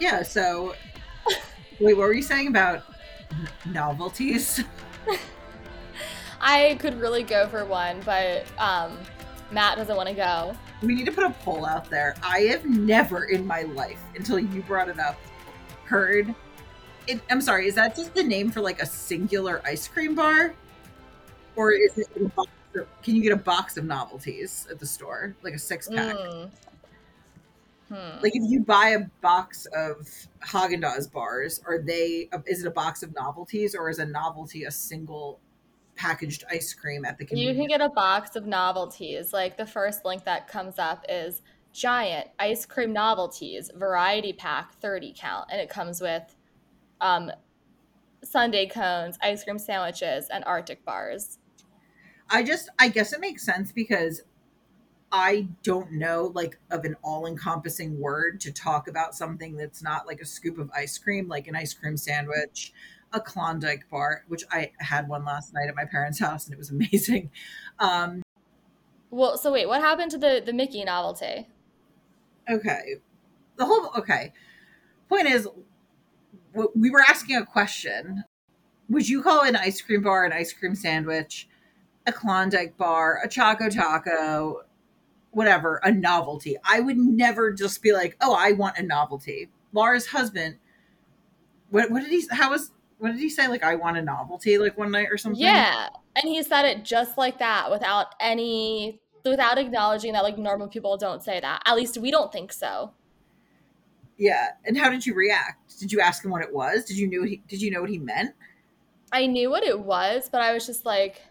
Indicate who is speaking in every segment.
Speaker 1: Yeah, so wait, what were you saying about novelties?
Speaker 2: I could really go for one, but um, Matt doesn't want to go.
Speaker 1: We need to put a poll out there. I have never in my life, until you brought it up, heard. It, I'm sorry, is that just the name for like a singular ice cream bar? Or is it a box of- can you get a box of novelties at the store? Like a six pack?
Speaker 2: Mm. Hmm.
Speaker 1: Like if you buy a box of Haagen Dazs bars, are they? Is it a box of novelties, or is a novelty a single packaged ice cream at the
Speaker 2: You can get a box of novelties. Like the first link that comes up is giant ice cream novelties variety pack 30 count and it comes with um sundae cones, ice cream sandwiches and arctic bars.
Speaker 1: I just, I guess it makes sense because I don't know like of an all-encompassing word to talk about something that's not like a scoop of ice cream, like an ice cream sandwich, a Klondike bar, which I had one last night at my parents' house and it was amazing. Um,
Speaker 2: Well, so wait, what happened to the the Mickey novelty?
Speaker 1: okay, the whole okay. Point is, we were asking a question. Would you call an ice cream bar an ice cream sandwich, a Klondike bar, a Choco Taco, whatever, a novelty? I would never just be like, "Oh, I want a novelty." Laura's husband, what, what did he? How was? What did he say? Like, I want a novelty, like one night or something.
Speaker 2: Yeah, and he said it just like that without any without acknowledging that like normal people don't say that. At least we don't think so.
Speaker 1: yeah. And how did you react? Did you ask him what it was? Did you know? He, did you know what he meant?
Speaker 2: I knew what it was, but I was just like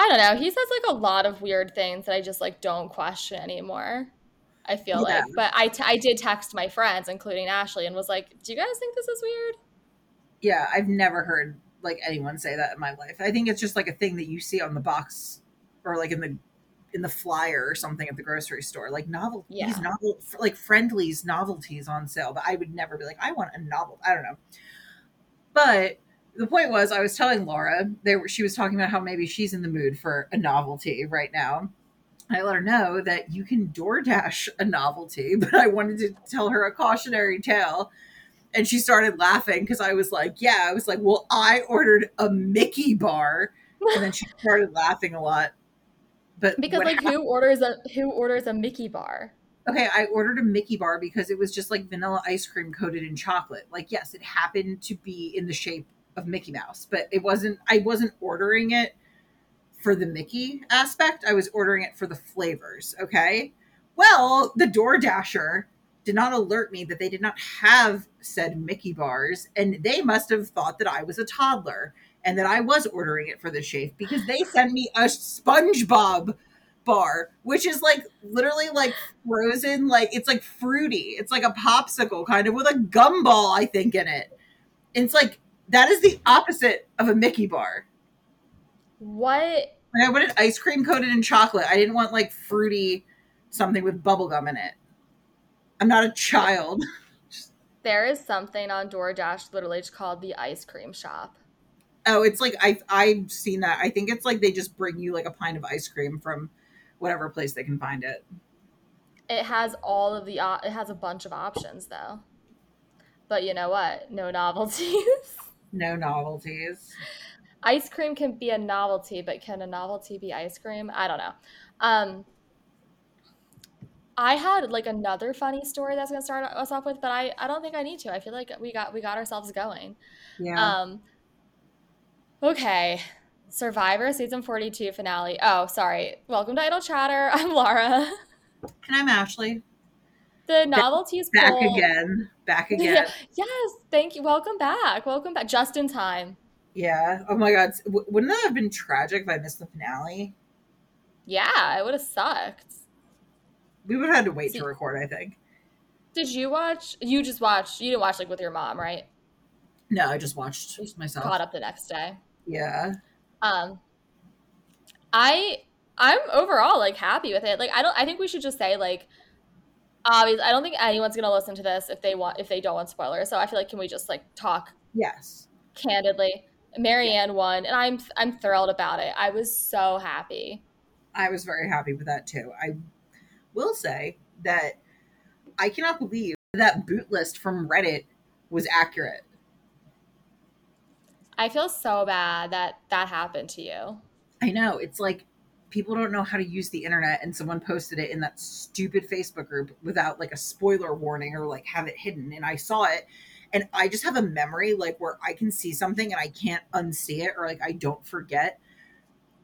Speaker 2: I don't know. He says like a lot of weird things that I just like don't question anymore. I feel
Speaker 1: Yeah.
Speaker 2: like, but I, t- I did text my friends, including Ashley, and was like, "Do you guys think this is weird?"
Speaker 1: Yeah, I've never heard like anyone say that in my life. I think it's just like a thing that you see on the box or like in the in the flyer or something at the grocery store, like novel
Speaker 2: Yeah.
Speaker 1: these novel like friendlies novelties on sale. But I would never be like, I want a novel. I don't know. But the point was, I was telling Laura they were, she was talking about how maybe she's in the mood for a novelty right now. I let her know that you can DoorDash a novelty, but I wanted to tell her a cautionary tale and she started laughing because I was like, "Yeah." I was like, "Well, I ordered a Mickey bar," and then she started laughing a lot. But
Speaker 2: Because like, who orders a who orders a Mickey bar?
Speaker 1: okay, I ordered a Mickey bar because it was just like vanilla ice cream coated in chocolate. Like, yes, it happened to be in the shape of Mickey Mouse, but it wasn't. I wasn't ordering it for the Mickey aspect. I was ordering it for the flavors. Okay. Well, the Door Dasher did not alert me that they did not have said Mickey bars, and they must have thought that I was a toddler and that I was ordering it for the shape because they sent me a SpongeBob bar, which is like literally like frozen, like it's like fruity. It's like a popsicle kind of with a gumball, I think, in it. It's like that is the opposite of a Mickey bar.
Speaker 2: What?
Speaker 1: Like I wanted ice cream coated in chocolate. I didn't want like fruity something with bubblegum in it. I'm not a child.
Speaker 2: There is something on DoorDash literally called the ice cream shop.
Speaker 1: Oh, it's like I've I've seen that. I think it's like they just bring you like a pint of ice cream from whatever place they can find it.
Speaker 2: It has all of the op- it has a bunch of options though. But you know what? No novelties.
Speaker 1: No novelties.
Speaker 2: ice cream can be a novelty, but can a novelty be ice cream? I don't know. Um, I had like another funny story that's gonna start us off with, but I, I don't think I need to. I feel like we got we got ourselves going.
Speaker 1: Yeah.
Speaker 2: Um, okay, Survivor season forty two finale. Oh, sorry. Welcome to Idle Chatter. I'm Laura.
Speaker 1: And I'm Ashley.
Speaker 2: The novelties
Speaker 1: Back
Speaker 2: poll-
Speaker 1: again. Back again.
Speaker 2: Yes, thank you. Welcome back. Welcome back. Just in time.
Speaker 1: Yeah. Oh my god. Wouldn't that have been tragic if I missed the finale?
Speaker 2: Yeah, it would have sucked.
Speaker 1: We would have had to wait
Speaker 2: See-
Speaker 1: to record, I think.
Speaker 2: Did you watch? You just watched. You didn't watch like with your mom, right?
Speaker 1: No, I just watched myself.
Speaker 2: Caught up the next day.
Speaker 1: Yeah.
Speaker 2: Um, I I'm overall like happy with it. Like I don't. I think we should just say like, obviously, I don't think anyone's gonna listen to this if they want if they don't want spoilers. So I feel like can we just like talk
Speaker 1: Yes.
Speaker 2: candidly? Maryanne won, and I'm I'm thrilled about it. I was so happy.
Speaker 1: I was very happy with that too. I will say that I cannot believe that boot list from Reddit was accurate.
Speaker 2: I feel so bad that that happened to you.
Speaker 1: I know. It's like people don't know how to use the internet and someone posted it in that stupid Facebook group without like a spoiler warning or like have it hidden and I saw it and I just have a memory like where I can see something and I can't unsee it or like I don't forget.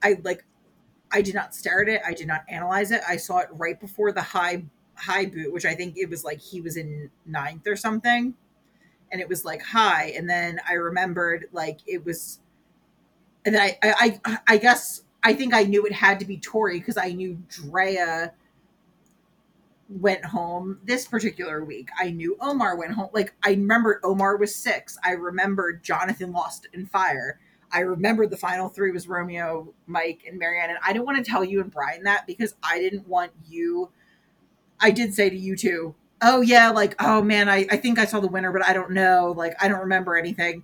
Speaker 1: I like I did not stare at it. I did not analyze it. I saw it right before the Hai Hai boot, which I think it was like he was in ninth or something. And it was like Hai. And then I remembered like it was and then I I I, I guess I think I knew it had to be Tori because I knew Drea went home this particular week. I knew Omar went home. Like I remembered Omar was six. I remembered Jonathan lost in fire. I remembered the final three was Romeo, Mike, and Maryanne. And I didn't want to tell you and Brian that because I didn't want you. I did say to you too, oh yeah, like, oh man, I, I think I saw the winner, but I don't know. Like, I don't remember anything.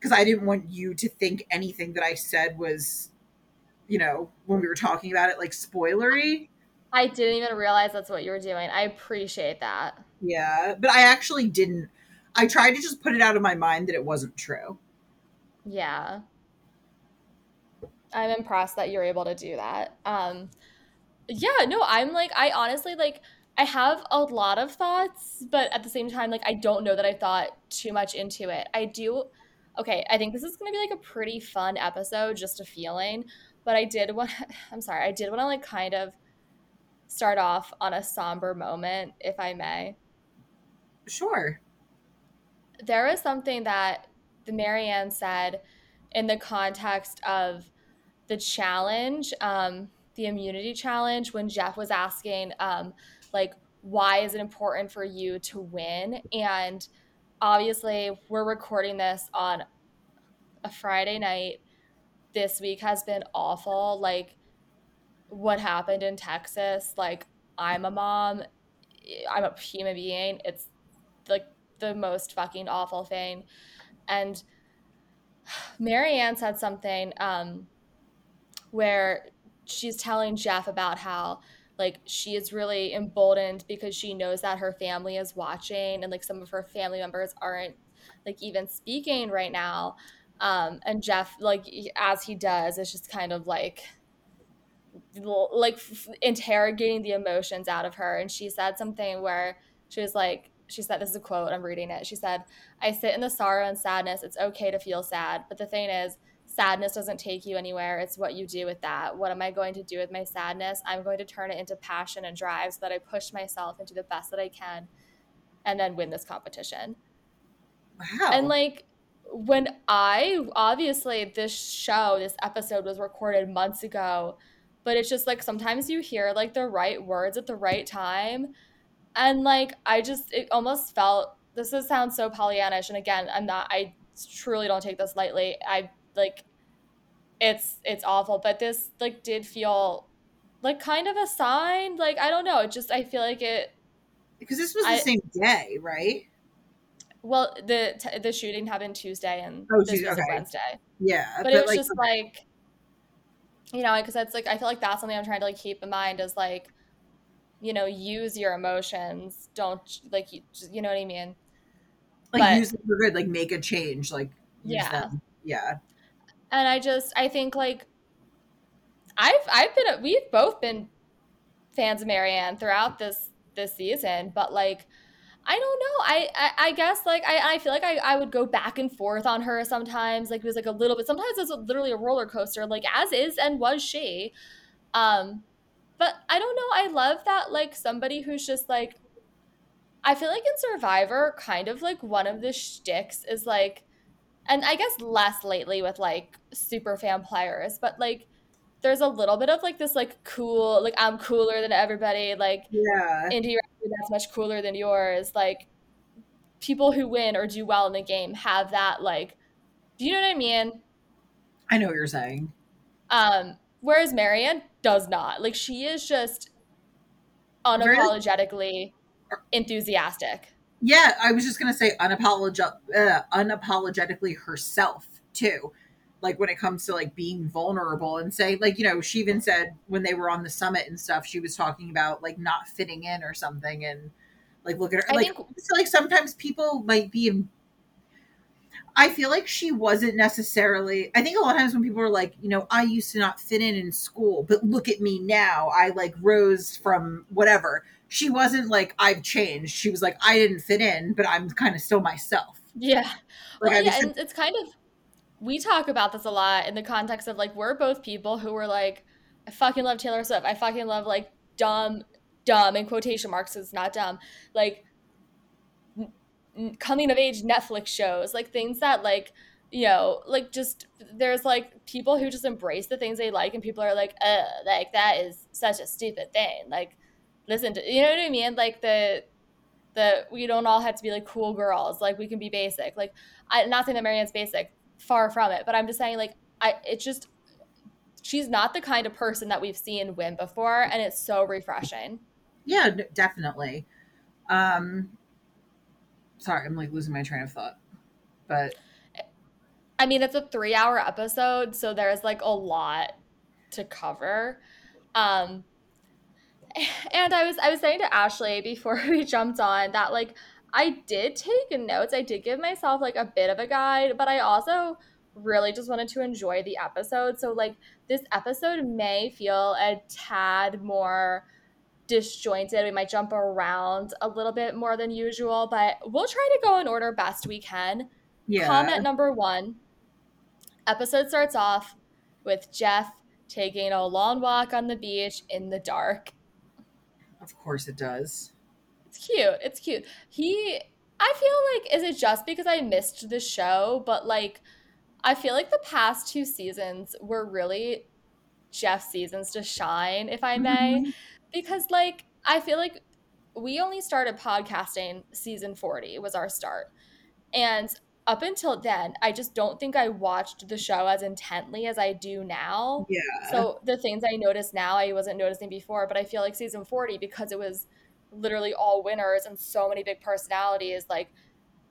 Speaker 1: Because I didn't want you to think anything that I said was, you know, when we were talking about it, like spoilery.
Speaker 2: I didn't even realize that's what you were doing. I appreciate that.
Speaker 1: Yeah, but I actually didn't. I tried to just put it out of my mind that it wasn't true.
Speaker 2: Yeah. I'm impressed that you're able to do that. Um yeah, no, I'm like I honestly like I have a lot of thoughts, but at the same time like I don't know that I thought too much into it. I do Okay, I think this is going to be like a pretty fun episode, just a feeling, but I did want I'm sorry, I did want to like kind of start off on a somber moment, if I may.
Speaker 1: Sure.
Speaker 2: There was something that the Maryanne said in the context of the challenge, um, the immunity challenge, when Jeff was asking, um, like, why is it important for you to win? And obviously, we're recording this on a Friday night. This week has been awful. Like, what happened in Texas. Like, I'm a mom, I'm a human being. It's like the most fucking awful thing. And Maryanne said something um, where she's telling Jeff about how like she is really emboldened because she knows that her family is watching and like some of her family members aren't like even speaking right now um and jeff like as he does it's just kind of like like interrogating the emotions out of her. And she said something where she was like she said this is a quote i'm reading it. She said i sit in the sorrow and sadness. It's okay to feel sad. But the thing is sadness doesn't take you anywhere. It's what you do with that. What am i going to do with my sadness? I'm going to turn it into passion and drive so that i push myself into the best that i can and then win this competition.
Speaker 1: Wow.
Speaker 2: And like when i obviously this show this episode was recorded months ago but it's just like sometimes you hear like the right words at the right time. And like i just it almost felt this is, sounds so pollyannish and again i'm not i truly don't take this lightly. I like it's it's awful but this like did feel like kind of a sign like i don't know it just i feel like it
Speaker 1: because this was the I, same day right
Speaker 2: well the t- the shooting happened tuesday and oh, this was okay. wednesday
Speaker 1: yeah
Speaker 2: but, but it was like, just like you know because it's like i feel like that's something i'm trying to like keep in mind is like you know use your emotions don't like you, you know what i mean
Speaker 1: like but, use them for good like make a change like
Speaker 2: yeah
Speaker 1: them. yeah
Speaker 2: and i just i think like i've i've been we've both been fans of Maryanne throughout this this season but like I don't know. I, I, I guess like I, I feel like I, I would go back and forth on her sometimes. Like it was like a little bit. Sometimes it's literally a roller coaster. Like as is and was she. Um, but I don't know. I love that like somebody who's just like. I feel like in Survivor, kind of like one of the shticks is like, and I guess less lately with like super fan players, but like there's a little bit of like this like cool like I'm cooler than everybody like
Speaker 1: yeah
Speaker 2: indie that's much cooler than yours. Like people who win or do well in the game have that like do you know what I mean?
Speaker 1: I know what you're saying.
Speaker 2: Um whereas Maryanne does not. Like she is just unapologetically enthusiastic.
Speaker 1: Yeah I was just gonna say unapolog- uh, unapologetically herself too like when it comes to like being vulnerable and say like you know she even said when they were on the summit and stuff she was talking about like not fitting in or something and Like look at her.
Speaker 2: I
Speaker 1: like
Speaker 2: think-
Speaker 1: so like sometimes people might be. I feel like she wasn't necessarily. I think a lot of times when people are like, you know, I used to not fit in in school, but look at me now. I like rose from whatever. She wasn't like I've changed. She was like I didn't fit in, but I'm kind of still myself.
Speaker 2: Yeah.
Speaker 1: Like
Speaker 2: well, yeah, and it's kind of we talk about this a lot in the context of like we're both people who were like, I fucking love Taylor Swift. I fucking love like dumb, dumb in quotation marks. It's not dumb. Like n- coming of age Netflix shows, like things that like you know, like just there's like people who just embrace the things they like, and people are like, uh, like that is such a stupid thing. Like, listen to you know what I mean? Like the the we don't all have to be like cool girls. Like we can be basic. Like I not saying that Maryanne's basic, far from it, but I'm just saying like I it's just she's not the kind of person that we've seen win before, and it's so refreshing.
Speaker 1: Yeah, definitely. Um sorry, I'm like losing my train of thought. But
Speaker 2: I mean, it's a three hour episode, so there's like a lot to cover. Um, and I was I was saying to Ashley before we jumped on that like I did take notes. I did give myself like a bit of a guide, but I also really just wanted to enjoy the episode. So like this episode may feel a tad more disjointed. We might jump around a little bit more than usual, but we'll try to go in order best we can.
Speaker 1: yeah.
Speaker 2: Comment number one. Episode starts off with Jeff taking a long walk on the beach in the dark.
Speaker 1: Of course it does.
Speaker 2: It's cute. It's cute. He, I feel like, is it just because I missed the show? But like, I feel like the past two seasons were really Jeff's seasons to shine, if I may.
Speaker 1: Mhm.
Speaker 2: Because like, I feel like we only started podcasting season 40 was our start. And up until then, I just don't think I watched the show as intently as I do now.
Speaker 1: Yeah.
Speaker 2: So the things I notice now, I wasn't noticing before, but I feel like season 40, because it was literally all winners and so many big personalities, like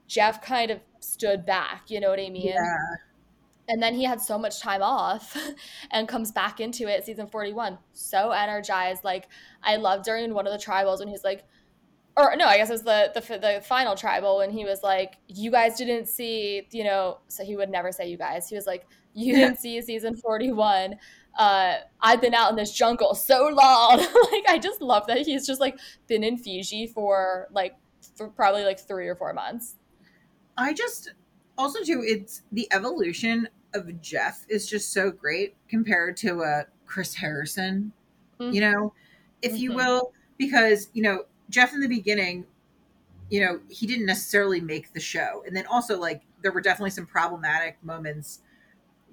Speaker 2: Jeff kind of stood back, you know what I mean?
Speaker 1: yeah.
Speaker 2: And then he had so much time off and comes back into it season 41. So energized. Like I love during one of the tribals when he's like, or no, I guess it was the, the the final tribal when he was like, "You guys didn't see, you know." So he would never say "you guys." He was like, "You didn't see season forty-one. Uh, I've been out in this jungle so long. like, I just love that he's just like been in Fiji for like for probably like three or four months.
Speaker 1: I just also too it's the evolution of Jeff is just so great compared to uh Chris Harrison, you know, if you
Speaker 2: Mhm.
Speaker 1: will, because you know, Jeff in the beginning, you know, he didn't necessarily make the show. And then also like there were definitely some problematic moments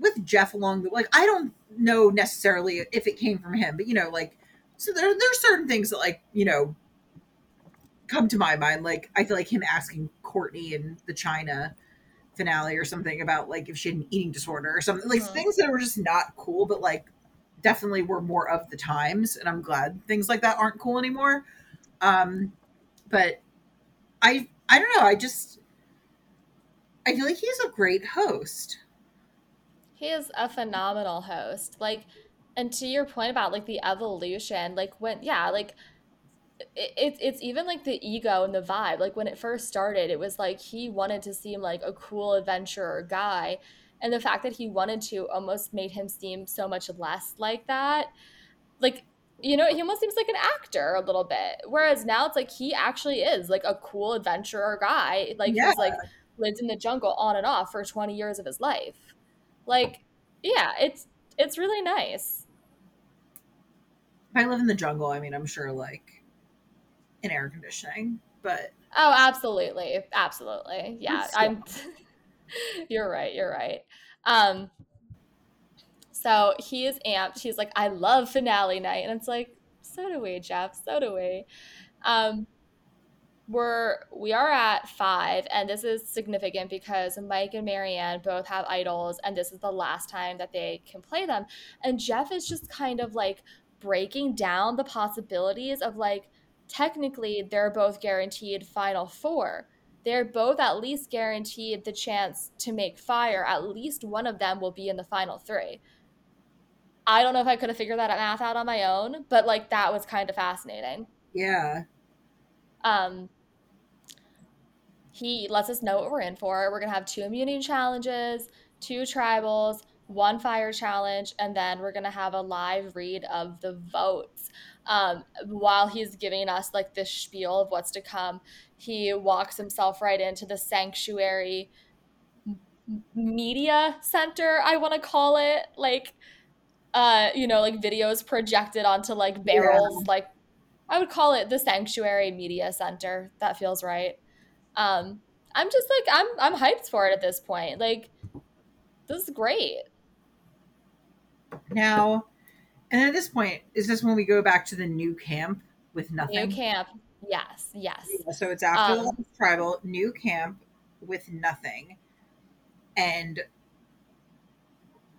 Speaker 1: with Jeff along the like I don't know necessarily if it came from him, but you know, like so there there's certain things that like, you know, come to my mind. Like I feel like him asking Courtney in the China finale or something about like if she had an eating disorder or something like
Speaker 2: Mhm.
Speaker 1: things that were just not cool, but like definitely were more of the times. And I'm glad things like that aren't cool anymore. Um, but I I don't know. I just I feel like he's a great host.
Speaker 2: He is a phenomenal host. Like, and to your point about like the evolution, like when, yeah, like it, it's it's even like the ego and the vibe. Like when it first started, it was like he wanted to seem like a cool adventurer guy, and the fact that he wanted to almost made him seem so much less like that. Like you know, he almost seems like an actor a little bit. Whereas now it's like he actually is like a cool adventurer guy. Like
Speaker 1: Yeah.
Speaker 2: he's like lived in the jungle on and off for 20 years of his life. Like, yeah, it's it's really nice.
Speaker 1: If I live in the jungle, I mean I'm sure like in air conditioning, but
Speaker 2: Oh, absolutely. Absolutely. Yeah, I'm You're right. You're right. Um so he is amped. He's like, I love finale night. And it's like, so do we, Jeff. So do we. Um we're we are at five, and this is significant because Mike and Maryanne both have idols, and this is the last time that they can play them. And Jeff is just kind of like breaking down the possibilities of like technically they're both guaranteed final four. They're both at least guaranteed the chance to make fire. At least one of them will be in the final three. I don't know if I could have figured that math out on my own, but like that was kind of fascinating.
Speaker 1: yeah.
Speaker 2: Um, he lets us know what we're in for. We're gonna have two immunity challenges, two tribals, one fire challenge, and then we're gonna have a live read of the votes. Um, while he's giving us like this spiel of what's to come, he walks himself right into the sanctuary media center, I want to call it. Like, uh, you know, like videos projected onto like barrels, yeah. like I would call it the sanctuary media center. That feels right. Um, I'm just like I'm I'm hyped for it at this point. Like, this is great.
Speaker 1: Now, and at this point, is this when we go back to the new camp with nothing?
Speaker 2: New camp. Yes, yes.
Speaker 1: Yeah, so it's after um, the tribal, new camp with nothing. And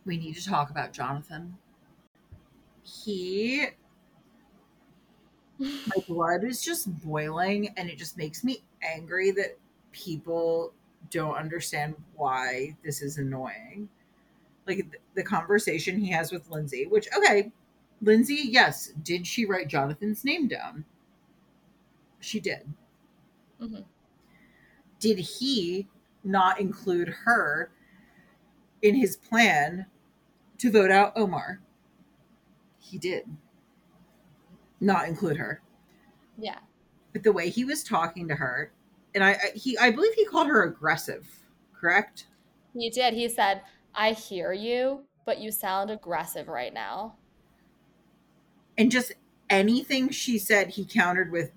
Speaker 1: we need to talk about Jonathan. He my blood is just boiling and it just makes me angry that people don't understand why this is annoying. Like the conversation he has with Lindsay, which okay, Lindsay, yes, did she write Jonathan's name down? She did. Mm-hmm. Did he not include her in his plan to vote out Omar? He did not include her.
Speaker 2: Yeah.
Speaker 1: But the way he was talking to her, and I, I he I believe he called her aggressive, correct?
Speaker 2: He did. He said, "I hear you, but you sound aggressive right now."
Speaker 1: And just anything she said, he countered with,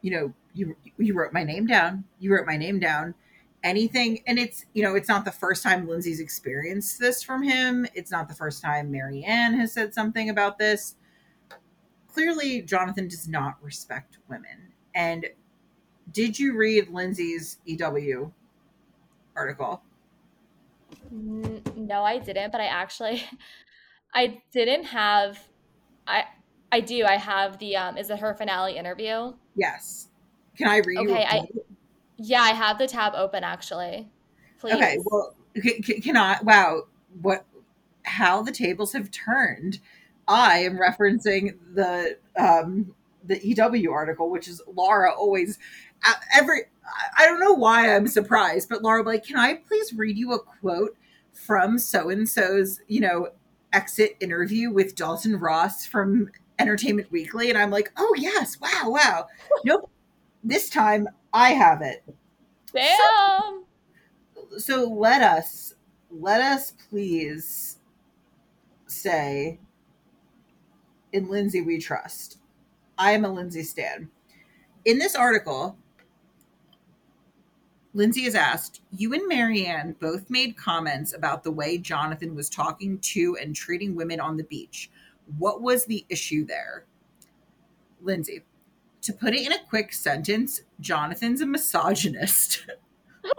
Speaker 1: you know, you you wrote my name down. You wrote my name down. Anything, and it's you know, it's not the first time Lindsay's experienced this from him. It's not the first time Maryanne has said something about this. Clearly, Jonathan does not respect women. And did you read Lindsay's EW article?
Speaker 2: No, I didn't, but I actually I didn't have I I do. I have the um is it her finale interview?
Speaker 1: Yes. Can I read
Speaker 2: okay, I Yeah, I have the tab open actually.
Speaker 1: Please. Okay, well can, can I wow, what how the tables have turned. I am referencing the um the EW article, which is Laura always every I don't know why I'm surprised, but Laura like, can I please read you a quote from so and so's, you know, exit interview with Dalton Ross from Entertainment Weekly? And I'm like, oh yes, wow, wow. nope. This time I have it.
Speaker 2: Damn.
Speaker 1: So, so let us let us please say in Lindsay we trust. I am a Lindsay Stan. In this article, Lindsay is asked, You and Maryanne both made comments about the way Jonathan was talking to and treating women on the beach. What was the issue there? Lindsay, to put it in a quick sentence, Jonathan's a misogynist.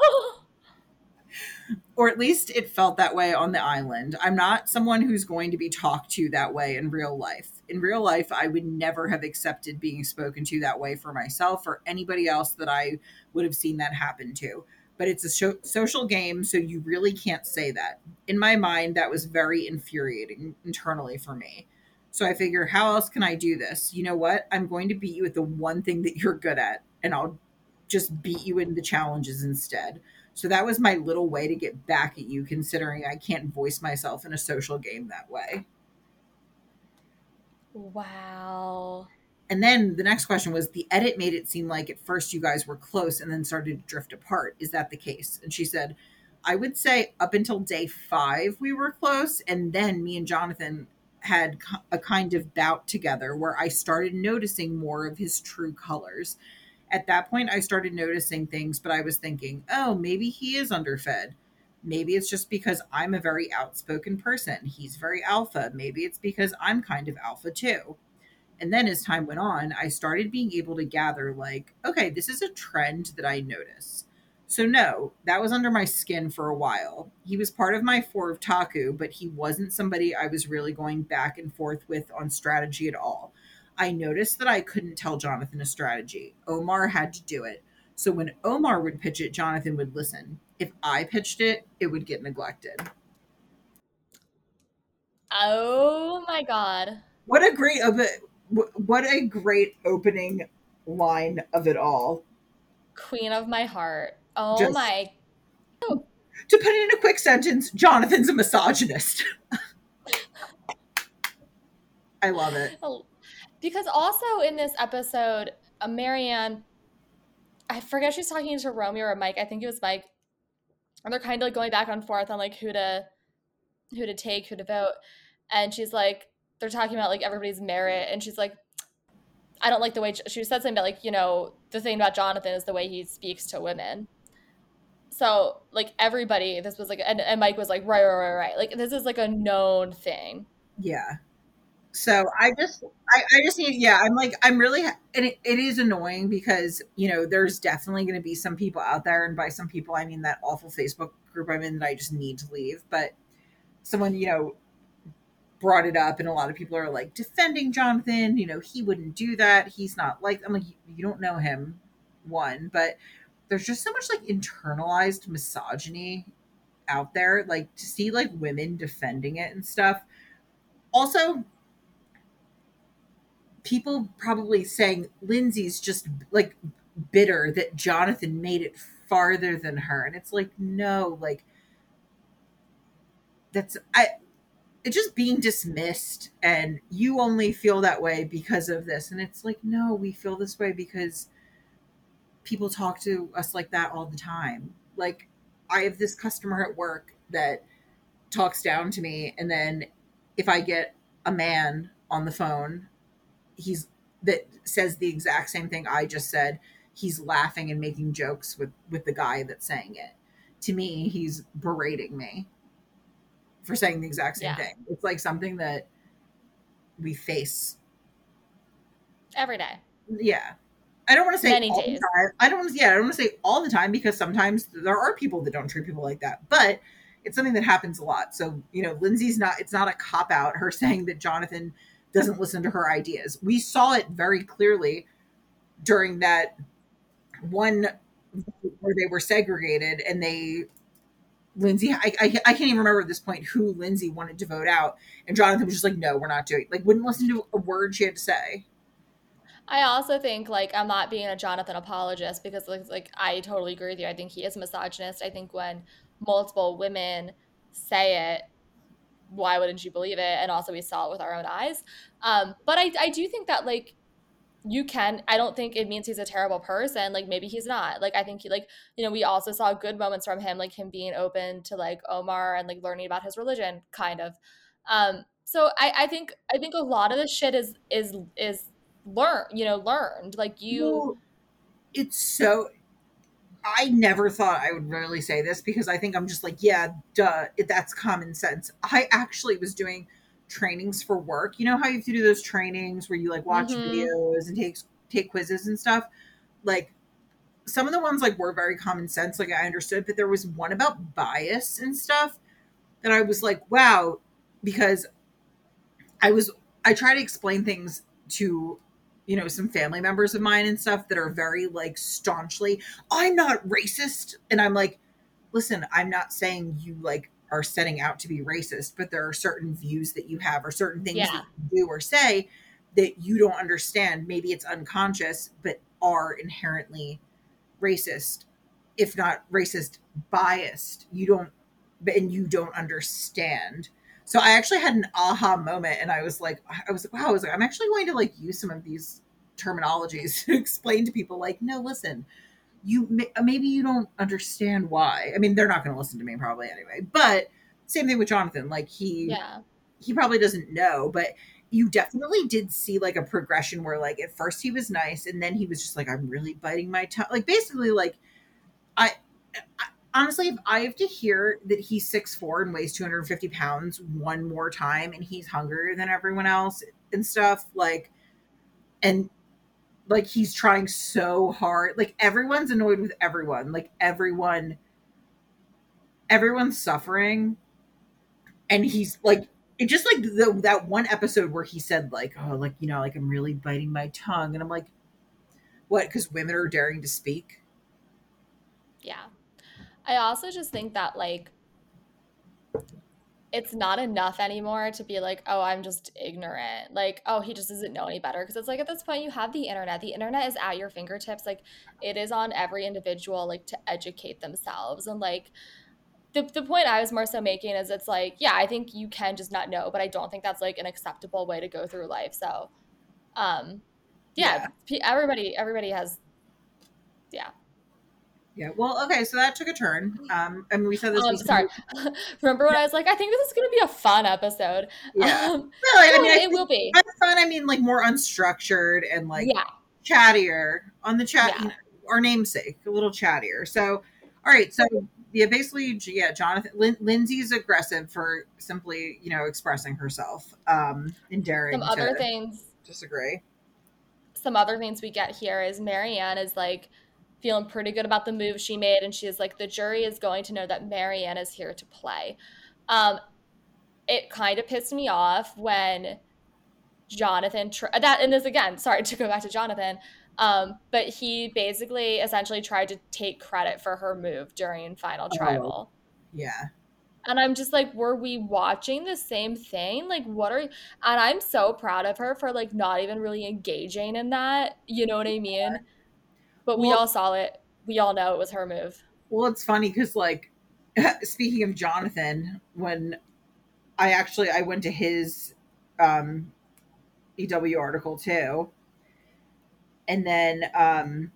Speaker 1: or at least it felt that way on the island. I'm not someone who's going to be talked to that way in real life. In real life, I would never have accepted being spoken to that way for myself or anybody else that I would have seen that happen to. But it's a social game, so you really can't say that. In my mind, that was very infuriating internally for me. So I figure, how else can I do this? You know what? I'm going to beat you at the one thing that you're good at, and I'll just beat you in the challenges instead. So that was my little way to get back at you, considering I can't voice myself in a social game that way.
Speaker 2: Wow.
Speaker 1: And then the next question was the edit made it seem like at first you guys were close and then started to drift apart. Is that the case? And she said, I would say up until day five, we were close. And then me and Jonathan had a kind of bout together where I started noticing more of his true colors at that point I started noticing things, but I was thinking, oh, maybe he is underfed. Maybe it's just because I'm a very outspoken person. He's very alpha. Maybe it's because I'm kind of alpha too. And then as time went on, I started being able to gather, like, okay, this is a trend that I notice. So, no, that was under my skin for a while. He was part of my four of Taku, but he wasn't somebody I was really going back and forth with on strategy at all. I noticed that I couldn't tell Jonathan a strategy. Omar had to do it. So when Omar would pitch it, Jonathan would listen. If I pitched it, it would get neglected.
Speaker 2: Oh my god.
Speaker 1: What a great of it what a great opening line of it all.
Speaker 2: queen of my heart. Oh
Speaker 1: Just-
Speaker 2: my
Speaker 1: To put it in a quick sentence, Jonathan's a misogynist. I love it.
Speaker 2: because also in this episode, uh, Maryanne, I forget she's talking to Romeo or Mike. I think it was Mike, and they're kind of like going back and forth on like who to who to take, who to vote, and she's like, they're talking about like everybody's merit, and she's like, I don't like the way she said something about like you know the thing about Jonathan is the way he speaks to women. So like everybody, this was like, and, and Mike was like, right, right, right, right. Like this is like a known thing.
Speaker 1: Yeah. So I just, I, I just need, yeah, I'm like, I'm really, and it, it is annoying because, you know, there's definitely going to be some people out there, and by some people, I mean that awful Facebook group I'm in that I just need to leave. But someone, you know, brought it up, and a lot of people are like defending Jonathan. You know, he wouldn't do that. He's not like, I'm like, you don't know him, one, but there's just so much like internalized misogyny out there. Like to see like women defending it and stuff. Also, people probably saying Lindsay's just like bitter that Jonathan made it farther than her. And it's like, no, like that's I it's just being dismissed and you only feel that way because of this. And it's like, no, we feel this way because people talk to us like that all the time. Like I have this customer at work that talks down to me and then if I get a man on the phone he's that says the exact same thing I just said. He's laughing and making jokes with with the guy that's saying it. To me, he's berating me for saying the exact same
Speaker 2: Yeah.
Speaker 1: thing. It's like something that we face.
Speaker 2: Every day.
Speaker 1: Yeah. I don't want to say
Speaker 2: Many
Speaker 1: all
Speaker 2: days.
Speaker 1: the time. I don't want to yeah, I don't want to say all the time because sometimes there are people that don't treat people like that. But it's something that happens a lot. So, you know, Lindsay's not it's not a cop out her saying that Jonathan doesn't listen to her ideas. We saw it very clearly during that one where they were segregated and they Lindsay I, I I can't even remember at this point who Lindsay wanted to vote out and Jonathan was just like no we're not doing like wouldn't listen to a word she had to say
Speaker 2: I also think like I'm not being a Jonathan apologist because like, like I totally agree with you. I think he is misogynist. I think when multiple women say it, why wouldn't you believe it? And also we saw it with our own eyes. Um, but I I do think that like you can I don't think it means he's a terrible person. Like maybe he's not. Like I think he like you know we also saw good moments from him like him being open to like Omar and like learning about his religion kind of. Um so I I think I think a lot of this shit is is is learned you know learned like you
Speaker 1: Well, it's so I never thought I would really say this because I think I'm just like, yeah, duh, it, that's common sense. I actually was doing trainings for work. You know how you have to do those trainings where you like watch
Speaker 2: Mhm.
Speaker 1: videos and take take quizzes and stuff? Like some of the ones like were very common sense, like I understood, but there was one about bias and stuff that I was like, wow, because I was I try to explain things to you know some family members of mine and stuff that are very like staunchly i'm not racist. And i'm like listen i'm not saying you like are setting out to be racist but there are certain views that you have or certain things
Speaker 2: Yeah.
Speaker 1: that you do or say that you don't understand. Maybe it's unconscious but are inherently racist. If not racist biased. You don't and you don't understand so I actually had an aha moment, and I was like, I was like, wow, I was like, I'm actually going to like use some of these terminologies to explain to people, like, no, listen, you may- uh, maybe you don't understand why. I mean, they're not going to listen to me probably anyway. But same thing with Jonathan, like he
Speaker 2: yeah
Speaker 1: he probably doesn't know, but you definitely did see like a progression where like at first he was nice, and then he was just like, I'm really biting my tongue, like basically like I. I honestly, if I have to hear that he's six four and weighs 250 pounds one more time and he's hungrier than everyone else and stuff, like, and like he's trying so hard, like, everyone's annoyed with everyone, like, everyone, everyone's suffering, and he's like, it just like the, that one episode where he said, like, oh, like, you know, like, I'm really biting my tongue, and I'm like, what, because women are daring to speak?
Speaker 2: Yeah. I also just think that like it's not enough anymore to be like, oh, I'm just ignorant. Like, oh, he just doesn't know any better. Because it's like at this point, you have the internet. The internet is at your fingertips. Like, it is on every individual, like, to educate themselves. And, like, the, the point I was more so making is it's like, yeah, I think you can just not know, but I don't think that's like an acceptable way to go through life. So, um, yeah, yeah. everybody, everybody has, yeah.
Speaker 1: Yeah. Well, okay. So that took a turn. Um, and we said this.
Speaker 2: Oh, sorry. Remember when yeah. I was like, I think this is going to be a fun episode.
Speaker 1: Yeah. Um, really, I mean, it will be. By fun, I mean like more unstructured and like yeah. chattier on the chat. Yeah. our namesake, a little chattier. So, all right. So yeah, basically, yeah, Jonathan Lin- Lindsay's aggressive for simply, you know, expressing herself um, and daring.
Speaker 2: Some other things.
Speaker 1: Disagree.
Speaker 2: Some other things we get here is Maryanne is like feeling pretty good about the move she made, and she's like, the jury is going to know that Maryanne is here to play. Um, it kind of pissed me off when Jonathan tr- that and this again. Sorry to go back to Jonathan. Um, but he basically essentially tried to take credit for her move during final oh, tribal.
Speaker 1: yeah.
Speaker 2: And I'm just like, were we watching the same thing? Like, what are and I'm so proud of her for like not even really engaging in that. You know what I mean? But well, we all saw it. We all know it was her move.
Speaker 1: Well, it's funny because like speaking of Jonathan, when I actually I went to his um EW article too and then um,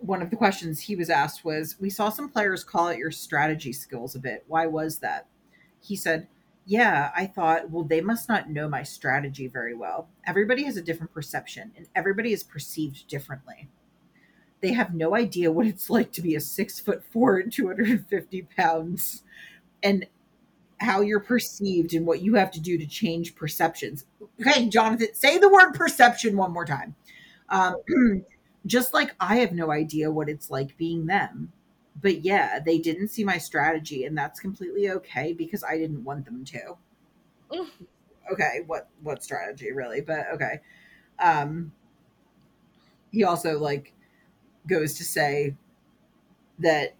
Speaker 1: one of the questions he was asked was, "We saw some players call out your strategy skills a bit. Why was that?" He said, "Yeah, I thought, well, they must not know my strategy very well. Everybody has a different perception, and everybody is perceived differently." They have no idea what it's like to be a six foot four and 250 pounds and how you're perceived and what you have to do to change perceptions. Okay, Jonathan, say the word perception one more time. Um, just like I have no idea what it's like being them. But yeah, they didn't see my strategy, and that's completely okay because I didn't want them to. okay, what what strategy really? But okay. Um, he also like goes to say that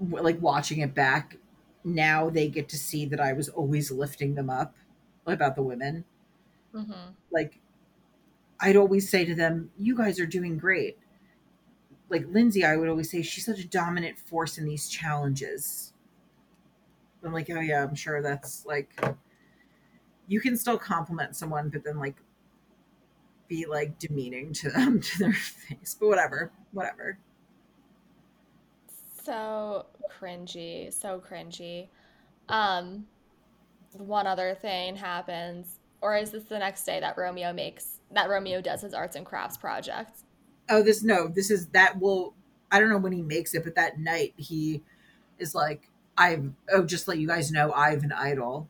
Speaker 1: like watching it back now they get to see that I was always lifting them up about the women. Mm-hmm. Like, I'd always say to them, You guys are doing great. Like Lindsay, I would always say, She's such a dominant force in these challenges. I'm like, Oh, yeah, I'm sure that's like, you can still compliment someone, but then like be like demeaning to them to their face. But whatever, whatever
Speaker 2: so cringy, so cringy. Um, one other thing happens, or is this the next day that Romeo makes that Romeo does his arts and crafts project?
Speaker 1: Oh, this no, this is that will I don't know when he makes it, but that night he is like, I've oh, just let you guys know I have an idol.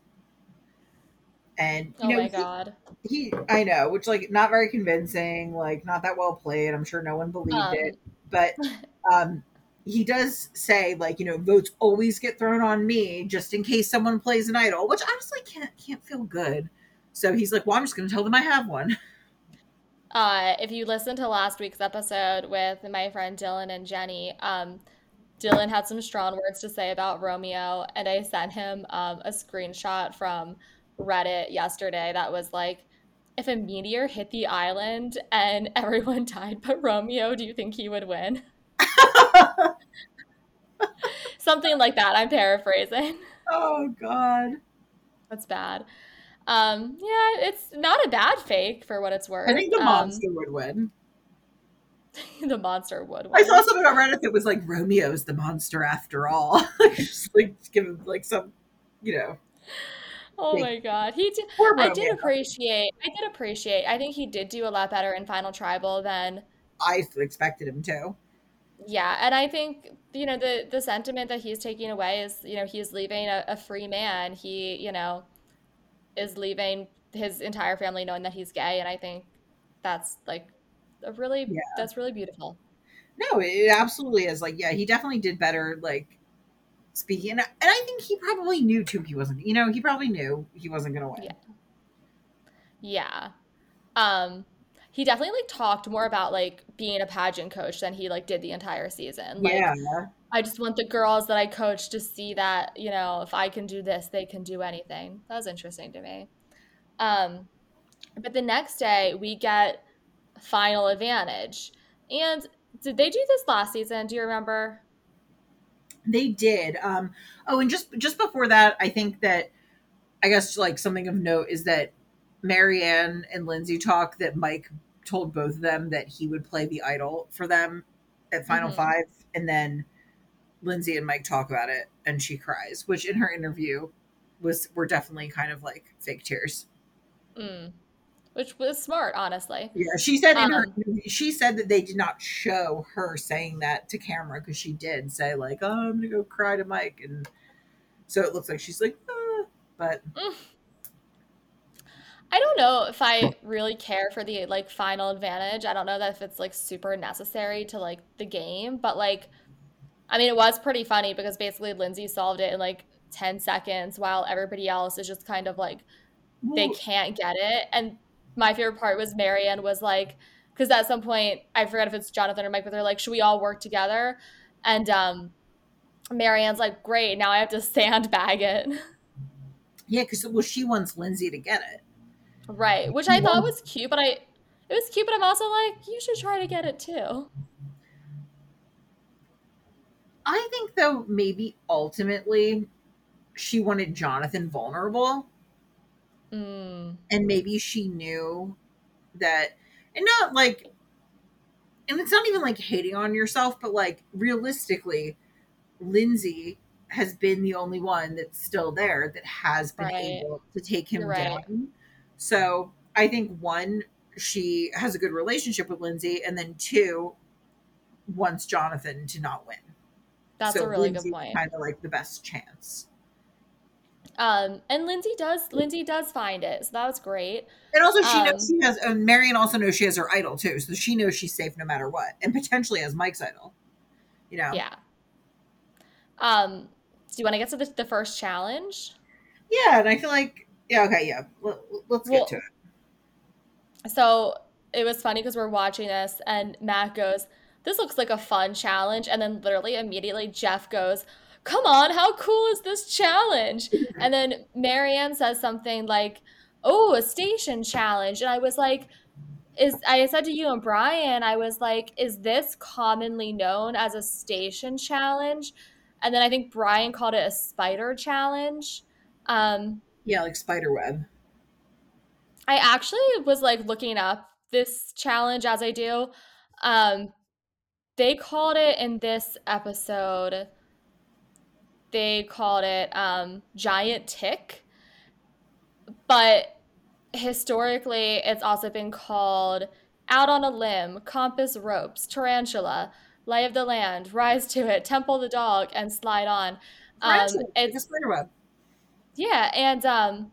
Speaker 1: And
Speaker 2: you oh know, my god,
Speaker 1: he, he, I know, which like not very convincing, like not that well played. I'm sure no one believed um, it, but um, he does say like you know votes always get thrown on me just in case someone plays an idol which honestly can't can't feel good so he's like well i'm just going to tell them i have one
Speaker 2: uh, if you listened to last week's episode with my friend dylan and jenny um, dylan had some strong words to say about romeo and i sent him um, a screenshot from reddit yesterday that was like if a meteor hit the island and everyone died but romeo do you think he would win Something like that. I'm paraphrasing.
Speaker 1: Oh God.
Speaker 2: That's bad. Um, yeah, it's not a bad fake for what it's worth.
Speaker 1: I think the monster um, would win.
Speaker 2: the monster would win.
Speaker 1: I saw something on Reddit that was like Romeo's the monster after all. Just like give him like some, you know.
Speaker 2: Oh my god, he did. I did appreciate. I did appreciate. I think he did do a lot better in Final Tribal than
Speaker 1: I expected him to.
Speaker 2: Yeah, and I think you know the the sentiment that he's taking away is you know he's leaving a, a free man. He you know is leaving his entire family knowing that he's gay, and I think that's like a really yeah. that's really beautiful.
Speaker 1: No, it absolutely is. Like, yeah, he definitely did better. Like speaking, and I think he probably knew too. He wasn't. You know, he probably knew he wasn't going to win.
Speaker 2: Yeah. Yeah. Um, he definitely like talked more about like being a pageant coach than he like did the entire season. Like
Speaker 1: Yeah.
Speaker 2: I just want the girls that I coach to see that, you know, if I can do this, they can do anything. That was interesting to me. Um, but the next day we get final advantage. And did they do this last season? Do you remember?
Speaker 1: They did. Um, oh, and just just before that, I think that I guess like something of note is that Maryanne and Lindsay talk that Mike told both of them that he would play the idol for them at Final
Speaker 2: Mhm.
Speaker 1: Five, and then Lindsay and Mike talk about it, and she cries, which in her interview was were definitely kind of like fake tears.
Speaker 2: Mm. Which was smart, honestly.
Speaker 1: Yeah, she said in her
Speaker 2: Um,
Speaker 1: interview- she said that they did not show her saying that to camera because she did say like, "Oh, I'm gonna go cry to Mike," and so it looks like she's like, ah, but
Speaker 2: Mm. I don't know if I really care for the like final advantage. I don't know that if it's like super necessary to like the game, but like I mean it was pretty funny because basically Lindsay solved it in like 10 seconds while everybody else is just kind of like they can't get it. And my favorite part was Maryanne was like because at some point I forget if it's Jonathan or Mike, but they're like, should we all work together? And um Maryanne's like, great, now I have to sandbag it.
Speaker 1: yeah, because well, she wants Lindsay to get it.
Speaker 2: Right, which I thought was cute, but I it was cute, but I'm also like, you should try to get it too.
Speaker 1: I think though maybe ultimately she wanted Jonathan vulnerable,
Speaker 2: Mm,
Speaker 1: and maybe she knew that, and not like, and it's not even like hating on yourself, but like realistically, Lindsay has been the only one that's still there that has been
Speaker 2: right.
Speaker 1: able to take him
Speaker 2: You're right.
Speaker 1: So I think one, she has a good relationship with Lindsay, and then two, wants Jonathan to not win.
Speaker 2: That's
Speaker 1: so
Speaker 2: a really good point.
Speaker 1: kind of like the best chance.
Speaker 2: Um, and Lindsay does Lindsay does find it, so that was great.
Speaker 1: And also, she knows
Speaker 2: Um,
Speaker 1: she has. And Maryanne also knows she has her idol too, so she knows she's safe no matter what, and potentially has Mike's idol. You know.
Speaker 2: yeah. Um, do you want to get to the, the first challenge?
Speaker 1: Yeah, and I feel like yeah, okay, yeah. Let, let's get to it.
Speaker 2: so it was funny because we're watching this, and Matt goes, "This looks like a fun challenge," and then literally immediately Jeff goes, "Come on, how cool is this challenge?" And then Maryanne says something like, "Oh, a station challenge," and I was like. Is I said to you and Brian, I was like, is this commonly known as a station challenge? And then I think Brian called it a spider challenge. Um,
Speaker 1: Yeah, like spider web.
Speaker 2: I actually was like looking up this challenge as I do. Um, they called it in this episode, they called it um, giant tick, but historically it's also been called out on a limb, compass ropes, tarantula, lay of the land, rise to it, temple the dog, and slide on. Um,
Speaker 1: Tarantula, like a
Speaker 2: spider
Speaker 1: spiderweb.
Speaker 2: Yeah, and um,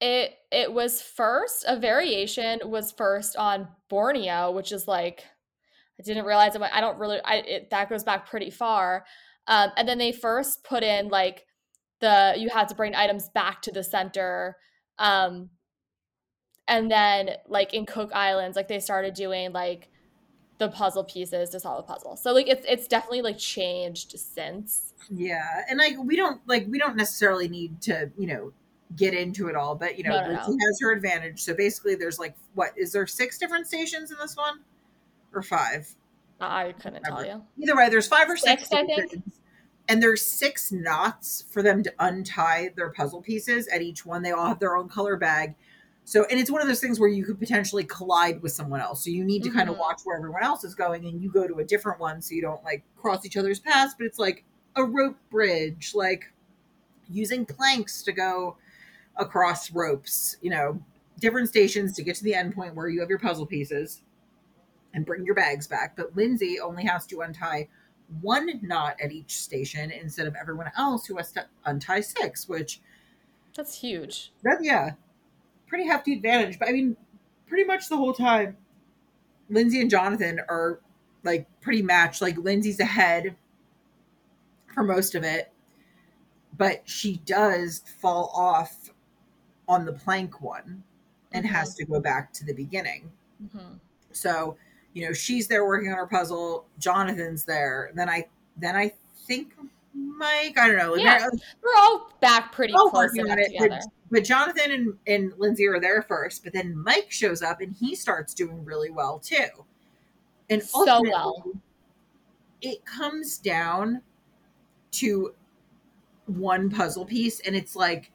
Speaker 2: it it was first a variation was first on Borneo, which is like I didn't realize it. I don't really. I it, that goes back pretty far. Um, and then they first put in like the you had to bring items back to the center. Um, and then like in Cook Islands, like they started doing like the puzzle pieces to solve a puzzle. So like it's it's definitely like changed since.
Speaker 1: Yeah, and like we don't like we don't necessarily need to you know get into it all, but you know
Speaker 2: No, no,
Speaker 1: has her advantage. So basically, there's like what is there six different stations in this one or five?
Speaker 2: I couldn't tell you.
Speaker 1: Either way, there's five or six,
Speaker 2: Six, I think.
Speaker 1: and there's six knots for them to untie their puzzle pieces at each one. They all have their own color bag. So, and it's one of those things where you could potentially collide with someone else. So you need to kind of
Speaker 2: mm-hmm.
Speaker 1: watch where everyone else is going, and you go to a different one so you don't like cross each other's paths. But it's like a rope bridge, like using planks to go across ropes. You know, different stations to get to the end point where you have your puzzle pieces and bring your bags back. But Lindsay only has to untie one knot at each station instead of everyone else who has to untie six, which
Speaker 2: That's huge.
Speaker 1: that yeah, pretty hefty advantage. But I mean, pretty much the whole time, Lindsay and Jonathan are like pretty matched. Like Lindsay's ahead for most of it, but she does fall off on the plank one. and
Speaker 2: Mhm.
Speaker 1: has to go back to the beginning.
Speaker 2: Mhm.
Speaker 1: So, you know, she's there working on her puzzle. Jonathan's there. Then I, then I think Mike. I don't know.
Speaker 2: Yeah.
Speaker 1: they're-
Speaker 2: We're all back pretty
Speaker 1: all
Speaker 2: close
Speaker 1: working
Speaker 2: enough
Speaker 1: on it.
Speaker 2: together.
Speaker 1: But, but Jonathan and, and Lindsay are there first, but then Mike shows up and he starts doing really well too. And
Speaker 2: So well.
Speaker 1: it comes down to one puzzle piece, and it's like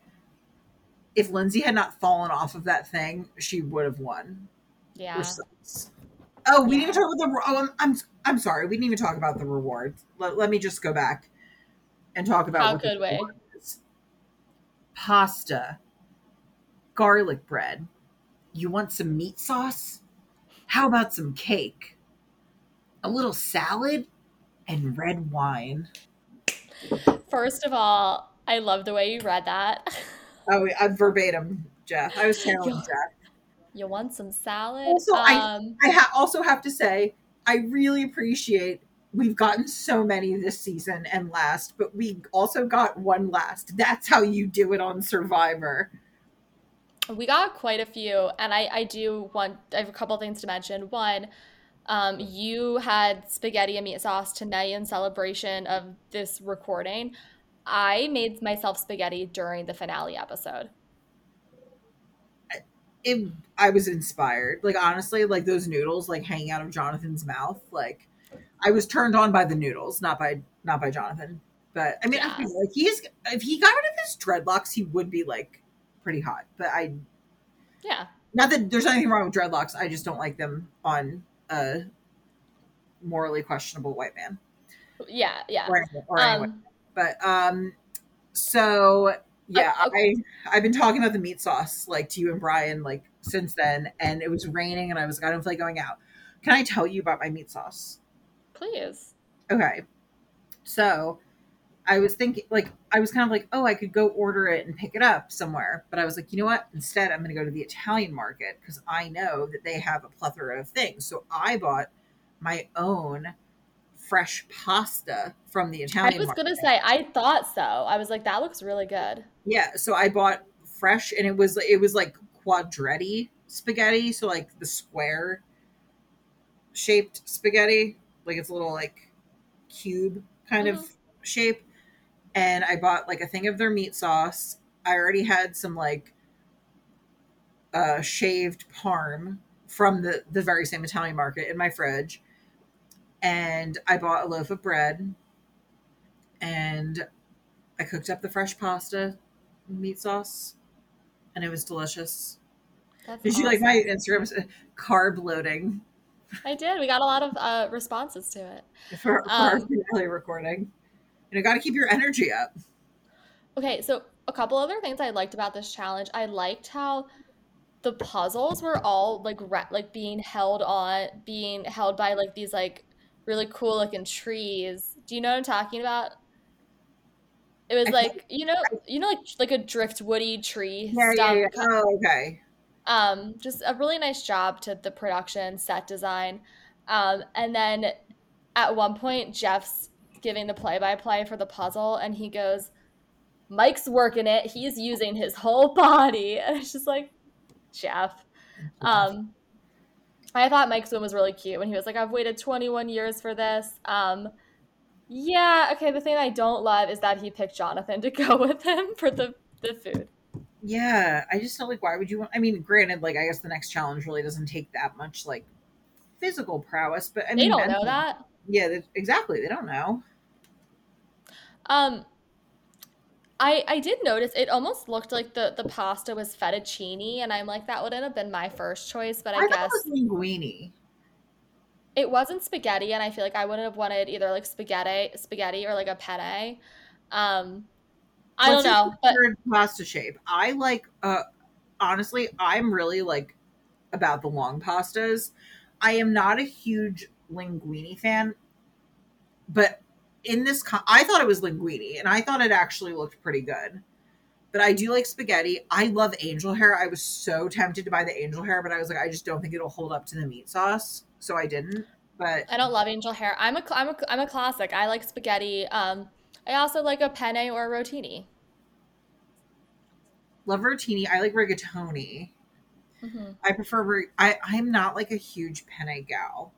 Speaker 1: if Lindsay had not fallen off of that thing, she would have won.
Speaker 2: Yeah.
Speaker 1: Oh, we
Speaker 2: Yeah.
Speaker 1: didn't even talk about the. Oh, I'm, I'm I'm sorry. We didn't even talk about the rewards. Let, let me just go back and talk about
Speaker 2: How
Speaker 1: what the
Speaker 2: good way?
Speaker 1: Pasta, garlic bread. You want some meat sauce? How about some cake? A little salad and red wine.
Speaker 2: First of all, I love the way you read that.
Speaker 1: Oh, I'm verbatim, Jeff. I was telling. Jeff.
Speaker 2: you want some salad?
Speaker 1: Also, I-
Speaker 2: um,
Speaker 1: I ha- also have to say, I really appreciate we've gotten so many this season and last, but we also got one last. That's how you do it on Survivor.
Speaker 2: we got quite a few, and I, I do want, I have a couple things to mention. One, um, you had spaghetti and meat sauce tonight in celebration of this recording. I made myself spaghetti during the finale episode.
Speaker 1: It, I was inspired. Like honestly, like those noodles like hanging out of Jonathan's mouth. Like I was turned on by the noodles, not by not by Jonathan. But I mean, I
Speaker 2: Yeah.
Speaker 1: feel like he's if he got rid of his dreadlocks, he would be like pretty hot. But I
Speaker 2: Yeah.
Speaker 1: not that there's anything wrong with dreadlocks. I just don't like them on a morally questionable white man
Speaker 2: Yeah, yeah.
Speaker 1: or, or.
Speaker 2: Um,
Speaker 1: But um, so yeah,
Speaker 2: Uh,
Speaker 1: I I've been talking about the meat sauce like to you and Brian like since then, and it was raining, and I was like, I don't feel like going out. Can I tell you about my meat sauce?
Speaker 2: please.
Speaker 1: Okay, so I was thinking like I was kind of like, oh, I could go order it and pick it up somewhere, but I was like, you know what? Instead, I'm going to go to the Italian market because I know that they have a plethora of things. So I bought my own fresh pasta from the Italian. Market.
Speaker 2: I was
Speaker 1: market.
Speaker 2: gonna say I thought so. I was like, that looks really good.
Speaker 1: Yeah, so I bought fresh, and it was it was like quadretti spaghetti, so like the square shaped spaghetti, like it's a little like cube kind of mm-hmm. shape. And I bought like a thing of their meat sauce. I already had some like uh shaved parm from the the very same Italian market in my fridge. And I bought a loaf of bread and I cooked up the fresh pasta meat sauce and it was delicious.
Speaker 2: That's
Speaker 1: Did you like my. Instagram carb loading
Speaker 2: I did. We got a lot of uh, responses to it.
Speaker 1: for, for our
Speaker 2: Um,
Speaker 1: finale recording? You know, got to keep your energy up.
Speaker 2: Okay, so a couple other things I liked about this challenge. I liked how the puzzles were all like re- like being held on, being held by like these like really cool looking trees. Do you know what I'm talking about? It was like you know you know like like a driftwoody tree
Speaker 1: Yeah, yeah, yeah. Oh, okay.
Speaker 2: um, just a really nice job to the production, set design. Um, and then at one point, Jeff's giving the play by play for the puzzle, and he goes, Mike's working it. He's using his whole body. And it's just like, Jeff. Um, I thought Mike's win was really cute when he was like, I've waited 21 years for this. Um, yeah, okay, the thing I don't love is that he picked Jonathan to go with him for the, the food.
Speaker 1: Yeah, I just felt like, why would you want? I mean, granted, like I guess the next challenge really doesn't take that much like physical prowess, but I mean, They
Speaker 2: don't know that.
Speaker 1: Yeah, exactly. They don't know.
Speaker 2: Um, I I did notice it almost looked like the the pasta was fettuccine, and I'm like that wouldn't have been my first choice, but I,
Speaker 1: I,
Speaker 2: guess
Speaker 1: it was linguine.
Speaker 2: it wasn't spaghetti, and I feel like I wouldn't have wanted either like spaghetti spaghetti or like a penne. Um, I don't know, but
Speaker 1: pasta shape. I like. uh Honestly, I'm really like about the long pastas. I am not a huge linguine fan, but in this, co- I thought it was Linguini, and I thought it actually looked pretty good. But I do like spaghetti. I love angel hair. I was so tempted to buy the angel hair, but I was like, I just don't think it'll hold up to the meat sauce, so I didn't. But
Speaker 2: I don't love angel hair. I'm a I'm a I'm a classic. I like spaghetti. Um, I also like a penne or a rotini.
Speaker 1: love rotini. I like rigatoni. Mm-hmm. I prefer. I I'm not like a huge penne gal.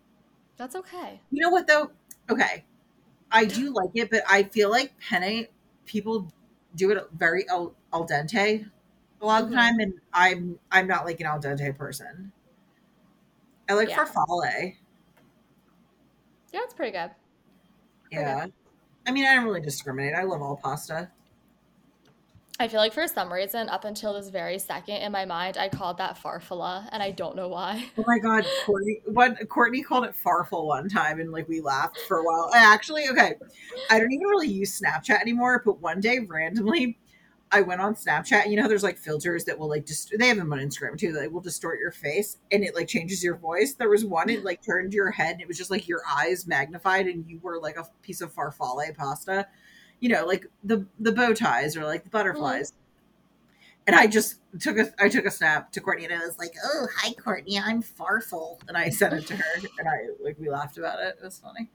Speaker 2: That's okay.
Speaker 1: You know what though? Okay, I do like it, but I feel like penne people do it very al, al dente a lot of the mm-hmm. time, and I'm I'm not like an al dente person. I like yeah. farfalle.
Speaker 2: Yeah, it's pretty good.
Speaker 1: Pretty yeah, good. I mean, I don't really discriminate. I love all pasta.
Speaker 2: I feel like for some reason, up until this very second in my mind, I called that farfalla, and I don't know why.
Speaker 1: Oh my god, Courtney! What Courtney called it farfel one time, and like we laughed for a while. I actually, okay, I don't even really use Snapchat anymore, but one day randomly, I went on Snapchat, you know, there's like filters that will like just they have them on Instagram too. That will distort your face, and it like changes your voice. There was one it like turned your head, and it was just like your eyes magnified, and you were like a piece of farfalle pasta you know, like the the bow ties or like the butterflies. Mm. And I just took a I took a snap to Courtney and I was like, "Oh, hi Courtney, I'm Farfel," and I sent it to her and I like we laughed about it. It was funny.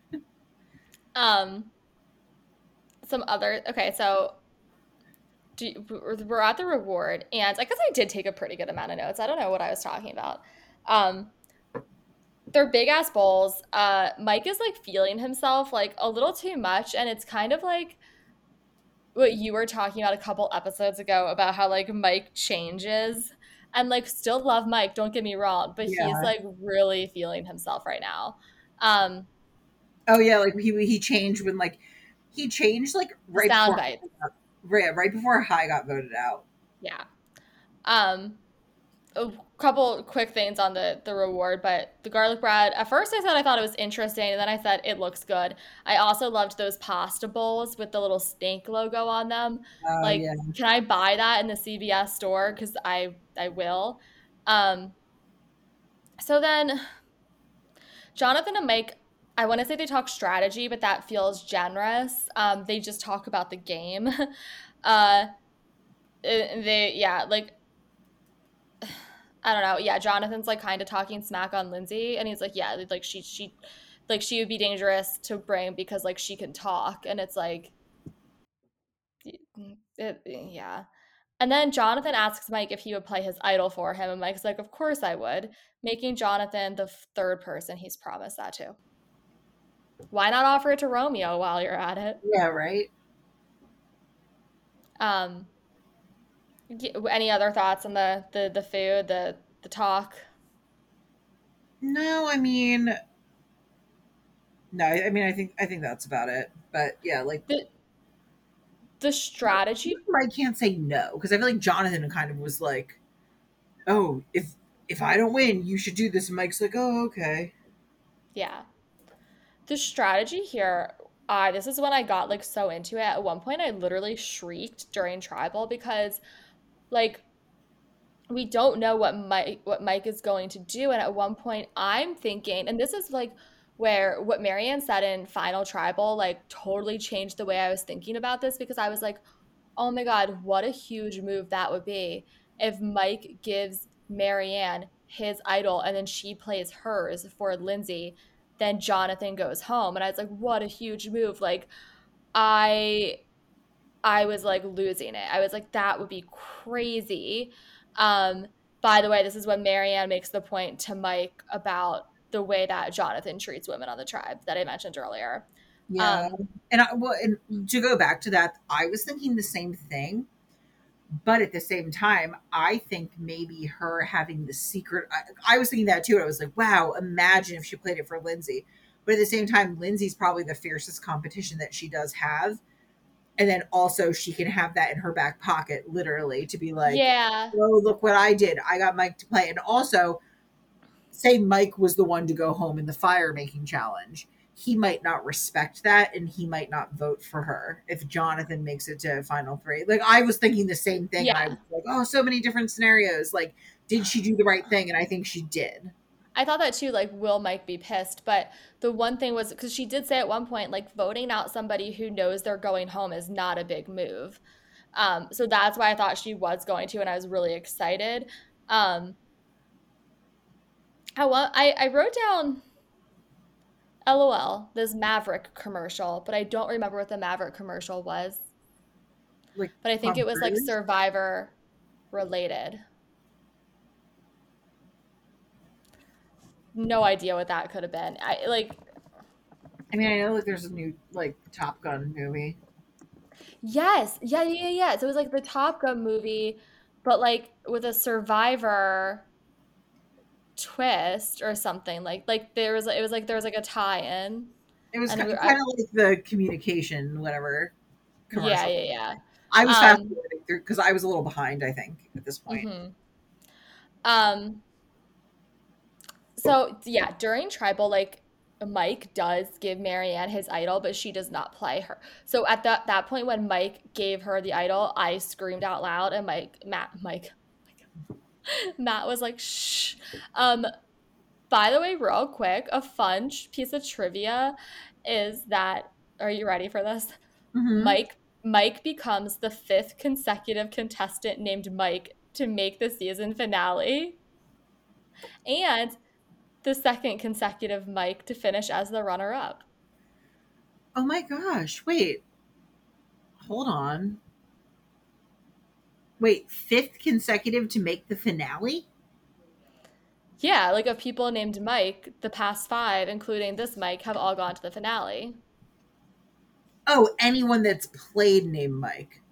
Speaker 2: Um, some other okay, so do you, we're at the reward, and I guess I did take a pretty good amount of notes. I don't know what I was talking about. Um, they're big ass bowls. Uh, Mike is like feeling himself like a little too much, and it's kind of like what you were talking about a couple episodes ago about how like Mike changes and like still love Mike, don't get me wrong, but yeah. he's like really feeling himself right now. Um
Speaker 1: Oh yeah, like he he changed when like he changed like right before, right, right before Hai got voted out.
Speaker 2: Yeah. Um a couple quick things on the the reward, but the garlic bread. At first, I said I thought it was interesting, and then I said it looks good. I also loved those pasta bowls with the little snake logo on them. Oh, like, yeah. can I buy that in the CBS store? Because I I will. Um. So then, Jonathan and Mike. I want to say they talk strategy, but that feels generous. Um, they just talk about the game. uh, they yeah, like I don't know. Yeah, Jonathan's like kind of talking smack on Lindsay, and he's like, yeah, like she she, like she would be dangerous to bring because like she can talk, and it's like, it, yeah. And then Jonathan asks Mike if he would play his idol for him, and Mike's like, of course I would, making Jonathan the third person he's promised that to. Why not offer it to Romeo while you're at it?
Speaker 1: Yeah, right.
Speaker 2: Um, any other thoughts on the the the food, the the talk?
Speaker 1: No, I mean, no, I mean, I think I think that's about it. But yeah, like
Speaker 2: the the strategy.
Speaker 1: I can't say no because I feel like Jonathan kind of was like, "Oh, if if I don't win, you should do this." And Mike's like, "Oh, okay."
Speaker 2: Yeah, the strategy here. Uh, this is when I got like so into it. At one point, I literally shrieked during tribal because like we don't know what Mike what Mike is going to do. And at one point I'm thinking, and this is like where what Maryanne said in Final Tribal like totally changed the way I was thinking about this because I was like, oh my God, what a huge move that would be if Mike gives Maryanne his idol and then she plays hers for Lindsay, then Jonathan goes home. And I was like, what a huge move. Like I I was like losing it. I was like, that would be crazy. Um, by the way, this is when Maryanne makes the point to Mike about the way that Jonathan treats women on the tribe that I mentioned earlier.
Speaker 1: Yeah. Um, and I, well, and to go back to that, I was thinking the same thing. But at the same time, I think maybe her having the secret. I, I was thinking that too. I was like, wow, imagine if she played it for Lindsay. But at the same time, Lindsay's probably the fiercest competition that she does have and then also she can have that in her back pocket literally to be like
Speaker 2: yeah.
Speaker 1: Oh look what i did. I got mike to play. And also say mike was the one to go home in the fire making challenge. He might not respect that and he might not vote for her if jonathan makes it to final three. Like i was thinking the same thing. Yeah. i was like oh so many different scenarios. Like did she do the right thing? And i think she did
Speaker 2: I thought that too, like, will Mike be pissed? But the one thing was because she did say at one point, like, voting out somebody who knows they're going home is not a big move. Um, so that's why I thought she was going to, and I was really excited. Um, I, want, I, I wrote down LOL, this Maverick commercial, but I don't remember what the Maverick commercial was. Like, but I think it was like Survivor related. No idea what that could have been. I like.
Speaker 1: I mean, I know like there's a new like Top Gun movie.
Speaker 2: Yes, yeah, yeah, yeah. So it was like the Top Gun movie, but like with a survivor twist or something. Like like there was it was like there was like a tie-in.
Speaker 1: It was kind
Speaker 2: we-
Speaker 1: of, kind of like the communication, whatever. Commercial.
Speaker 2: Yeah, yeah, yeah.
Speaker 1: I was
Speaker 2: Um,
Speaker 1: forwarding because I was a little behind. I think at this point.
Speaker 2: Mhm. Um. So yeah, during tribal, like Mike does give Maryanne his idol, but she does not play her. So at that that point, when Mike gave her the idol, I screamed out loud, and Mike, Matt, Mike, Matt was like, "Shh." Um. By the way, real quick, a fun piece of trivia is that. Are you ready for this?
Speaker 1: Mhm.
Speaker 2: Mike Mike becomes the fifth consecutive contestant named Mike to make the season finale. And the second consecutive Mike to finish as the runner up.
Speaker 1: Oh my gosh! Wait, hold on. Wait, fifth consecutive to make the finale?
Speaker 2: Yeah, like of people named Mike, the past five, including this Mike, have all gone to the finale.
Speaker 1: Oh, anyone that's played named Mike.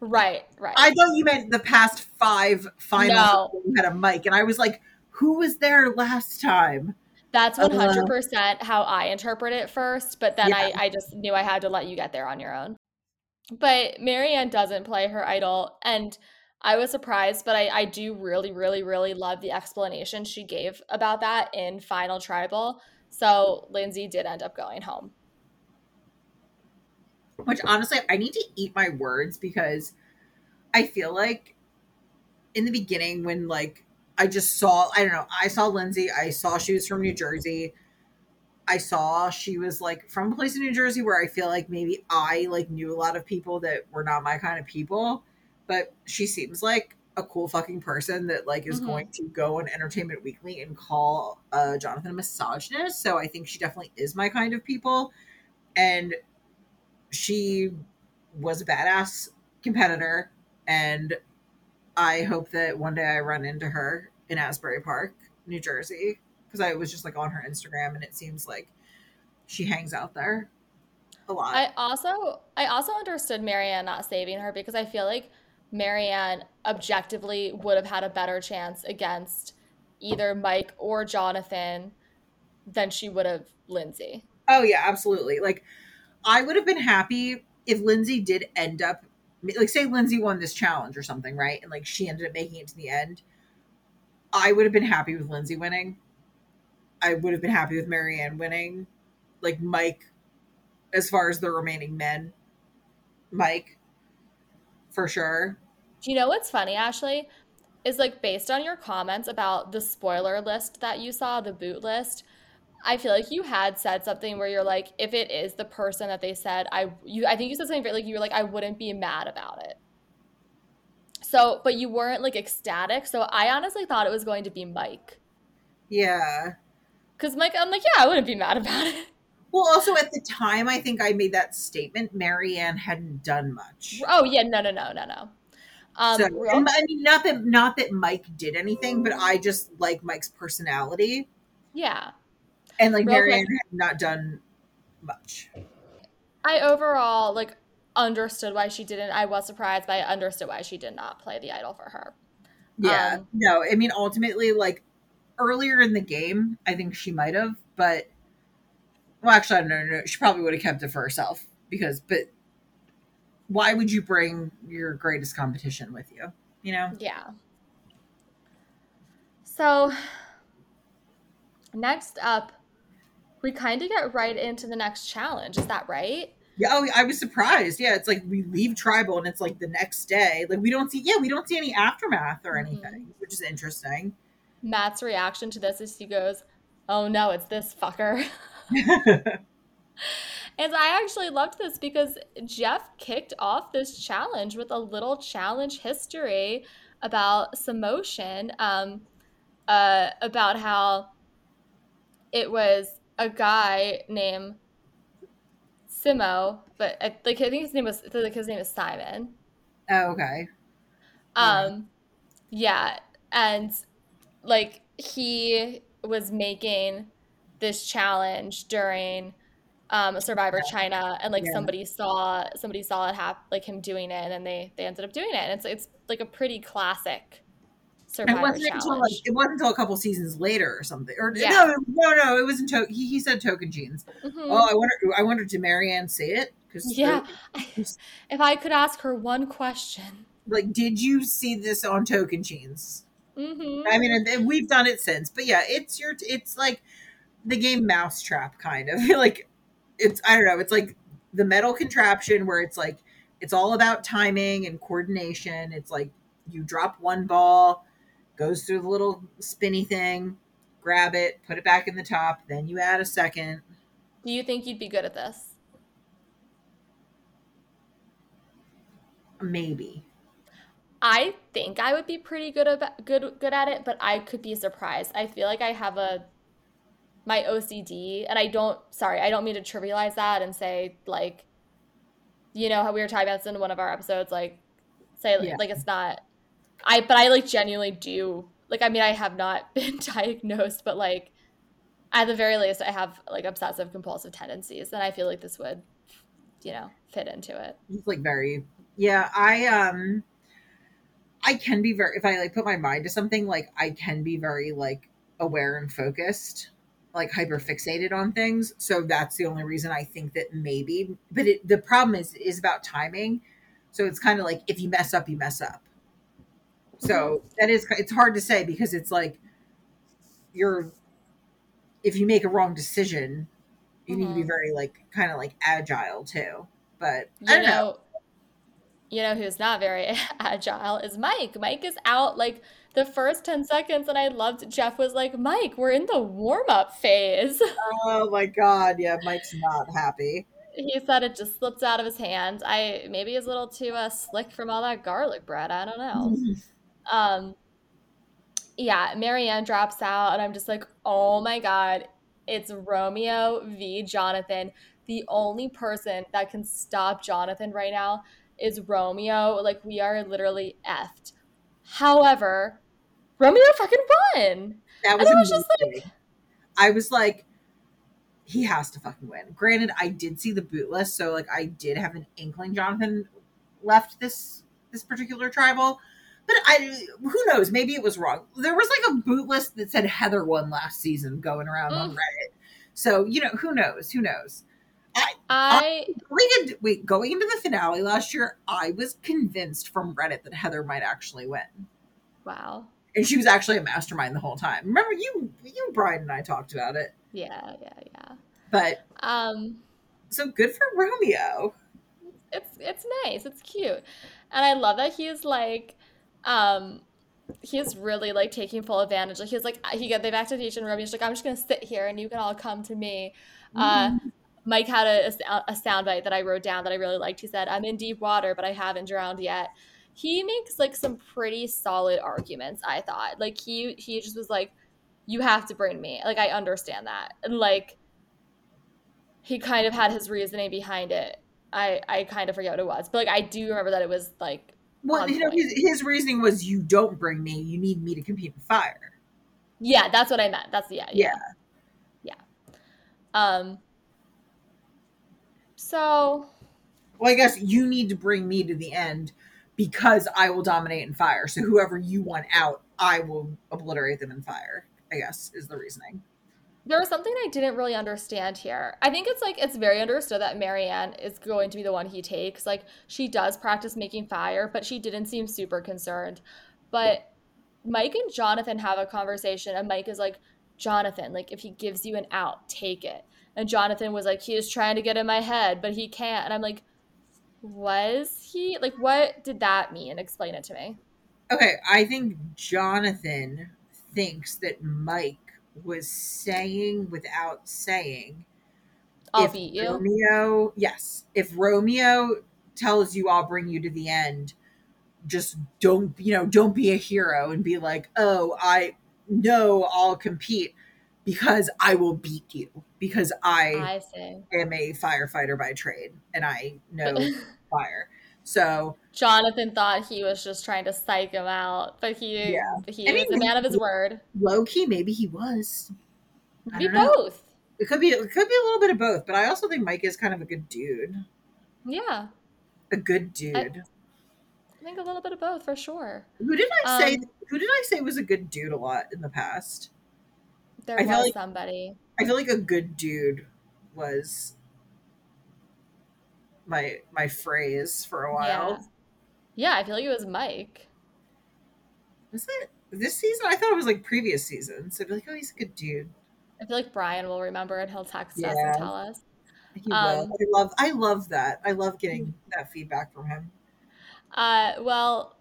Speaker 2: Right, right.
Speaker 1: I thought you meant the past five finals
Speaker 2: No.
Speaker 1: you had a Mike, and I was like, who was there last time?
Speaker 2: That's
Speaker 1: Uh,
Speaker 2: 100% how I interpret it first, but then
Speaker 1: Yeah.
Speaker 2: I, I just knew I had to let you get there on your own. But Maryanne doesn't play her idol, and I was surprised, but I, I do really, really, really love the explanation she gave about that in Final Tribal. So Lindsay did end up going home.
Speaker 1: Which honestly, I need to eat my words because I feel like in the beginning when like I just saw I don't know, I saw Lindsay, I saw she was from New Jersey. I saw she was like from a place in New Jersey where I feel like maybe I like knew a lot of people that were not my kind of people, but she seems like a cool fucking person that like is
Speaker 2: Mhm.
Speaker 1: going to go on Entertainment Weekly and call uh, Jonathan a misogynist. So I think she definitely is my kind of people, and she was a badass competitor, and I hope that one day I run into her in Asbury Park, New Jersey, because I was just like on her Instagram, and it seems like she hangs out there a lot.
Speaker 2: I also I also understood Maryanne not saving her because I feel like Maryanne objectively would have had a better chance against either Mike or Jonathan than she would have Lindsay.
Speaker 1: Oh yeah, absolutely. Like I would have been happy if Lindsay did end up like say Lindsay won this challenge or something, right? And like she ended up making it to the end. I would have been happy with Lindsay winning. I would have been happy with Maryanne winning. Like Mike, as far as the remaining men, Mike, for sure.
Speaker 2: Do you know what's funny, Ashley? Is like based on your comments about the spoiler list that you saw, the boot list. I feel like you had said something where you're like, if it is the person that they said, I you I think you said something like you were like, I wouldn't be mad about it. So, but you weren't like ecstatic. So I honestly thought it was going to be Mike.
Speaker 1: Yeah.
Speaker 2: Cause Mike, I'm like, yeah, I wouldn't be mad about it.
Speaker 1: Well, also at the time, I think I made that statement. Maryanne hadn't done much.
Speaker 2: Oh yeah, no, no, no, no, no. Um,
Speaker 1: so, and, I mean, not that not that Mike did anything, but I just like Mike's personality,
Speaker 2: yeah.
Speaker 1: and like
Speaker 2: Real
Speaker 1: Maryanne
Speaker 2: quick.
Speaker 1: had not done much.
Speaker 2: I overall like understood why she didn't. I was surprised, but I understood why she did not play the idol for her.
Speaker 1: Yeah,
Speaker 2: Um,
Speaker 1: no, I mean, ultimately, like earlier in the game, I think she might have, but well, actually, I don't know. no, She probably would have kept it for herself because, but why would you bring your greatest competition with you? You know?
Speaker 2: Yeah. So next up, we kind of get right into the next challenge. Is that right?
Speaker 1: Yeah, oh, I was surprised. Yeah, it's like we leave tribal and it's like the next day. Like we don't see, yeah, we don't see any aftermath or
Speaker 2: Mhm.
Speaker 1: anything, which is interesting.
Speaker 2: Matt's reaction to this is he goes, "Oh no, it's this fucker." And I actually loved this because Jeff kicked off this challenge with a little challenge history about Samotion, um, uh, about how it was a guy named Simo, but I, like I think his name was like his name is Simon.
Speaker 1: oh, okay.
Speaker 2: Um, yeah, and like he was making this challenge during um, Survivor China, and like
Speaker 1: Yeah.
Speaker 2: somebody saw somebody saw it happen, like him doing it, and then they they ended up doing it, and it's it's like a pretty classic Survivor
Speaker 1: it wasn't
Speaker 2: challenge.
Speaker 1: until like it wasn't until a couple seasons later or something. Or
Speaker 2: Yeah.
Speaker 1: no, no, no, it wasn't. To- he, he said Tocantins.
Speaker 2: Mhm.
Speaker 1: Oh, I wonder. I wonder did Marianne say it? Because
Speaker 2: Yeah. if I could ask her one question,
Speaker 1: like, did you see this on Tocantins?
Speaker 2: hmm
Speaker 1: I mean, and- and we've done it since, but yeah, it's your. It's like the game Mousetrap, kind of like it's. I don't know. It's like the metal contraption where it's like it's all about timing and coordination. It's like you drop one ball, goes through the little spinny thing, grab it, put it back in the top, then you add a second.
Speaker 2: do you think you'd be good at this?
Speaker 1: Maybe.
Speaker 2: I think I would be pretty good about good good at it, but I could be surprised. I feel like I have a my OCD, and I don't. Sorry, I don't mean to trivialize that and say like, you know how we were talking about this in one of our episodes, like say
Speaker 1: Yeah.
Speaker 2: like it's not. I but I like genuinely do like. I mean, I have not been diagnosed, but like at the very least, I have like obsessive compulsive tendencies, and I feel like this would, you know, fit into it.
Speaker 1: It's like very yeah, I um I can be very if I like put my mind to something, like I can be very like aware and focused, like hyper fixated on things. So that's the only reason I think that maybe but it the problem is is about timing. So it's kind of like if you mess up, you mess up. So that is it's hard to say because it's like you're if you make a wrong decision, you need to be
Speaker 2: Mhm.
Speaker 1: very like kind of like agile too. But
Speaker 2: You
Speaker 1: I don't know.
Speaker 2: know, you know who's not very agile is Mike. Mike is out like the first 10 seconds, and I loved Jeff was like, Mike, we're in the warm-up phase.
Speaker 1: Oh my god, yeah, Mike's not happy.
Speaker 2: He said it just slipped out of his hand. I maybe he's a little too uh, slick from all that garlic bread. I don't know. Um, yeah, Maryanne drops out, and I'm just like, oh my God, it's Romeo v. Jonathan. The only person that can stop Jonathan right now is Romeo. Like, we are literally effed. However, Romeo fucking won.
Speaker 1: That
Speaker 2: And
Speaker 1: was
Speaker 2: I was just
Speaker 1: amazing. I was like, he has to fucking win. Granted, I did see the boot list, so like I did have an inkling Jonathan left this this particular tribal. But I who knows, maybe it was wrong. There was like a boot list that said Heather won last season going around on. Reddit. So, you know, who knows? Who knows?
Speaker 2: I
Speaker 1: Going into, wait, going into the finale last year, I was convinced from Reddit that Heather might actually win.
Speaker 2: wow.
Speaker 1: And she was actually a mastermind the whole time. Remember you you Brian and I talked about it.
Speaker 2: Yeah, yeah, yeah.
Speaker 1: But
Speaker 2: Um,
Speaker 1: so good for Romeo.
Speaker 2: it's it's nice it's cute and i love that he's like um he's really like taking full advantage. Like he's like he got they back to the and Romeo's like i'm just gonna sit here and you can all come to me. Uh mike had a, a soundbite that i wrote down that i really liked. He said i'm in deep water but i haven't drowned yet. He makes like some pretty solid arguments i thought. Like he he just was like you have to bring me. Like i understand that. And like he kind of had his reasoning behind it. I I kind of forget what it was, but like I do remember that it was like
Speaker 1: Well, you know, his, his reasoning was, "You don't bring me. You need me to compete in fire."
Speaker 2: yeah, that's what I meant. That's yeah, yeah. Yeah. Um so
Speaker 1: Well, I guess you need to bring me to the end because I will dominate in fire. So whoever you want out, I will obliterate them in fire. I guess is the reasoning.
Speaker 2: There was something I didn't really understand here. I think it's like it's very understood that Maryanne is going to be the one he takes. Like she does practice making fire, but she didn't seem super concerned. But Mike and Jonathan have a conversation, and Mike is like, Jonathan, like if he gives you an out, take it. And Jonathan was like, he is trying to get in my head, but he can't. And I'm like, was he like what did that mean? Explain it to me.
Speaker 1: Okay, I think Jonathan thinks that Mike was saying without saying
Speaker 2: I'll
Speaker 1: if
Speaker 2: beat you.
Speaker 1: Romeo, yes, if Romeo tells you I'll bring you to the end, just don't, you know, don't be a hero and be like, "Oh, I know I'll compete because I will beat you because I
Speaker 2: I
Speaker 1: am a firefighter by trade and I know fire." So
Speaker 2: Jonathan thought he was just trying to psych him out, but he
Speaker 1: Yeah.
Speaker 2: he
Speaker 1: I
Speaker 2: was
Speaker 1: mean,
Speaker 2: a man of his word.
Speaker 1: low key, maybe he was. I
Speaker 2: Be both.
Speaker 1: It could be. It could be a little bit of both, but I also think Mike is kind of a good dude.
Speaker 2: Yeah.
Speaker 1: A good dude.
Speaker 2: I think a little bit of both for sure.
Speaker 1: who did I say?
Speaker 2: Um,
Speaker 1: Who did I say was a good dude a lot in the past?
Speaker 2: There
Speaker 1: I
Speaker 2: was
Speaker 1: like-
Speaker 2: somebody.
Speaker 1: I feel like a good dude was my my phrase for a while.
Speaker 2: Yeah. Yeah, I feel like it was Mike.
Speaker 1: Was it this season? I thought it was like previous seasons. I'd be like, oh, he's a good dude.
Speaker 2: I feel like Brian will remember and he'll text us and tell us.
Speaker 1: He.
Speaker 2: Um,
Speaker 1: I love I love that. I love getting that feedback from him.
Speaker 2: Uh, well,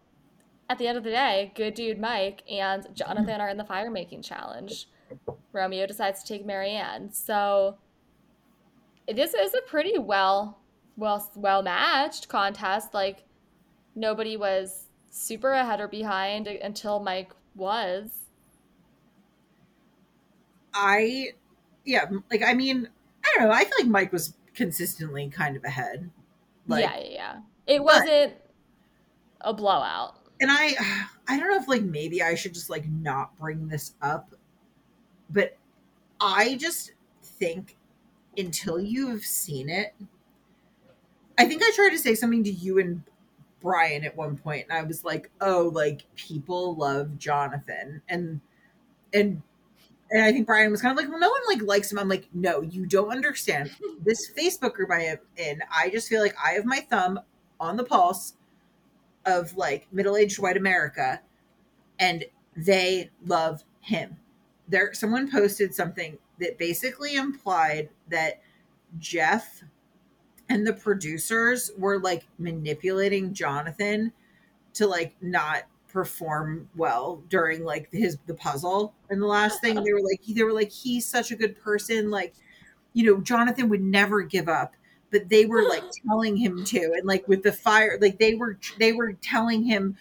Speaker 2: at the end of the day, good dude Mike and Jonathan are in the fire making challenge. Romeo decides to take Maryanne. So this is a pretty well well well matched contest. Like nobody was super ahead or behind until Mike was.
Speaker 1: I yeah, like I mean, I don't know. I feel like Mike was consistently kind of ahead. Like
Speaker 2: yeah, yeah, yeah. It
Speaker 1: but-
Speaker 2: wasn't a blowout.
Speaker 1: and I I don't know if like maybe I should just like not bring this up, but I just think until you've seen it, I think I tried to say something to you and Brian at one point, and I was like, "Oh, like people love Jonathan," and and and I think Brian was kind of like, "Well, no one like likes him." I'm like, "No, you don't understand. This Facebook group I am in, I just feel like I have my thumb on the pulse of like middle-aged white America, and they love him." There, someone posted something that basically implied that Jeff and the producers were like manipulating Jonathan to like not perform well during like his the puzzle. And the last thing they were like they were like he's such a good person like you know Jonathan would never give up but they were like telling him to and like with the fire like they were they were telling him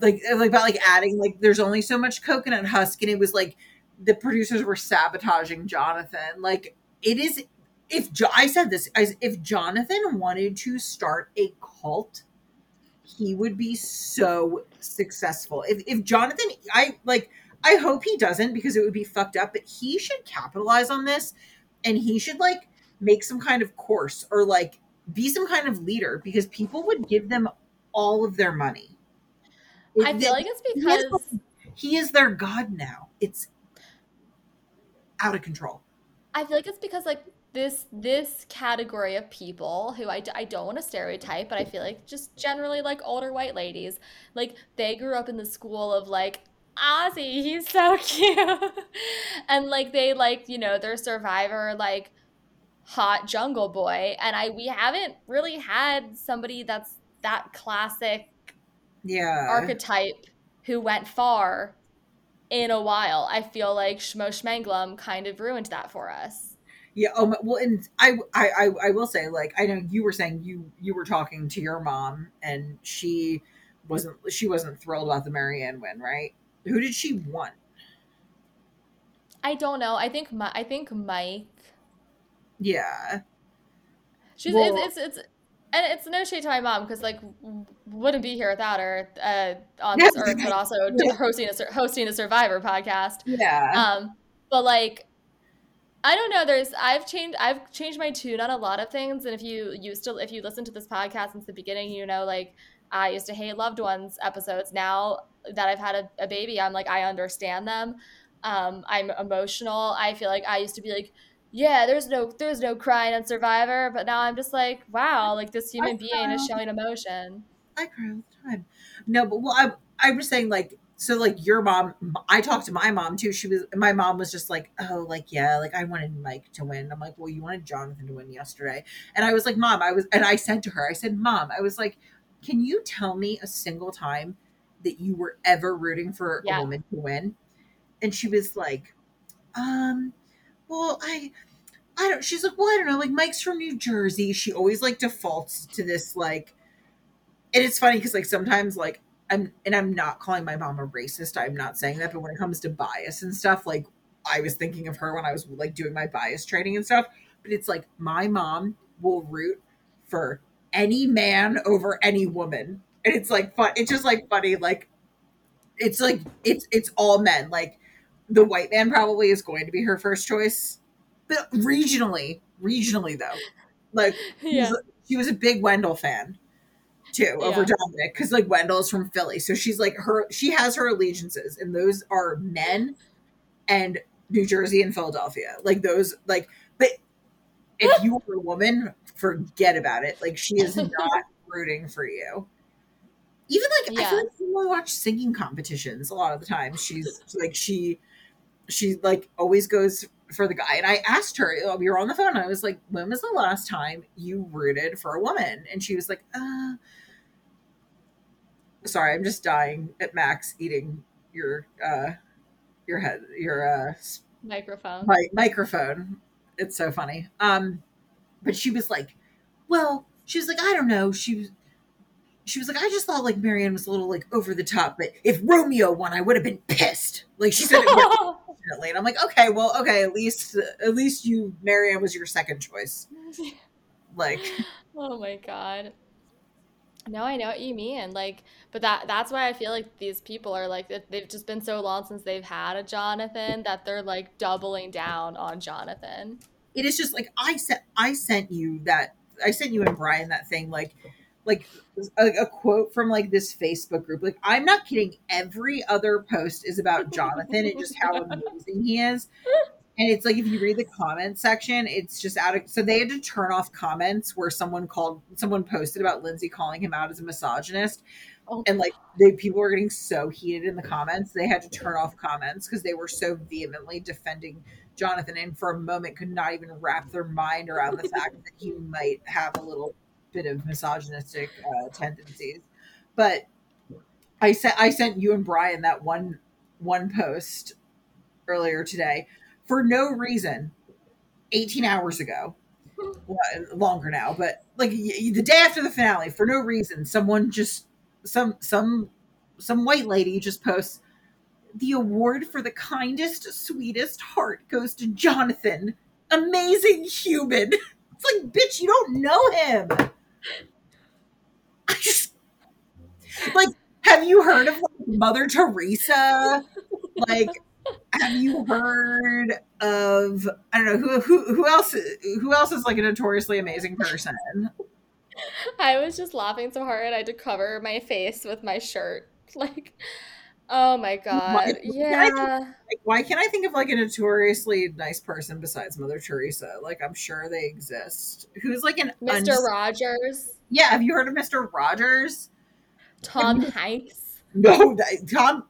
Speaker 1: like like about like adding like there's only so much coconut husk and it was like the producers were sabotaging Jonathan. Like it is if jo- I said this as if Jonathan wanted to start a cult he would be so successful. If if Jonathan I like I hope he doesn't because it would be fucked up but he should capitalize on this and he should like make some kind of course or like be some kind of leader because people would give them all of their money.
Speaker 2: I feel like it's because
Speaker 1: he is their god now. It's out of control.
Speaker 2: I feel like it's because like this this category of people who I, I don't want to stereotype, but I feel like just generally like older white ladies, like they grew up in the school of like Ozzy, he's so cute, and like they like you know their survivor like hot jungle boy, and I we haven't really had somebody that's that classic
Speaker 1: yeah
Speaker 2: archetype who went far in a while. I feel like Shmo Shmanglum kind of ruined that for us.
Speaker 1: Yeah. Oh my- well, and I, I, I, I will say, like, I know you were saying you, you were talking to your mom, and she wasn't, she wasn't thrilled about the Maryanne win, right? Who did she want?
Speaker 2: I don't know. I think my, I think Mike.
Speaker 1: Yeah.
Speaker 2: She's
Speaker 1: Well-
Speaker 2: it's, it's it's and it's no shade to my mom because like wouldn't be here without her uh, on this earth, but also hosting a hosting a Survivor podcast.
Speaker 1: Yeah.
Speaker 2: Um, but like, I don't know. There's I've changed I've changed my tune on a lot of things, and if you used to if you listen to this podcast since the beginning, you know like I used to hate loved ones episodes. Now that I've had a, a baby, I'm like I understand them. Um, I'm emotional. I feel like I used to be like. Yeah, there's no there's no crying on Survivor, but now I'm just like, wow, like this human being is showing emotion.
Speaker 1: I cry all the time. No, but well, I, I was saying like, so like your mom, I talked to my mom too. She was, my mom was just like, oh, like, yeah, like I wanted Mike to win. I'm like, well, you wanted Jonathan to win yesterday. And I was like, mom, I was, and I said to her, I said, mom, I was like, can you tell me a single time that you were ever rooting for
Speaker 2: Yeah.
Speaker 1: a woman to win? And she was like, um, well, I, I don't, she's like, well, I don't know, like Mike's from New Jersey. She always like defaults to this, like, and it's funny because like sometimes like I'm and I'm not calling my mom a racist. I'm not saying that, but when it comes to bias and stuff, like I was thinking of her when I was like doing my bias training and stuff. But it's like my mom will root for any man over any woman. And it's like fun. It's just like funny. Like it's like it's it's all men. Like the white man probably is going to be her first choice, but regionally, regionally though, like
Speaker 2: Yeah.
Speaker 1: she was a big Wendell fan too over
Speaker 2: Yeah.
Speaker 1: Dominic because like Wendell's from Philly, so she's like her she has her allegiances, and those are men and New Jersey and Philadelphia. Like those, like, but if you were a woman, forget about it. Like she is not rooting for you. Even like I feel like when we watch singing competitions, a lot of the time she's like she she like always goes for the guy. And I asked her, uh, we were on the phone. I was like, when was the last time you rooted for a woman? And she was like, uh sorry, I'm just dying at Max eating your uh your head your uh
Speaker 2: Microphone.
Speaker 1: My, microphone. It's so funny. Um, but she was like, well, she was like, I don't know. She was, she was like, I just thought like Maryanne was a little like over the top, but if Romeo won, I would have been pissed. Like she said it and I'm like, okay, well, okay, at least at least you Maryanne was your second choice. Like,
Speaker 2: oh my god. No, I know what you mean. Like, but that that's why I feel like these people are like they've just been so long since they've had a Jonathan that they're like doubling down on Jonathan.
Speaker 1: it is just like I sent I sent you that I sent you and Brian that thing like like a, a quote from like this Facebook group. Like I'm not kidding. Every other post is about Jonathan and just how amazing he is. And it's like if you read the comment section, it's just out of so they had to turn off comments where someone called someone posted about Lindsay calling him out as a misogynist.
Speaker 2: Oh.
Speaker 1: And like they people were getting so heated in the comments, they had to turn off comments because they were so vehemently defending Jonathan and for a moment could not even wrap their mind around the fact that he might have a little bit of misogynistic uh, tendencies. But I sent I sent you and Brian that one one post earlier today for no reason. 18 hours ago. Longer now, but like the day after the finale for no reason someone just some some some white lady just posts the award for the kindest, sweetest heart goes to Jonathan. Amazing human. It's like, bitch, you don't know him. I just like, have you heard of like, Mother Teresa? Like, have you heard of I don't know who who who else who else is like a notoriously amazing person?
Speaker 2: I was just laughing so hard I had to cover my face with my shirt. Like, oh my god.
Speaker 1: why can I
Speaker 2: Yeah.
Speaker 1: Like, why can't I think of like a notoriously nice person besides Mother Teresa? Like, I'm sure they exist. Who's like an
Speaker 2: Mr.
Speaker 1: uns-
Speaker 2: Rogers,
Speaker 1: Yeah, have you heard of Mr. Rogers?
Speaker 2: Tom Hanks.
Speaker 1: No, Tom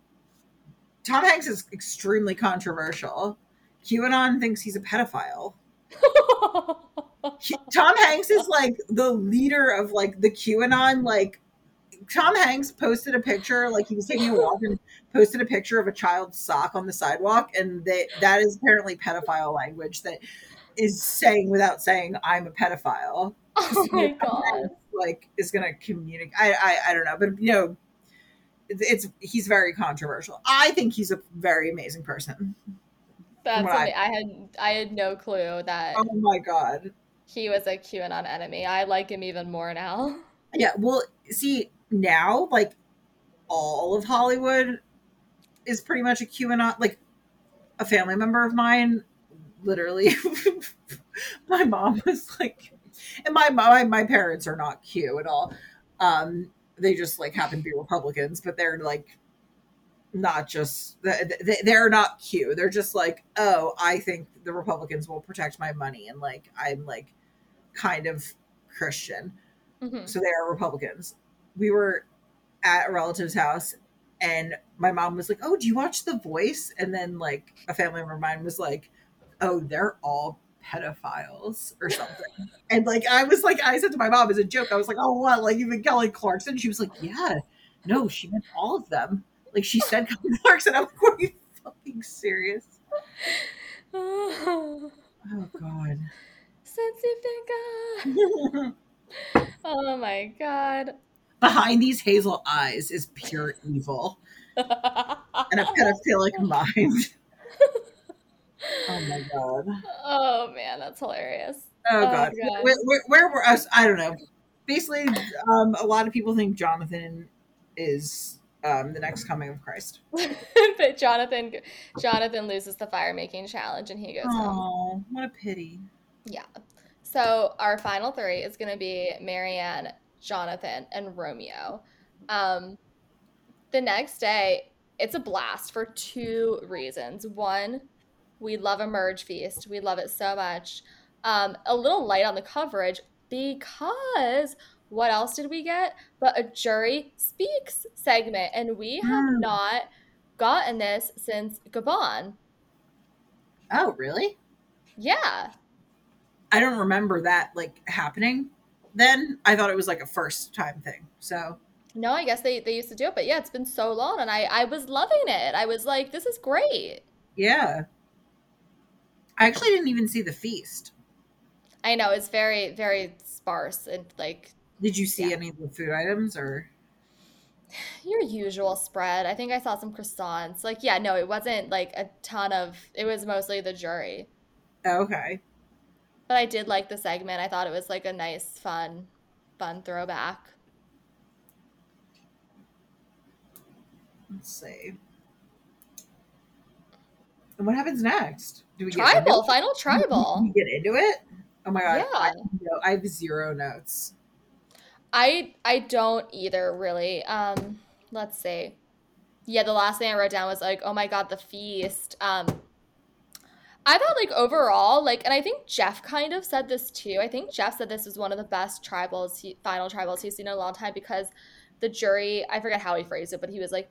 Speaker 1: Tom Hanks is extremely controversial. QAnon thinks he's a pedophile. He- Tom Hanks is like the leader of like the QAnon like Tom Hanks posted a picture like he was taking a walk and posted a picture of a child's sock on the sidewalk and that that is apparently pedophile language that is saying without saying I'm a pedophile.
Speaker 2: oh my god.
Speaker 1: like is going to communicate. I, I I don't know, but you know, it's, he's very controversial. I think he's a very amazing person.
Speaker 2: That's
Speaker 1: I-
Speaker 2: I had I had no clue that
Speaker 1: Oh my god.
Speaker 2: he was a QAnon enemy. I like him even more now.
Speaker 1: Yeah. Well, see now, like all of Hollywood is pretty much a QAnon. Like a family member of mine, literally, my mom was like, and my my my parents are not Q at all. Um, they just like happen to be Republicans, but they're like not just they- they're not Q. They're just like, oh, I think the Republicans will protect my money, and like I'm like kind of Christian,
Speaker 2: Mhm.
Speaker 1: so they are Republicans. We were at a relative's house, and my mom was like, "Oh, do you watch The Voice?" And then like a family member of mine was like, "Oh, they're all." Pedophiles or something. And like i was like i said to my mom as a joke i was like oh what like even kelly clarkson? She was like yeah no she meant all of them. Like she said kelly clarkson. I'm like are you fucking serious? Oh god.
Speaker 2: Sensitive Oh my god.
Speaker 1: behind these hazel eyes is pure evil. And I've got to feel like a pedophilic mind oh my god
Speaker 2: oh man, that's hilarious.
Speaker 1: oh
Speaker 2: Oh,
Speaker 1: god,
Speaker 2: God.
Speaker 1: Where, where, where were us i don't know basically, um, a lot of people think Jonathan is um, the next coming of Christ.
Speaker 2: but Jonathan, Jonathan loses the fire making challenge and he goes home.
Speaker 1: Oh, what a pity.
Speaker 2: Yeah. So our final three is going to be Maryanne, Jonathan, and Romeo. Um, the next day, it's a blast for two reasons. One, we love a merge feast. We love it so much. Um, a little light on the coverage because what else did we get? But a jury speaks segment, and we have
Speaker 1: Hmm.
Speaker 2: not gotten this since Gabon.
Speaker 1: Oh, really?
Speaker 2: Yeah.
Speaker 1: I don't remember that like happening. Then I thought it was like a first time thing. So
Speaker 2: No, I guess they, they used to do it, but yeah, it's been so long and I, I was loving it. I was like, this is great.
Speaker 1: yeah, I actually didn't even see the feast.
Speaker 2: I know it's very, very sparse and like
Speaker 1: Did you see
Speaker 2: Yeah.
Speaker 1: any of the food items or?
Speaker 2: your usual spread. I think I saw some croissants. Like, yeah, no, it wasn't like a ton of, it was mostly the jury.
Speaker 1: Okay.
Speaker 2: But I did like the segment. I thought it was like a nice, fun, fun throwback.
Speaker 1: Let's see. And what happens next? Do we
Speaker 2: Tribal, final tribal.
Speaker 1: we get into it? Oh my god!
Speaker 2: Yeah.
Speaker 1: I, no, I have zero notes.
Speaker 2: I I don't either really. Um, let's see. Yeah, the last thing I wrote down was like, oh my God, the feast. Um, I thought like overall, like, and I think Jeff kind of said this too. I think Jeff said this was one of the best tribals, he, final tribals he's seen in a long time because the jury, I forget how he phrased it, but he was like,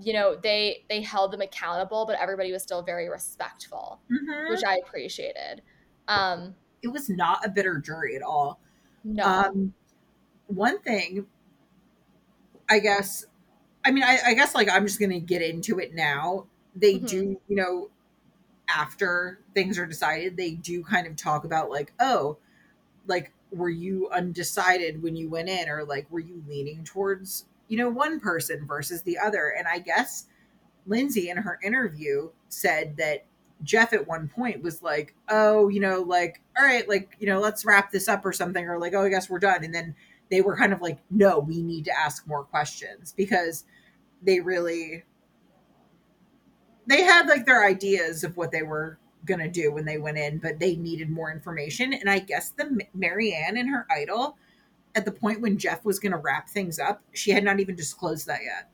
Speaker 2: you know, they they held them accountable, but everybody was still very respectful,
Speaker 1: Mhm.
Speaker 2: which I appreciated. Um,
Speaker 1: It was not a bitter jury at all.
Speaker 2: no,
Speaker 1: Um, one thing, I guess, I mean, I, I guess like I'm just gonna get into it now. They
Speaker 2: Mhm.
Speaker 1: do, you know, after things are decided, they do kind of talk about like, oh, like were you undecided when you went in, or like were you leaning towards, you know, one person versus the other? And I guess Lindsay in her interview said that Jeff at one point was like, "Oh, you know, like, all right, like, you know, let's wrap this up or something," or like, "Oh, I guess we're done." And then they were kind of like, "No, we need to ask more questions because they really they had like their ideas of what they were gonna do when they went in, but they needed more information. And I guess the Maryanne and her idol, at the point when Jeff was gonna wrap things up, she had not even disclosed that yet.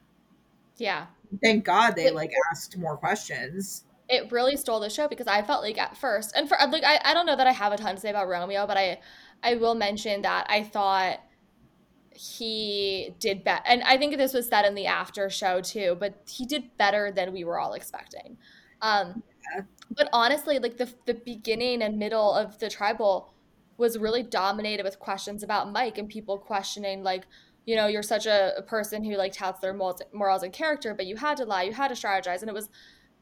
Speaker 2: yeah.
Speaker 1: Thank God they
Speaker 2: It-
Speaker 1: like asked more questions.
Speaker 2: it really stole the show because I felt like at first, and for like I, I don't know that I have a ton to say about Romeo, but I I will mention that I thought he did better, and I think this was said in the after show too, but he did better than we were all expecting. Um,
Speaker 1: Yeah.
Speaker 2: but honestly, like the the beginning and middle of the tribal was really dominated with questions about Mike and people questioning like. You know, you're such a, a person who like touts their morals, and character, but you had to lie, you had to strategize, and it was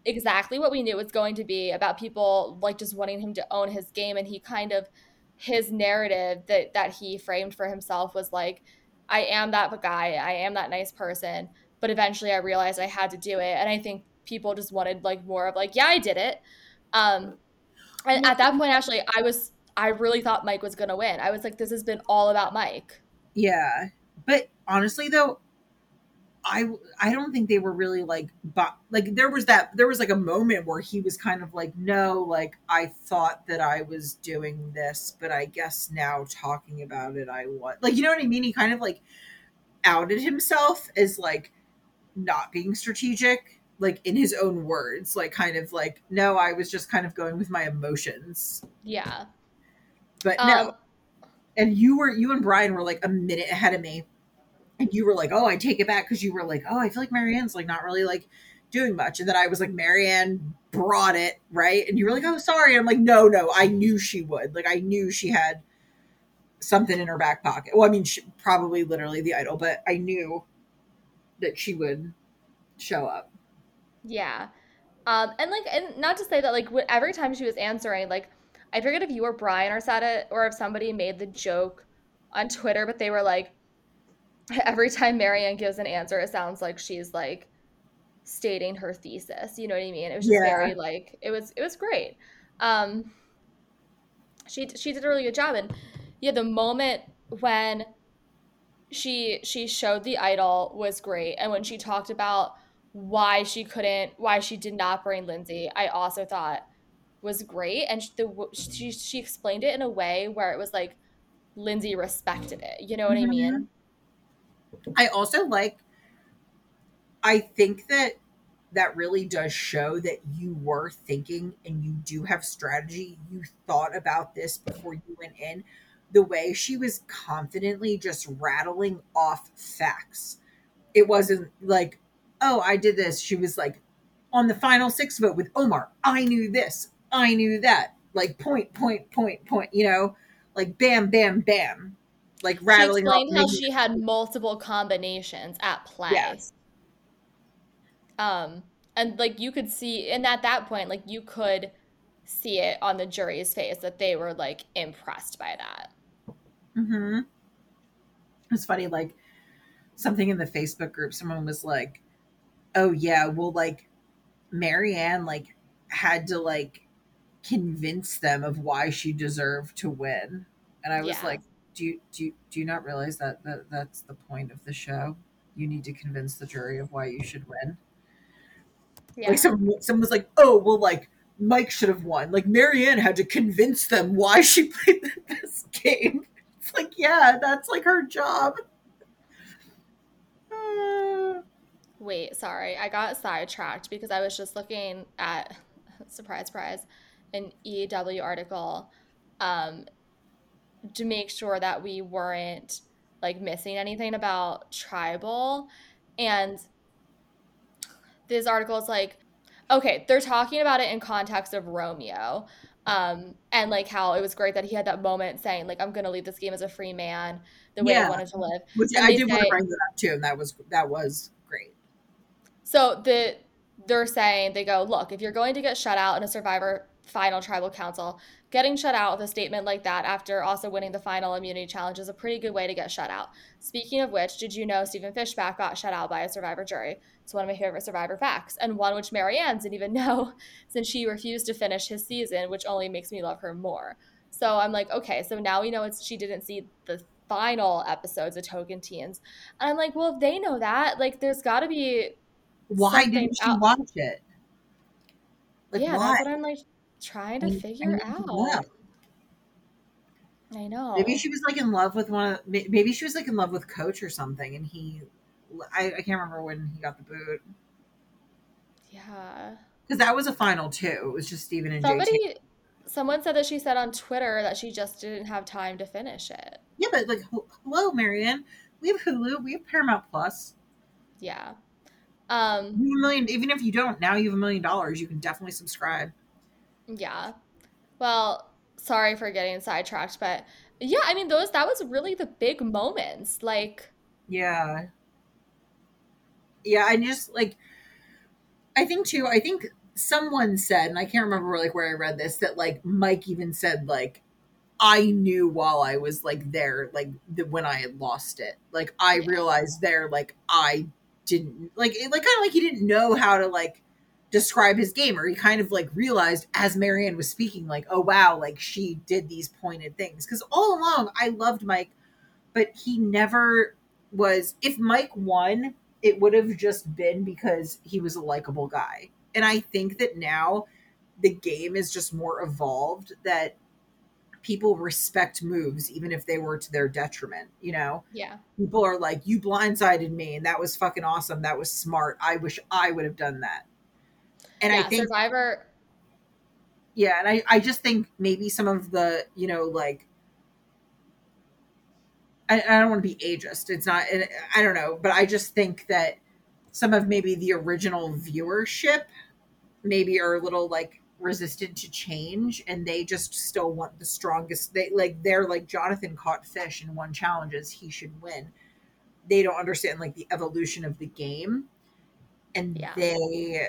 Speaker 2: exactly what we knew it was going to be about people like just wanting him to own his game. And he kind of his narrative that that he framed for himself was like I am that guy. I am that nice person. But eventually I realized I had to do it. And I think people just wanted like more of like yeah I did it. Um and at that point actually I was I really thought Mike was going to win. I was like this has been all about Mike.
Speaker 1: Yeah. But honestly though, I I don't think they were really like but like there was that there was like a moment where he was kind of like no like I thought that I was doing this but I guess now talking about it I want like you know what I mean? He kind of like outed himself as like not being strategic like in his own words like kind of like no I was just kind of going with my emotions.
Speaker 2: Yeah
Speaker 1: but no
Speaker 2: um
Speaker 1: and you were you and Brian were like a minute ahead of me, and you were like, "Oh, I take it back," because you were like, "Oh, I feel like Maryanne's like not really like doing much," and then I was like, "Maryanne brought it right," and you were like, "Oh, sorry," And I'm like, "No, no, I knew she would. Like, I knew she had something in her back pocket. Well, I mean, she, probably literally the idol, but I knew that she would show up."
Speaker 2: Yeah. Um, and like, and not to say that like every time she was answering, like, I forget if you or Brian or said it, or if somebody made the joke on Twitter, but they were like, every time Maryanne gives an answer, it sounds like she's like stating her thesis. You know what I mean? It was just
Speaker 1: Yeah.
Speaker 2: very like it was it was great. Um, she she did a really good job, and yeah, the moment when she she showed the idol was great and when she talked about why she couldn't why she did not bring lindsay i also thought was great and the she, she explained it in a way where it was like lindsay respected it you know what mm-hmm. i mean?
Speaker 1: I also like i think that that really does show that you were thinking and you do have strategy. You thought about this before you went in. The way she was confidently just rattling off facts. It wasn't like oh, I did this. She was like, on the final six vote with Omar, I knew this, I knew that. Like point, point, point, point, you know, like bam, bam, bam. Like rattling.
Speaker 2: She explained how she had multiple combinations at play. Yes. Um, and like you could see, and at that point, like you could see it on the jury's face that they were like impressed by that.
Speaker 1: Mm-hmm. It's funny, like something in the Facebook group, someone was like, oh yeah, well like Maryanne like had to like convince them of why she deserved to win. And I was yeah. like, do you do you, do you not realize that, that that's the point of the show? You need to convince the jury of why you should win. Yeah. Like someone, someone was like, oh well like Mike should have won. Like Maryanne had to convince them why she played this game. It's like, yeah, that's like her job.
Speaker 2: Uh, Wait, sorry. I got sidetracked because I was just looking at surprise surprise an EW article um to make sure that we weren't like missing anything about tribal and this article is like okay, they're talking about it in context of Romeo. Um, and like how it was great that he had that moment saying like I'm gonna leave this game as a free man the way yeah. I wanted to live.
Speaker 1: Which and I did say, want to bring that up too, and that was that was great.
Speaker 2: so the they're saying they go, look, if you're going to get shut out in a Survivor final tribal council, getting shut out with a statement like that after also winning the final immunity challenge is a pretty good way to get shut out. Speaking of which, did you know Stephen Fishbach got shut out by a Survivor jury? It's one of my favorite Survivor facts, and one which Maryanne didn't even know since she refused to finish his season, which only makes me love her more. So I'm like, okay, so now we know it's she didn't see the final episodes of Tocantins. And I'm like, well, if they know that, like there's gotta be
Speaker 1: why didn't she watch it?
Speaker 2: Like, yeah, why? that's what I'm like trying to figure out. I know.
Speaker 1: Maybe she was like in love with one. Of, maybe she was like in love with Coach or something, and he. I, I can't remember when he got the boot.
Speaker 2: Yeah.
Speaker 1: Because that was a final too. It was just Stephen and
Speaker 2: Somebody, JT. Someone said that she said on Twitter that she just didn't have time to finish it.
Speaker 1: Yeah, but like, hello, Maryanne. We have Hulu. We have Paramount Plus.
Speaker 2: Yeah. Um,
Speaker 1: you million, even if you don't, now you have a million dollars. You can definitely subscribe.
Speaker 2: Yeah. Well, sorry for getting sidetracked, but yeah, I mean, those that was really the big moments. Like,
Speaker 1: yeah, yeah, I just like, I think too. I think someone said, and I can't remember like where I read this, that like Mike even said like I knew while I was like there, like the, when I had lost it, like I yeah. realized there, like I didn't like it, like kind of like he didn't know how to like describe his game or he kind of like realized as maryanne was speaking like oh wow like she did these pointed things. Because all along I loved Mike but he never was if Mike won it would have just been because he was a likable guy. And I think that now the game is just more evolved that people respect moves even if they were to their detriment you know?
Speaker 2: Yeah.
Speaker 1: People are like you blindsided me and that was fucking awesome. That was smart. I wish i would have done that
Speaker 2: and yeah, i think survivor
Speaker 1: yeah and i i just think maybe some of the you know like I, I don't want to be ageist it's not i don't know but i just think that some of maybe the original viewership maybe are a little like resistant to change and they just still want the strongest they like they're like jonathan caught fish and won challenges he should win they don't understand like the evolution of the game and yeah. they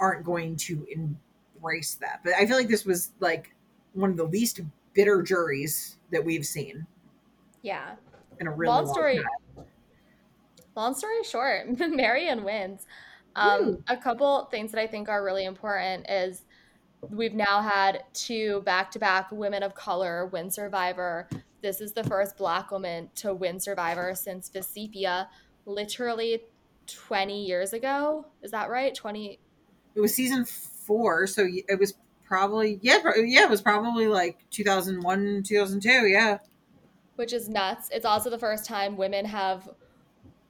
Speaker 1: aren't going to embrace that but i feel like this was like one of the least bitter juries that we've seen
Speaker 2: yeah
Speaker 1: in a really long, long story time.
Speaker 2: long story short Maryanne wins um, a couple things that I think are really important is we've now had two back-to-back women of color win survivor this is the first black woman to win Survivor since Vecepia, literally 20 years ago. Is that right? 20.
Speaker 1: It was season four, so it was probably yeah, yeah, it was probably like 2001, 2002, yeah.
Speaker 2: Which is nuts. It's also the first time women have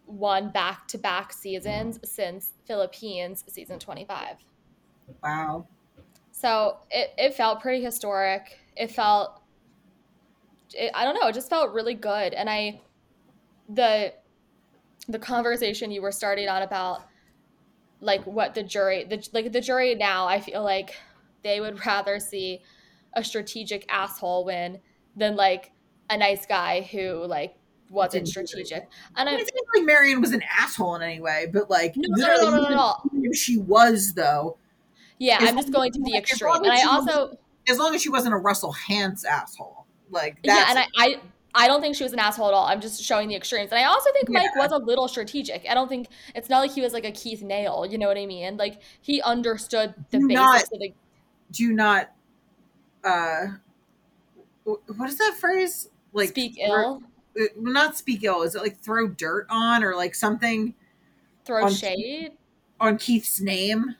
Speaker 2: won back-to-back seasons since Philippines season 25.
Speaker 1: Wow.
Speaker 2: So it, it felt pretty historic. It felt it, I don't know, it just felt really good. And I the the conversation you were starting on about like what the jury the like the jury now I feel like they would rather see a strategic asshole win than like a nice guy who like wasn't strategic. And I,
Speaker 1: I think like Maryanne was an asshole in any way, but like
Speaker 2: no, no, no, no, no, no.
Speaker 1: she was though.
Speaker 2: Yeah, I'm just going to the extreme. And I also
Speaker 1: as long as she wasn't a Russell Hantz asshole. Like
Speaker 2: yeah, and I, I I don't think she was an asshole at all. I'm just showing the extremes. And I also think Mike was a little strategic. I don't think it's not like he was like a Keith Nale, you know what I mean? Like he understood the do basics not, of the
Speaker 1: do not uh what is that phrase? Like
Speaker 2: speak ill.
Speaker 1: Uh, not speak ill. Is it like throw dirt on or like something?
Speaker 2: Throw on shade
Speaker 1: Keith, on Keith's name.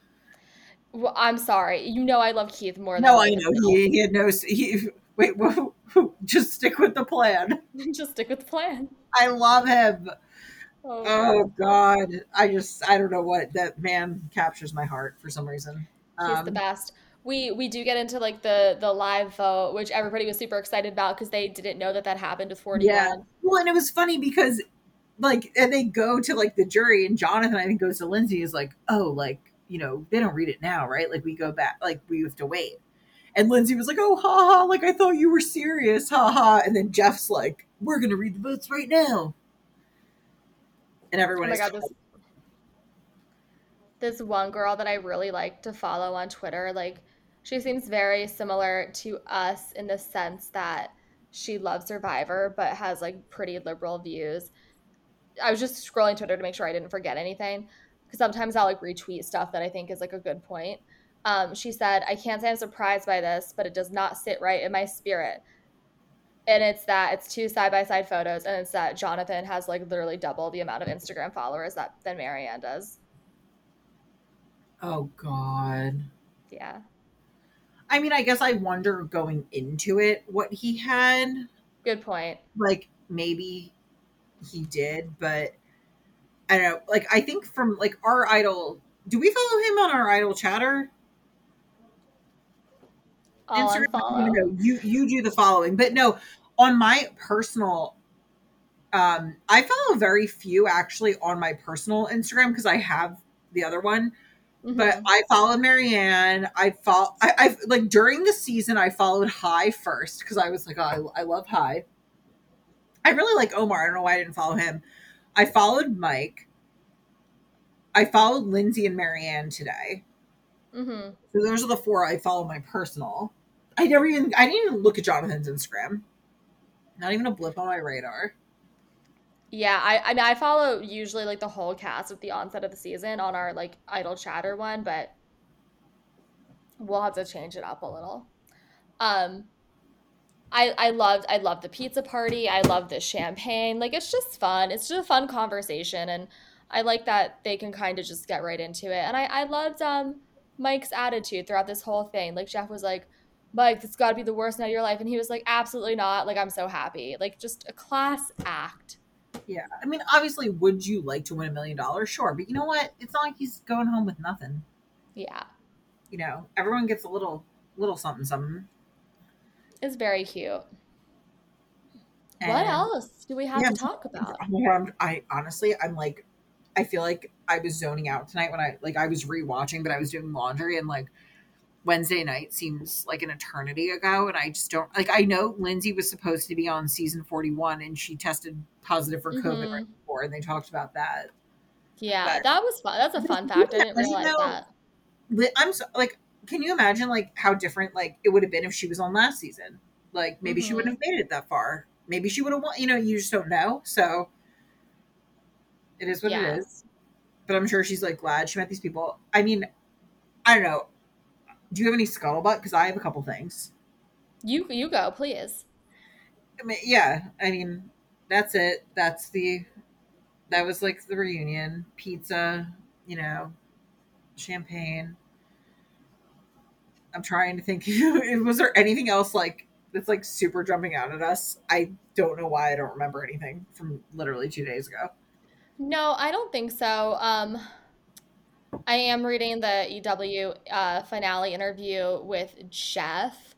Speaker 2: Well, I'm sorry. You know I love Keith more.
Speaker 1: Than no, I know he, he, had no. He, wait, just stick with the plan.
Speaker 2: just stick with the plan.
Speaker 1: I love him. Oh, oh God. I just I don't know what that man captures my heart for some reason.
Speaker 2: He's um, the best. We we do get into like the the live vote, which everybody was super excited about because they didn't know that that happened with forty one. Yeah.
Speaker 1: Well, and it was funny because like and they go to like the jury and Jonathan I think goes to Lindsay is like oh like you know they don't read it now right like we go back like we have to wait and Lindsay was like, oh, ha ha, like I thought you were serious, ha ha. And then Jeff's like, we're going to read the votes right now. And everyone oh my God,
Speaker 2: this, this one girl that I really like to follow on Twitter, like, she seems very similar to us in the sense that she loves Survivor, but has like pretty liberal views. I was just scrolling Twitter to make sure I didn't forget anything because sometimes I'll like retweet stuff that I think is like a good point. Um, she said, I can't say I'm surprised by this, but it does not sit right in my spirit. And it's that it's two side by side photos, and it's that Jonathan has like literally double the amount of Instagram followers that than Maryanne does.
Speaker 1: Oh God.
Speaker 2: Yeah.
Speaker 1: I mean, I guess I wonder going into it what he had.
Speaker 2: Good point.
Speaker 1: Like maybe he did, but I don't know. Like I think from like our idol, do we follow him on our idol chatter? Instagram. No, you you do the following, but no, on my personal, um, I follow very few actually on my personal Instagram because I have the other one. Mm-hmm. But I followed Maryanne. I follow. I, I like during the season. I followed Hai first because I was like, oh, I, I love Hai. I really like Omar. I don't know why I didn't follow him. I followed Mike. I followed Lindsay and Maryanne today. Mm-hmm. So those are the four I follow my personal. I never even I didn't even look at Jonathan's Instagram. Not even a blip on my radar.
Speaker 2: Yeah, I I mean I follow usually like the whole cast at the onset of the season on our like idle chatter one, but we'll have to change it up a little. Um I I loved I loved the pizza party. I love the champagne. Like it's just fun. It's just a fun conversation and I like that they can kind of just get right into it. And I I loved um Mike's attitude throughout this whole thing. Like Jeff was like Mike, it's got to be the worst night of your life. And he was like, absolutely not. Like, I'm so happy. Like, just a class act.
Speaker 1: Yeah. I mean, obviously, would you like to win a million dollars? Sure. But you know what? It's not like he's going home with nothing.
Speaker 2: Yeah.
Speaker 1: You know, everyone gets a little, little something, something.
Speaker 2: It's very cute. And what else do we have yeah, to talk about?
Speaker 1: I honestly, I'm like, I feel like I was zoning out tonight when I, like, I was rewatching, but I was doing laundry and, like, Wednesday night seems like an eternity ago. And I just don't like, I know Lindsay was supposed to be on season 41 and she tested positive for COVID mm-hmm. right before, and they talked about that.
Speaker 2: Yeah, but, that was fun. That's a fun fact. I didn't realize you know,
Speaker 1: that. I'm so, like, can you imagine like how different like it would have been if she was on last season? Like maybe mm-hmm. she wouldn't have made it that far. Maybe she would have won. You know, you just don't know. So it is what yeah. it is. But I'm sure she's like glad she met these people. I mean, I don't know do you have any scuttlebutt? Because I have a couple things.
Speaker 2: You you go, please.
Speaker 1: I mean, yeah, I mean, that's it. That's the that was like the reunion. Pizza, you know, champagne. I'm trying to think. was there anything else like that's like super jumping out at us? I don't know why I don't remember anything from literally two days ago.
Speaker 2: No, I don't think so. Um, I am reading the EW uh, finale interview with Jeff,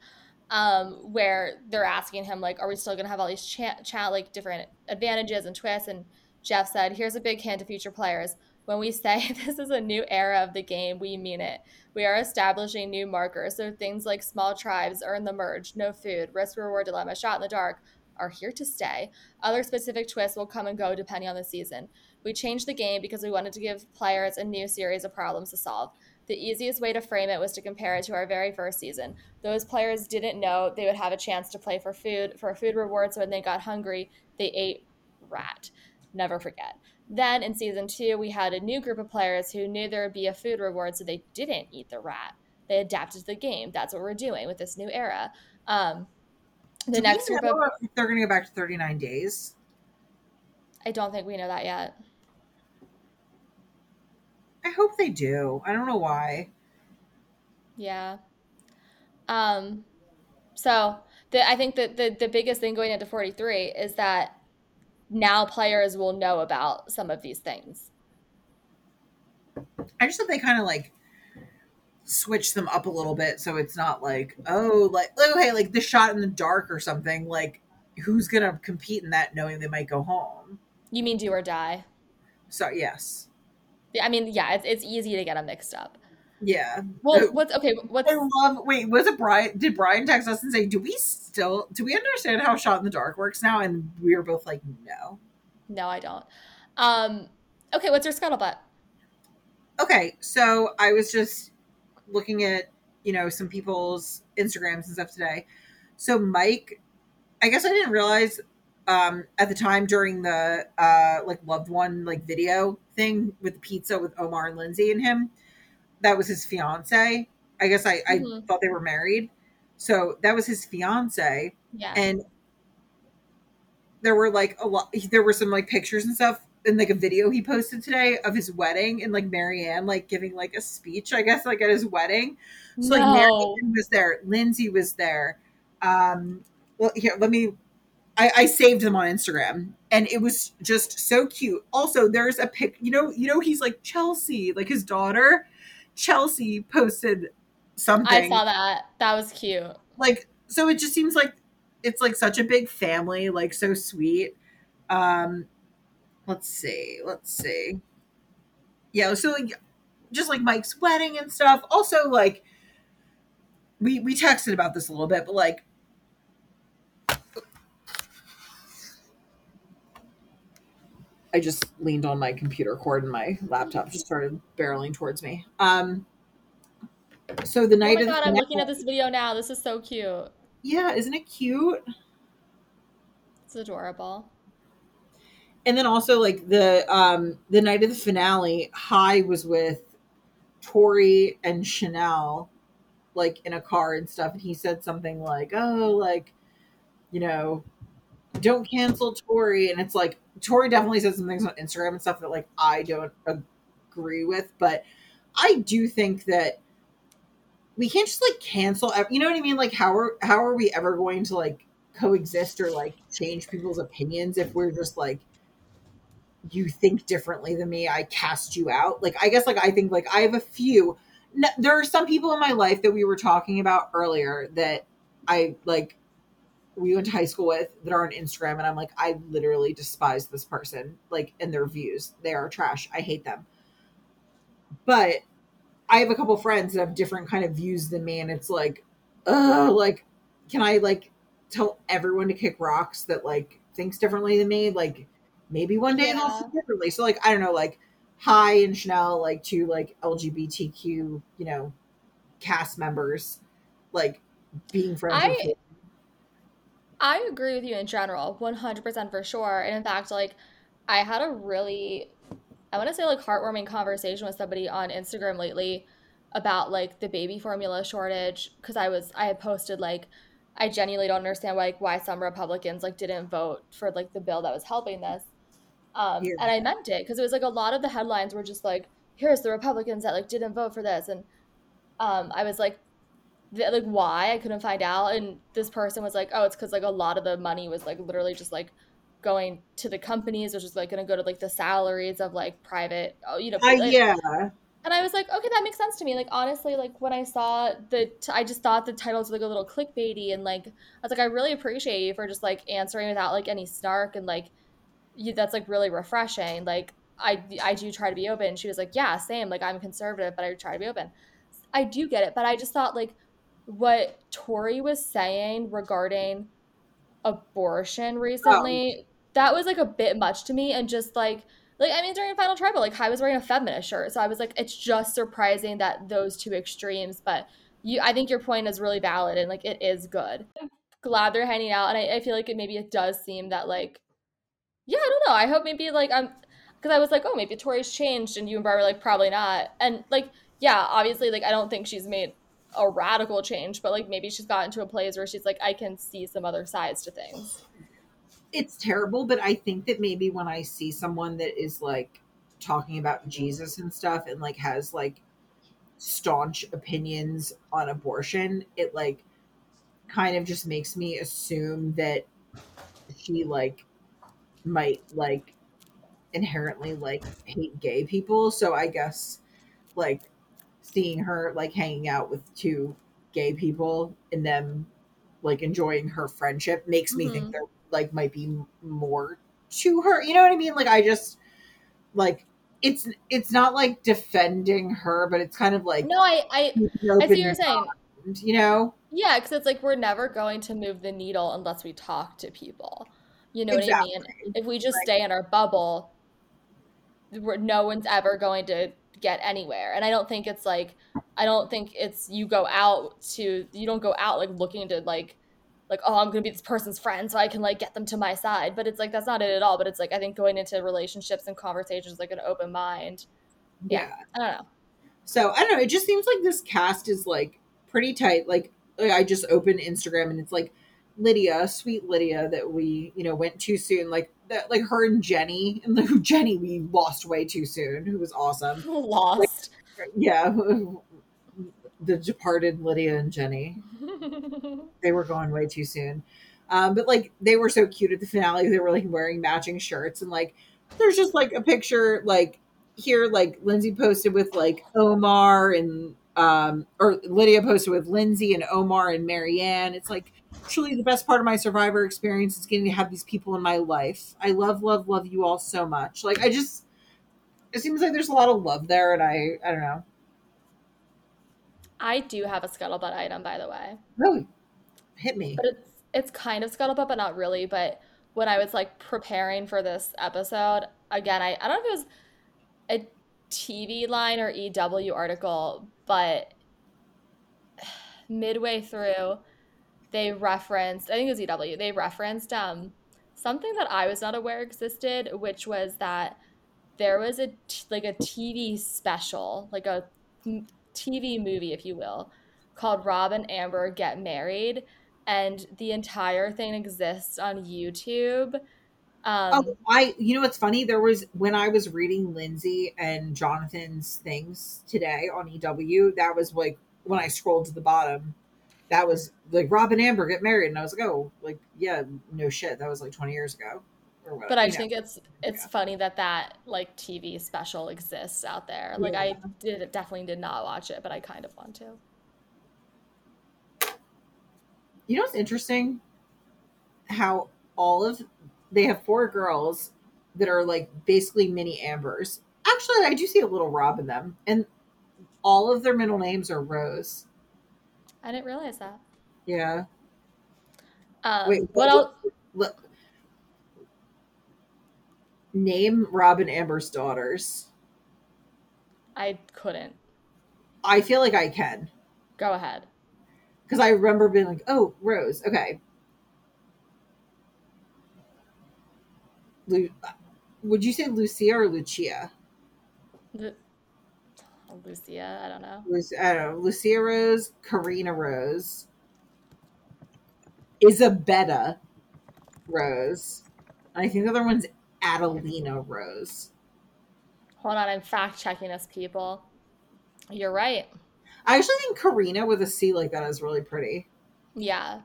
Speaker 2: um, where they're asking him like, "Are we still going to have all these chat, cha- like different advantages and twists?" And Jeff said, "Here's a big hint to future players: when we say this is a new era of the game, we mean it. We are establishing new markers. So things like small tribes, earn the merge, no food, risk reward dilemma, shot in the dark." Are here to stay. Other specific twists will come and go depending on the season. We changed the game because we wanted to give players a new series of problems to solve. The easiest way to frame it was to compare it to our very first season. Those players didn't know they would have a chance to play for food for a food reward, so when they got hungry, they ate rat. Never forget. Then in season two, we had a new group of players who knew there would be a food reward, so they didn't eat the rat. They adapted to the game. That's what we're doing with this new era. Um, the
Speaker 1: Do
Speaker 2: next group of.
Speaker 1: They're going to go back to 39 days.
Speaker 2: I don't think we know that yet.
Speaker 1: I hope they do. I don't know why.
Speaker 2: Yeah. Um, so the, I think that the, the biggest thing going into 43 is that now players will know about some of these things.
Speaker 1: I just hope they kind of like switch them up a little bit so it's not like oh like okay like the shot in the dark or something like who's gonna compete in that knowing they might go home
Speaker 2: You mean do or die?
Speaker 1: so yes
Speaker 2: I mean, yeah, it's, it's easy to get them mixed up.
Speaker 1: yeah
Speaker 2: Well, what's okay? What's
Speaker 1: I love wait was it Brian did Brian text us and say do we still do we understand how shot in the dark works now and we were both like no
Speaker 2: no, I don't. Um, okay, what's your scuttlebutt?
Speaker 1: okay so I was just looking at you know some people's Instagrams and stuff today so Mike I guess I didn't realize um at the time during the uh like loved one like video thing with the pizza with Omar and Lindsay and him that was his fiance I guess I I
Speaker 2: Mhm.
Speaker 1: thought they were married so that was his fiance
Speaker 2: Yeah.
Speaker 1: and there were like a lot there were some like pictures and stuff in like a video he posted today of his wedding and like Maryanne like giving like a speech I guess like at his wedding so like
Speaker 2: No.
Speaker 1: Maryanne was there Lindsay was there um well here let me I, I saved them on Instagram and it was just so cute. Also there's a pic you know you know he's like Chelsea like his daughter Chelsea posted something.
Speaker 2: I saw that. That was cute.
Speaker 1: like so it just seems like it's like such a big family like so sweet. Um let's see let's see. Yeah so like just like mike's wedding and stuff. Also like we we texted about this a little bit but like i just leaned on my computer cord and my laptop just started barreling towards me um so the night. Oh my
Speaker 2: god, I'm looking at this video now. This is so cute.
Speaker 1: yeah isn't it cute
Speaker 2: It's adorable.
Speaker 1: and then also like the um the night of the finale hai was with tori and chanelle like in a car and stuff and he said something like oh like you know don't cancel tori and it's like tori definitely said some things on instagram and stuff that like i don't agree with but i do think that we can't just like cancel you know what i mean? Like how are how are we ever going to like coexist or like change people's opinions if we're just like you think differently than me i cast you out? Like i guess like i think like i have a few there are some people in my life that we were talking about earlier that i like we went to high school with that are on instagram and i'm like i literally despise this person like and their views. They are trash. I hate them. But i have a couple friends that have different kind of views than me and it's like uh like can i like tell everyone to kick rocks that like thinks differently than me? Like maybe one day they'll think differently. So like i don't know like hai and chanelle like two like lgbtq you know cast members like being friends
Speaker 2: I-. I agree with you in general, 100% for sure. And in fact, like, I had a really, I want to say, like, heartwarming conversation with somebody on Instagram lately about, like, the baby formula shortage. Because I was, I had posted, like, I genuinely don't understand why like, why some Republicans like didn't vote for like the bill that was helping this. Um,
Speaker 1: Yeah.
Speaker 2: and I meant it because it was like a lot of the headlines were just like, "Here's the Republicans that like didn't vote for this," and um, I was like, th- like why? I couldn't find out, and this person was like, "Oh, it's because like a lot of the money was like literally just like going to the companies, which is like going to go to like the salaries of like private, oh, you know,
Speaker 1: Uh,
Speaker 2: like,
Speaker 1: yeah.
Speaker 2: and I was like, okay, that makes sense to me. Like honestly, like when I saw the, t- I just thought the titles were like a little clickbaity, and like I was like, I really appreciate you for just like answering without like any snark, and like you, that's like really refreshing. Like I, I do try to be open. She was like, yeah, same. Like I'm conservative, but I try to be open. I do get it, but I just thought like what Tori was saying regarding abortion recently, that was like a bit much to me, and just like like I mean during Final Tribal, like I was wearing a feminist shirt, so I was like, it's just surprising that those two extremes. But you, I think your point is really valid, and like it is good. I'm glad they're hanging out, and I, I feel like it maybe it does seem that like, yeah, I don't know. I hope maybe like I'm because I was like, oh, maybe Tori's changed, and you and Barbara like probably not, and like yeah, obviously like I don't think she's made a radical change, but like maybe she's gotten to a place where she's like, I can see some other sides to things.
Speaker 1: It's terrible, but I think that maybe when I see someone that is like talking about Jesus and stuff and like has like staunch opinions on abortion, it like kind of just makes me assume that she like might like inherently like hate gay people. So I guess like seeing her like hanging out with two gay people and them like enjoying her friendship makes me think
Speaker 2: Mhm.
Speaker 1: there like might be more to her. You know what I mean? Like I just like it's it's not like defending her, but it's kind of like
Speaker 2: No, I, I, I see what you're saying.
Speaker 1: you know?
Speaker 2: Yeah, because it's like we're never going to move the needle unless we talk to people. You know what I mean? If we just
Speaker 1: Like-
Speaker 2: stay in our bubble, we're, no one's ever going to get anywhere. And I don't think it's like, I don't think it's you go out to, you don't go out like looking to like, like, oh, I'm going to be this person's friend so I can like get them to my side. But it's like, that's not it at all. But it's like, I think going into relationships and conversations like an open mind. Yeah. I don't know.
Speaker 1: So I don't know. It just seems like this cast is like pretty tight. Like I just open Instagram and it's like Lydia, sweet Lydia, that we you know went too soon. Like that, like her and Jenny, and like Jenny we lost way too soon. Who was awesome.
Speaker 2: Lost.
Speaker 1: Yeah, the departed Lydia and Jenny. They were going way too soon. Um, but like they were so cute at the finale. They were like wearing matching shirts and like there's just like a picture like here like Lindsay posted with like Omar and um or Lydia posted with Lindsay and Omar and Maryanne. It's like truly the best part of my survivor experience is getting to have these people in my life. I love, love, love you all so much. Like I just it seems like there's a lot of love there and I I don't know.
Speaker 2: I do have a scuttlebutt item, by the way.
Speaker 1: Really hit me.
Speaker 2: but it's it's kind of scuttlebutt, but not really. But when I was like preparing for this episode, again, I, I don't know if it was a TV line or EW article, but midway through, they referenced, I think it was EW, they referenced um something that I was not aware existed, which was that there was a like a TV special, like a TV movie, if you will, called Rob and Amber Get Married, and the entire thing exists on YouTube. Um,
Speaker 1: Oh, I you know what's funny? There was when I was reading Lindsay and Jonathan's things today on EW, that was like when I scrolled to the bottom, that was like Rob and Amber get married, and I was like, oh, like yeah, no shit, that was like twenty years ago, or
Speaker 2: but I
Speaker 1: you
Speaker 2: just
Speaker 1: know.
Speaker 2: think it's it's
Speaker 1: Yeah.
Speaker 2: funny that that like TV special exists out there. Like I did definitely did not watch it, but I kind of want to.
Speaker 1: you know what's interesting? How all of they have four girls that are like basically mini Ambers. Actually, I do see a little Rob in them, and all of their middle names are Rose.
Speaker 2: I didn't realize that.
Speaker 1: Yeah.
Speaker 2: Um,
Speaker 1: Wait,
Speaker 2: what else?
Speaker 1: Look, name Robin Amber's daughters.
Speaker 2: I couldn't.
Speaker 1: I feel like I can
Speaker 2: Go ahead.
Speaker 1: because I remember being like, "Oh, Rose, okay." Lu- would you say Lucia or Lucia?
Speaker 2: Lu- Lucia, I don't know.
Speaker 1: Lu- I don't know. Lucia Rose, Carina Rose, Isabetta Rose. I think the other one's Adelina Rose.
Speaker 2: Hold on, I'm fact checking this, people. You're right.
Speaker 1: I actually think Carina with a C like that is really pretty.
Speaker 2: Yeah.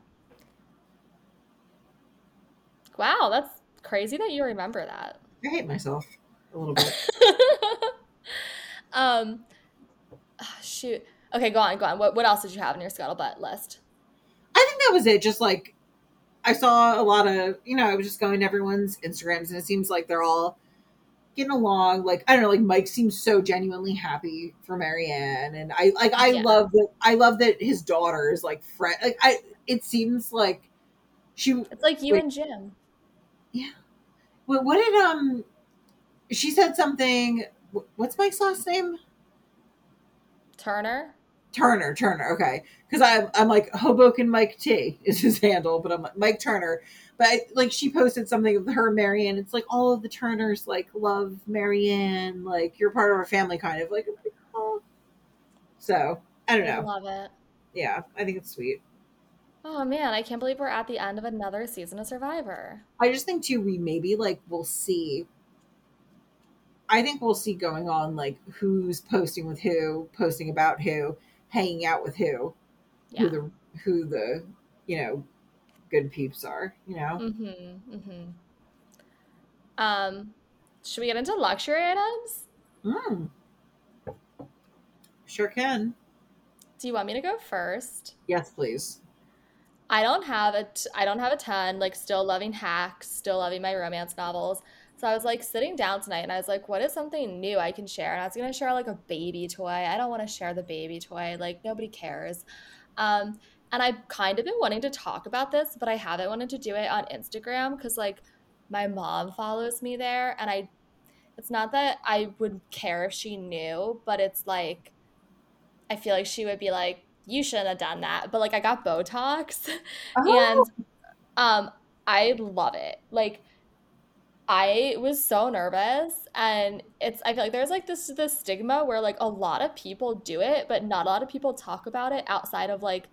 Speaker 2: Wow, that's crazy that you remember that.
Speaker 1: I hate myself a little bit.
Speaker 2: um, shoot. Okay, go on, go on. What what else did you have in your scuttlebutt list?
Speaker 1: I think that was it. Just like I saw a lot of, you know, I was just going to everyone's Instagrams, and it seems like they're all getting along. Like I don't know, like Mike seems so genuinely happy for Maryanne. and I like I
Speaker 2: Yeah.
Speaker 1: love that. I love that his daughter is like friend. Like I, it seems like she.
Speaker 2: It's like you and Jim. Yeah.
Speaker 1: What, what did um? She said something. What's Mike's last name?
Speaker 2: Turner.
Speaker 1: Turner, Turner, okay. Because I'm, I'm like Hoboken Mike T is his handle, but I'm like Mike Turner. But I, like she posted something of her Maryanne. It's like all of the Turners like love Maryanne. Like you're part of our family, kind of like. Oh. So I don't know.
Speaker 2: I
Speaker 1: know.
Speaker 2: love it.
Speaker 1: Yeah, I think it's sweet.
Speaker 2: Oh man, I can't believe we're at the end of another season of Survivor.
Speaker 1: I just think too we maybe like we'll see. I think we'll see going on like who's posting with who, posting about who, hanging out with who,
Speaker 2: Yeah.
Speaker 1: who the who the you know good peeps are. You know.
Speaker 2: Mm-hmm. Mm-hmm. Um, should we get into luxury items?
Speaker 1: Mm. Sure can.
Speaker 2: Do you want me to go first?
Speaker 1: Yes, please.
Speaker 2: I don't have a t- I don't have a ton. Like, still loving hacks, still loving my romance novels. So I was like sitting down tonight, and I was like, "What is something new I can share?" And I was gonna share like a baby toy. I don't want to share the baby toy. Like nobody cares. Um, and I've kind of been wanting to talk about this, but I haven't wanted to do it on Instagram because like my mom follows me there, and I. It's not that I would care if she knew, but it's like I feel like she would be like, "You shouldn't have done that." But like I got Botox, and um I love it. Like I was so nervous and it's I feel like there's like this this stigma where like a lot of people do it, but not a lot of people talk about it outside of like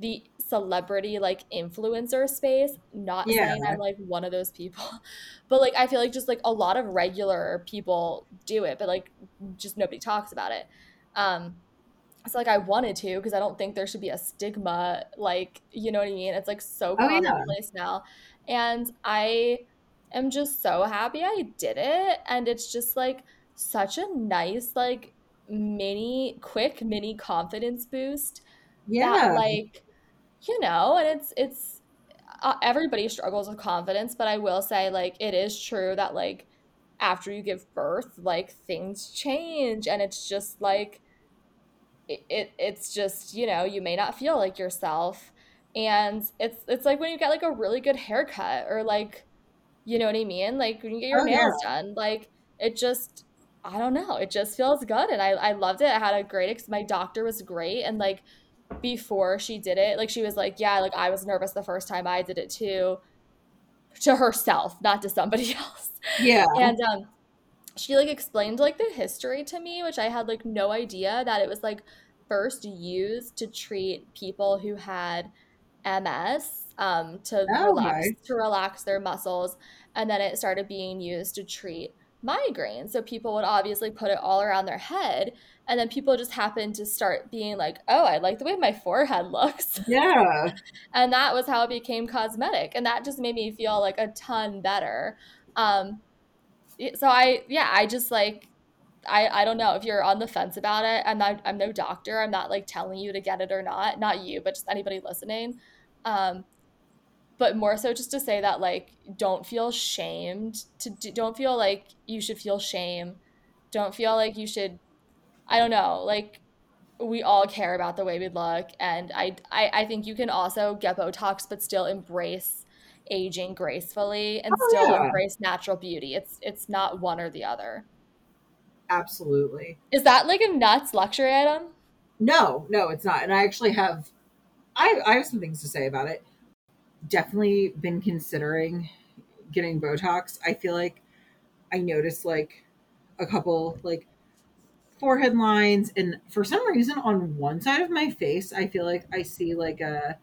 Speaker 2: the celebrity like influencer space. Not
Speaker 1: Yeah.
Speaker 2: saying I'm like one of those people. But like I feel like just like a lot of regular people do it, but like just nobody talks about it. Um so like I wanted to because I don't think there should be a stigma like you know what I mean. It's like so
Speaker 1: Oh, yeah.
Speaker 2: commonplace now, and I am just so happy I did it, and it's just like such a nice like mini quick mini confidence boost
Speaker 1: yeah.
Speaker 2: that like you know and it's it's uh, everybody struggles with confidence but i will say like it is true that like after you give birth like things change and it's just like it, it it's just you know you may not feel like yourself and it's it's like when you get like a really good haircut or like you know what i mean like when you get your
Speaker 1: Oh, yeah.
Speaker 2: nails done like it just i don't know it just feels good and i i loved it i had a great ex- my doctor was great and like before she did it like she was like yeah like i was nervous the first time i did it too to herself not to somebody else
Speaker 1: yeah.
Speaker 2: and um she like explained like the history to me which i had like no idea that it was like first used to treat people who had ms um to
Speaker 1: Oh,
Speaker 2: relax to relax their muscles and then it started being used to treat migraine so people would obviously put it all around their head and then people just happened to start being like oh i like the way my forehead looks.
Speaker 1: Yeah.
Speaker 2: and that was how it became cosmetic and that just made me feel like a ton better. Um so i yeah i just like i i don't know if you're on the fence about it. I'm not i'm no doctor. I'm not like telling you to get it or not. Not you but just anybody listening. Um but more so just to say that like don't feel shamed to do, don't feel like you should feel shame don't feel like you should i don't know like we all care about the way we look and I, I i think you can also get botox but still embrace aging gracefully and
Speaker 1: Oh,
Speaker 2: still
Speaker 1: yeah.
Speaker 2: embrace natural beauty it's it's not one or the other
Speaker 1: Absolutely.
Speaker 2: is that like a nuts luxury item
Speaker 1: No, no, it's not. And I actually have I I have some things to say about it. Definitely been considering getting Botox. I feel like I noticed like a couple like forehead lines and for some reason on one side of my face I feel like I see like a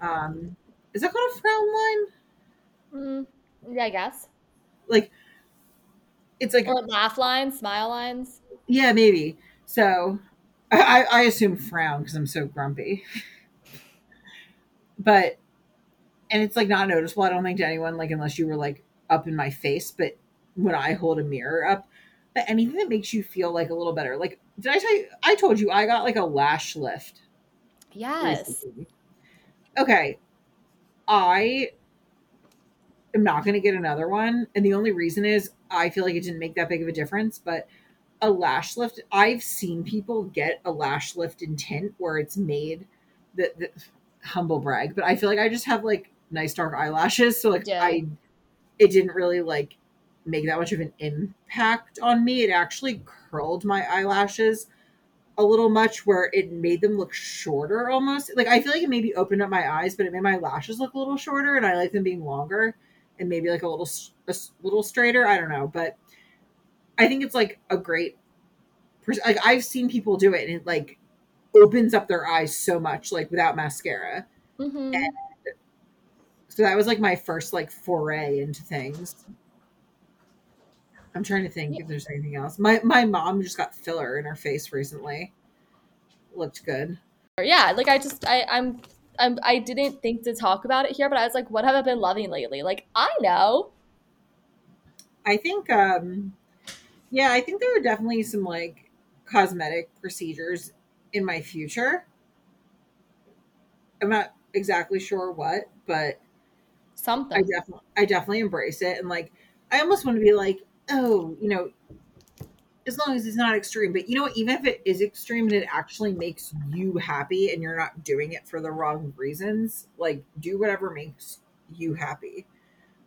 Speaker 1: um is that called a frown line?
Speaker 2: Mm, yeah, I guess.
Speaker 1: Like it's like
Speaker 2: Or laugh lines, smile lines.
Speaker 1: yeah, maybe. So I, I assume frown because I'm so grumpy. but and it's like not noticeable, I don't think to anyone, like unless you were like up in my face, but when I hold a mirror up, but anything that makes you feel like a little better. Like did I tell you I told you I got like a lash lift
Speaker 2: Yes.
Speaker 1: recently. Okay. I am not going to get another one. And the only reason is I feel like it didn't make that big of a difference. But a lash lift, I've seen people get a lash lift in tint where it's made the, the humble brag, but I feel like I just have like nice dark eyelashes. So like
Speaker 2: Yeah.
Speaker 1: I, it didn't really like make that much of an impact on me. It actually curled my eyelashes a little much where it made them look shorter almost. Like I feel like it maybe opened up my eyes, but it made my lashes look a little shorter, and I like them being longer and maybe like a little a little straighter. I don't know, but I think it's like a great. Like I've seen people do it, and it like opens up their eyes so much, like without mascara.
Speaker 2: hmm
Speaker 1: So that was like my first like foray into things. I'm trying to think if there's anything else. My my mom just got filler in her face recently. Looked good.
Speaker 2: Yeah, like I just I I'm I'm I didn't think to talk about it here, but I was like, what have I been loving lately? Like I know.
Speaker 1: I think um yeah, I think there are definitely some like cosmetic procedures in my future. I'm not exactly sure what, but I
Speaker 2: Something.
Speaker 1: definitely I definitely embrace it and like I almost want to be like, oh, you know, as long as it's not extreme, but you know even if it is extreme and it actually makes you happy and you're not doing it for the wrong reasons, like do whatever makes you happy.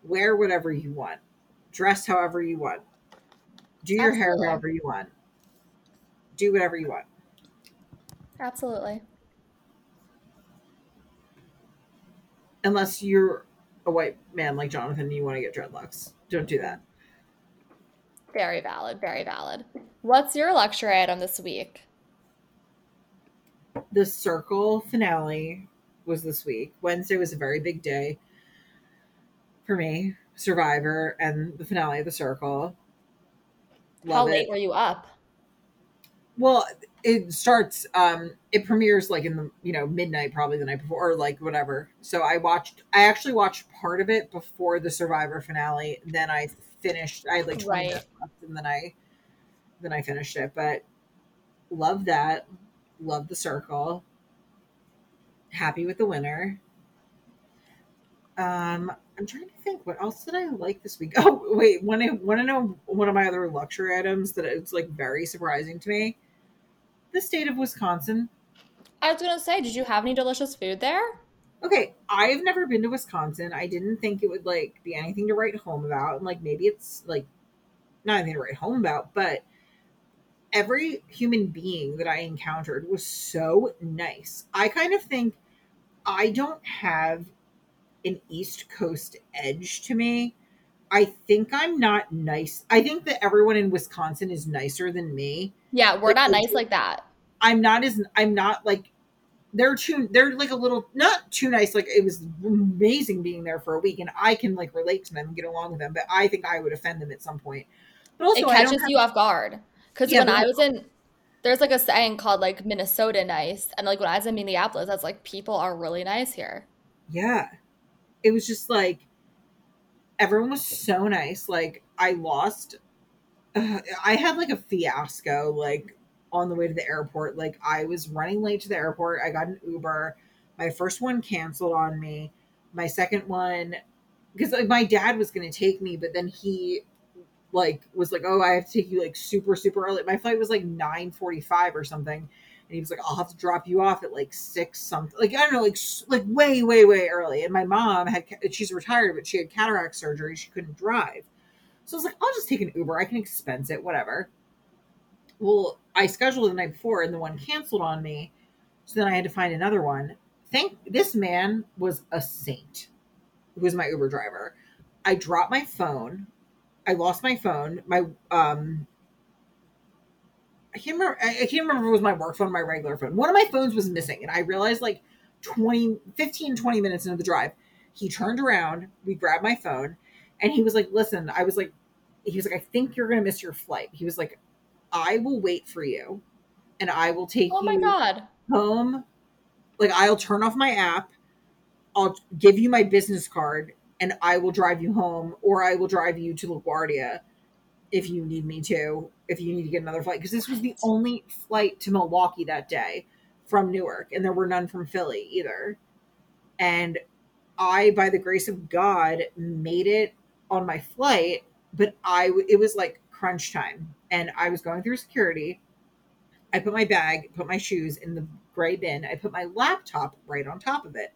Speaker 1: Wear whatever you want. Dress however you want. Do your hair however you want. Do whatever you want.
Speaker 2: Absolutely.
Speaker 1: Unless you're a white man like Jonathan and you want to get dreadlocks. Don't do that.
Speaker 2: Very valid, very valid. What's your lecture item this week?
Speaker 1: the circle finale was this week. Wednesday was a very big day for me. Survivor and the finale of the circle.
Speaker 2: How late
Speaker 1: it.
Speaker 2: were you up?
Speaker 1: Well, it starts um it premieres like in the you know midnight probably the night before or like whatever. So I watched I actually watched part of it before the Survivor finale. Then I finished I had like 20
Speaker 2: Right.
Speaker 1: minutes left and then I then I finished it. But love that. Love the circle. Happy with the winner. Um I'm trying to think what else did I like this week. Oh wait, want to want to know one of my other luxury items that it's like very surprising to me. The state of Wisconsin.
Speaker 2: I was gonna say, did you have any delicious food there?
Speaker 1: Okay, I've never been to Wisconsin. I didn't think it would like be anything to write home about, and like maybe it's like not anything to write home about, but every human being that I encountered was so nice. I kind of think I don't have an East Coast edge to me. I think I'm not nice. I think that everyone in Wisconsin is nicer than me.
Speaker 2: Yeah, we're
Speaker 1: Like,
Speaker 2: not nice like that.
Speaker 1: I'm not as I'm not like they're too they're like a little not too nice like it was amazing being there for a week and I can like relate to them and get along with them but I think I would offend them at some point. But also
Speaker 2: It catches
Speaker 1: have-
Speaker 2: you off guard. Because
Speaker 1: Yeah,
Speaker 2: when I was in, there's like a saying called like Minnesota nice, and like when I was in Minneapolis, I was like, people are really nice here.
Speaker 1: yeah. It was just like everyone was so nice. Like I lost uh, I had like a fiasco like on the way to the airport. Like I was running late to the airport. I got an Uber. My first one canceled on me. My second one because like my dad was going to take me, but then he like was like, "Oh, I have to take you like super super early." My flight was like nine forty five or something, and he was like, "I'll have to drop you off at like six something." Like I don't know, like like way way way early. And my mom had she's retired, but she had cataract surgery. She couldn't drive, so I was like, "I'll just take an Uber. I can expense it, whatever." Well, I scheduled the night before, and the one canceled on me, so then I had to find another one. Thank this man was a saint. Who was my Uber driver? I dropped my phone. I lost my phone. My um I can't remember I, can't remember if it was my work phone or my regular phone. One of my phones was missing and I realized like 20 15 20 minutes into the drive. He turned around, we grabbed my phone, and he was like, Listen, I was like, he was like, I think you're going to miss your flight. He was like, I will wait for you and I will take
Speaker 2: Oh my
Speaker 1: you
Speaker 2: god.
Speaker 1: home. Like, I'll turn off my app, I'll give you my business card, and I will drive you home, or I will drive you to LaGuardia if you need me to, if you need to get another flight. Because this was the only flight to Milwaukee that day from Newark, and there were none from Philly either. And I, by the grace of God, made it on my flight, but I it was like crunch time, and I was going through security. I put my bag, put my shoes in the gray bin. I put my laptop right on top of it.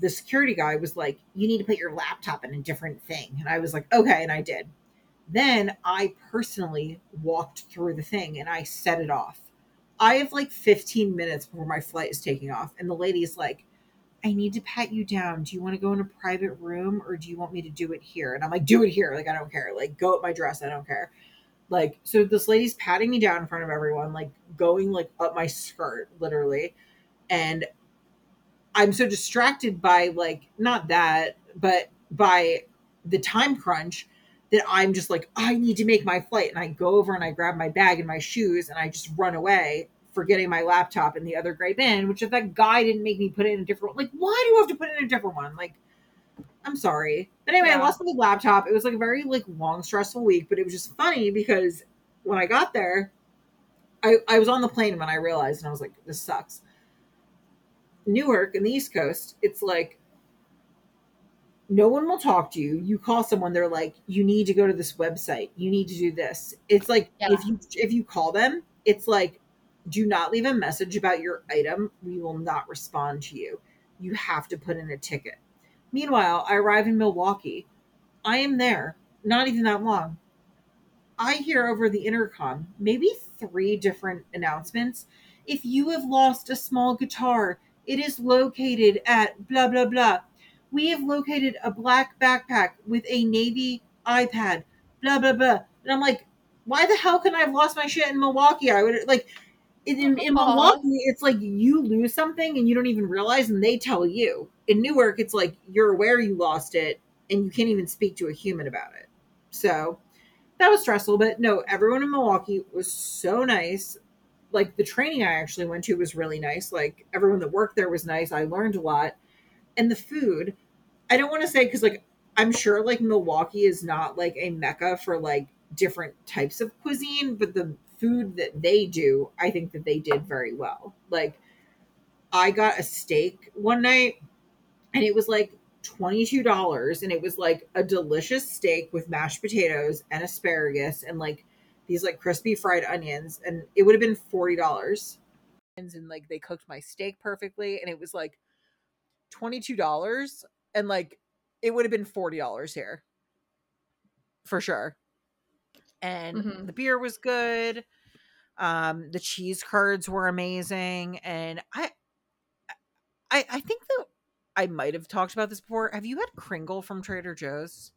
Speaker 1: The security guy was like, "You need to put your laptop in a different thing," and I was like, "Okay," and I did. Then I personally walked through the thing and I set it off. I have like 15 minutes before my flight is taking off, and the lady's like, I need to pat you down. Do you want to go in a private room or do you want me to do it here? And I'm like, do it here. Like, I don't care. Like, go up my dress. I don't care. Like, so this lady's patting me down in front of everyone, like going like up my skirt, literally. And I'm so distracted by like, not that, but by the time crunch that I'm just like, I need to make my flight. And I go over and I grab my bag and my shoes and I just run away, forgetting my laptop in the other gray bin, which if that guy didn't make me put it in a different one, like, why do you have to put it in a different one? Like, I'm sorry. But anyway,
Speaker 2: Yeah.
Speaker 1: I lost my laptop. It was like a very like long, stressful week, but it was just funny because when I got there, I, I was on the plane when I realized and I was like, this sucks. Newark in the East Coast, it's like no one will talk to you. You call someone, they're like, you need to go to this website. You need to do this. It's like
Speaker 2: Yeah.
Speaker 1: if you if you call them, it's like, do not leave a message about your item. We will not respond to you. You have to put in a ticket. Meanwhile, I arrive in Milwaukee. I am there, not even that long. I hear over the intercom maybe three different announcements. If you have lost a small guitar, it is located at blah, blah, blah. We have located a black backpack with a navy iPad, blah, blah, blah. And I'm like, why the hell can I have lost my shit in Milwaukee? I would like, in, in, in Milwaukee, it's like you lose something and you don't even realize, and they tell you. In Newark, it's like you're aware you lost it and you can't even speak to a human about it. So that was stressful, but no, everyone in Milwaukee was so nice. Like the training I actually went to was really nice. Like everyone that worked there was nice. I learned a lot. And the food, I don't want to say because like I'm sure like Milwaukee is not like a mecca for like different types of cuisine, but the food that they do, I think that they did very well. Like I got a steak one night and it was like $22 and it was like a delicious steak with mashed potatoes and asparagus and like these like crispy fried onions and it would have been $40 and like they cooked my steak perfectly and it was like $22 and like it would have been $40 here for sure and
Speaker 2: Mhm.
Speaker 1: the beer was good um the cheese curds were amazing and i i i think that i might have talked about this before have you had kringle from trader joe's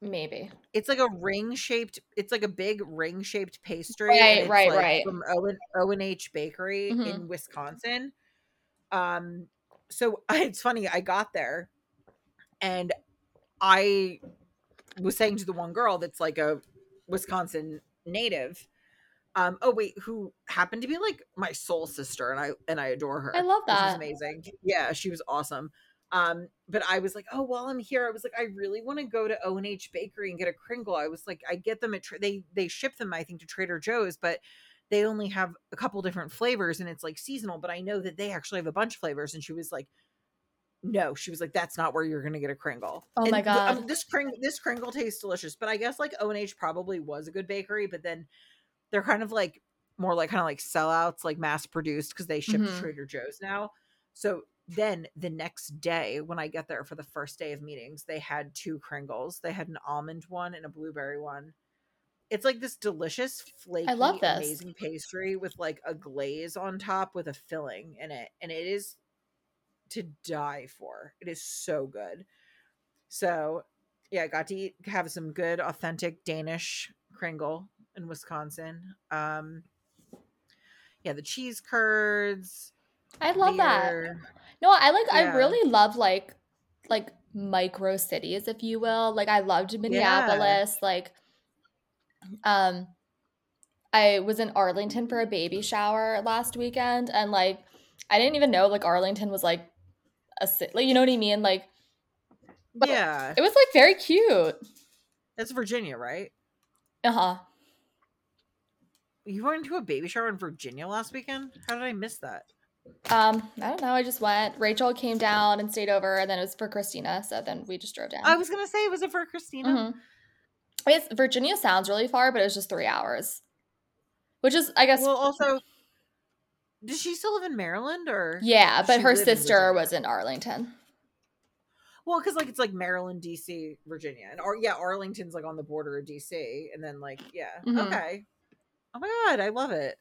Speaker 2: maybe.
Speaker 1: it's like a ring shaped it's like a big ring shaped pastry
Speaker 2: Right, right,
Speaker 1: like,
Speaker 2: right.
Speaker 1: from owen o&h bakery
Speaker 2: Mhm.
Speaker 1: in wisconsin um so it's funny i got there and i was saying to the one girl that's like a wisconsin native um oh wait who happened to be like my soul sister and i and i adore her
Speaker 2: I love that.
Speaker 1: amazing. Yeah she was awesome. Um but i was like oh while i'm here i was like i really want to go to o&h bakery and get a kringle. I was like i get them at tra- they they ship them i think to trader joe's but they only have a couple different flavors and it's like seasonal but i know that they actually have a bunch of flavors and she was like no she was like that's not where you're gonna get a kringle
Speaker 2: Oh
Speaker 1: And
Speaker 2: my
Speaker 1: the- um,
Speaker 2: God.
Speaker 1: this kring this kringle tastes delicious but i guess like o&h probably was a good bakery but then they're kind of like more like kind of like sellouts like mass produced because they ship
Speaker 2: Mhm.
Speaker 1: to trader joe's now so then the next day when i get there for the first day of meetings they had two kringles they had an almond one and a blueberry one it's like this delicious flaky
Speaker 2: love this.
Speaker 1: amazing pastry with like a glaze on top with a filling in it and it is to die for it is so good so yeah i got to eat have some good authentic danish kringle in wisconsin um yeah the cheese curds
Speaker 2: I love that. No, I like I really love like like micro cities, if you will. Like I loved Minneapolis. Like um I was in Arlington for a baby shower last weekend and like I didn't even know like Arlington was like a city. Like, you know what I mean? Like
Speaker 1: yeah.
Speaker 2: it was like very cute.
Speaker 1: That's Virginia, right?
Speaker 2: Uh-huh.
Speaker 1: You went to a baby shower in Virginia last weekend? How did I miss that?
Speaker 2: Um, I don't know. I just went. Rachel came down and stayed over, and then it was for Christina. So then we just drove down.
Speaker 1: I was gonna say, was it for Christina?
Speaker 2: Mhm. I guess Virginia sounds really far, but it was just three hours, which is, I guess,
Speaker 1: Well, also, does she still live in Maryland or?
Speaker 2: yeah. But her
Speaker 1: live in
Speaker 2: sister was in Arlington.
Speaker 1: Well, because like it's like Maryland, DC, Virginia, and Ar- yeah, Arlington's like on the border of DC, and then like yeah,
Speaker 2: Mhm.
Speaker 1: okay. Oh my god, I love it.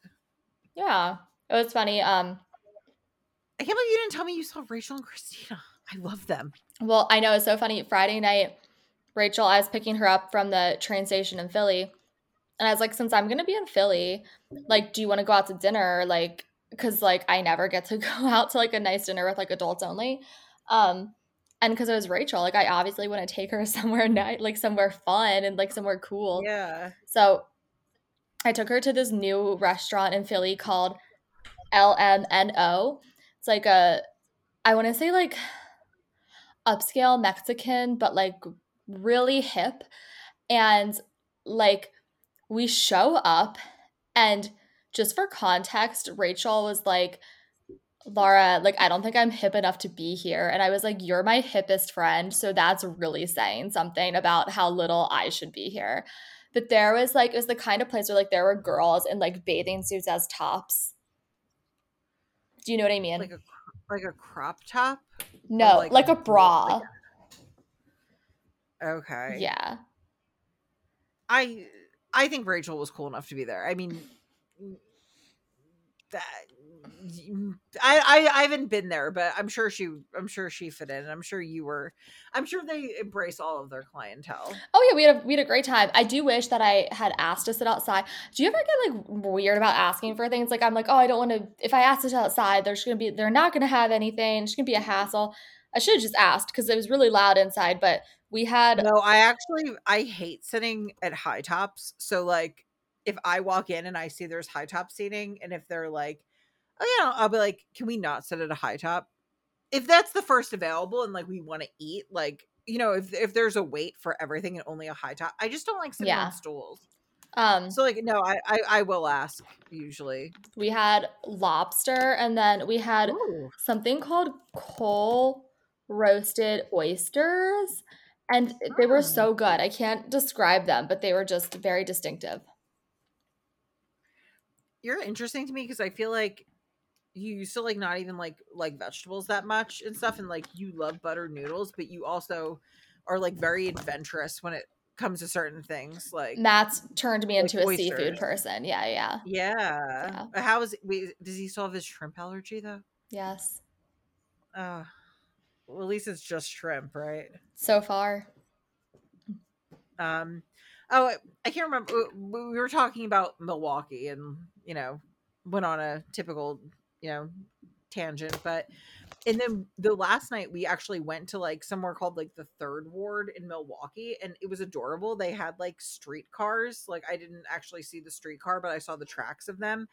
Speaker 2: Yeah, it was funny. Um,
Speaker 1: I can't believe you didn't tell me you saw Rachel and Christina. I love them.
Speaker 2: well, I know it's so funny. Friday night, Rachel, I was picking her up from the train station in Philly, and I was like, since I'm gonna be in Philly, like, do you want to go out to dinner? Like, because like I never get to go out to like a nice dinner with like adults only. Um, and because it was Rachel, like I obviously want to take her somewhere night, like somewhere fun and like somewhere cool.
Speaker 1: Yeah.
Speaker 2: So I took her to this new restaurant in Philly called LMNO. It's like a, I want to say like upscale Mexican, but like really hip. And like we show up, and just for context, Rachel was like, Laura, like, I don't think I'm hip enough to be here. And I was like, You're my hippest friend. So that's really saying something about how little I should be here. But there was like, it was the kind of place where like there were girls in like bathing suits as tops. Do you know what I mean?
Speaker 1: Like a like a crop top.
Speaker 2: no,
Speaker 1: like
Speaker 2: like,
Speaker 1: a
Speaker 2: a bra.
Speaker 1: Okay.
Speaker 2: yeah.
Speaker 1: I I think Rachel was cool enough to be there. I mean, mm, that mm, I, I I haven't been there, but I'm sure she I'm sure she fit in. I'm sure you were. I'm sure they embrace all of their clientele.
Speaker 2: Oh yeah, we had a we had a great time. I do wish that I had asked to sit outside. Do you ever get like weird about asking for things? Like I'm like, oh, I don't want to. If I ask to sit outside, there's gonna be they're not gonna have anything. It's gonna be a mm-hmm. hassle. I should have just asked because it was really loud inside. But we had
Speaker 1: No, I actually I hate sitting at high tops. So like if I walk in and I see there's high top seating and if they're like, oh yeah, I'll be like, can we not sit at a high top? If that's the first available and like we want to eat, like you know, if if there's a wait for everything and only a high top, I just don't like sitting
Speaker 2: Yeah.
Speaker 1: on stools.
Speaker 2: um
Speaker 1: So like no, I I, I will ask usually.
Speaker 2: we had lobster and then we had
Speaker 1: Ooh.
Speaker 2: something called coal roasted oysters and they were
Speaker 1: Oh.
Speaker 2: so good. I can't describe them, but they were just very distinctive.
Speaker 1: You're interesting to me because I feel like you used to like not even like like vegetables that much and stuff and like you love buttered noodles but you also are like very adventurous when it comes to certain things like
Speaker 2: Matt's turned me
Speaker 1: Like
Speaker 2: into a seafood
Speaker 1: oysters.
Speaker 2: person. Yeah, yeah.
Speaker 1: yeah, Uh, how is wait does he still have his shrimp allergy though
Speaker 2: Yes.
Speaker 1: uh well at least it's just shrimp right?
Speaker 2: So far.
Speaker 1: um oh I- i can't remember we we were talking about milwaukee and you know went on a typical you know tangent but and then the last night we actually went to like somewhere called like the third ward in milwaukee and it was adorable. They had like streetcars. Like i didn't actually see the streetcar but i saw the tracks of them.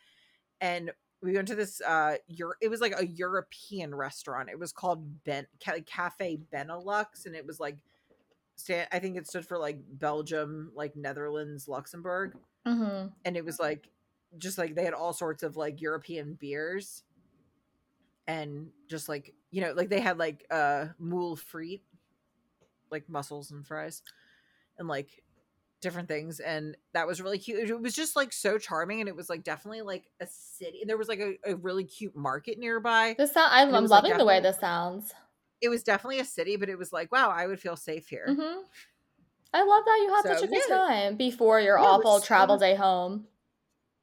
Speaker 1: And we went to this uh Euro- it was like a european restaurant. It was called ben Ca- cafe benelux and it was like stand i think it stood for like belgium like netherlands luxembourg.
Speaker 2: Mm-hmm.
Speaker 1: and it was like just like they had all sorts of like European beers. And just like you know like they had like uh moule frite like mussels and fries. And like different things and that was really cute it was just like so charming and it was like definitely like a city and there was like a, a really cute market nearby
Speaker 2: This sound, I,
Speaker 1: And it
Speaker 2: I'm
Speaker 1: was, like,
Speaker 2: loving the way this sounds.
Speaker 1: it was definitely a city but it was like wow i would feel safe here
Speaker 2: hmm I love that you had
Speaker 1: So,
Speaker 2: such a good
Speaker 1: yeah.
Speaker 2: time before your
Speaker 1: Yeah,
Speaker 2: awful travel day home.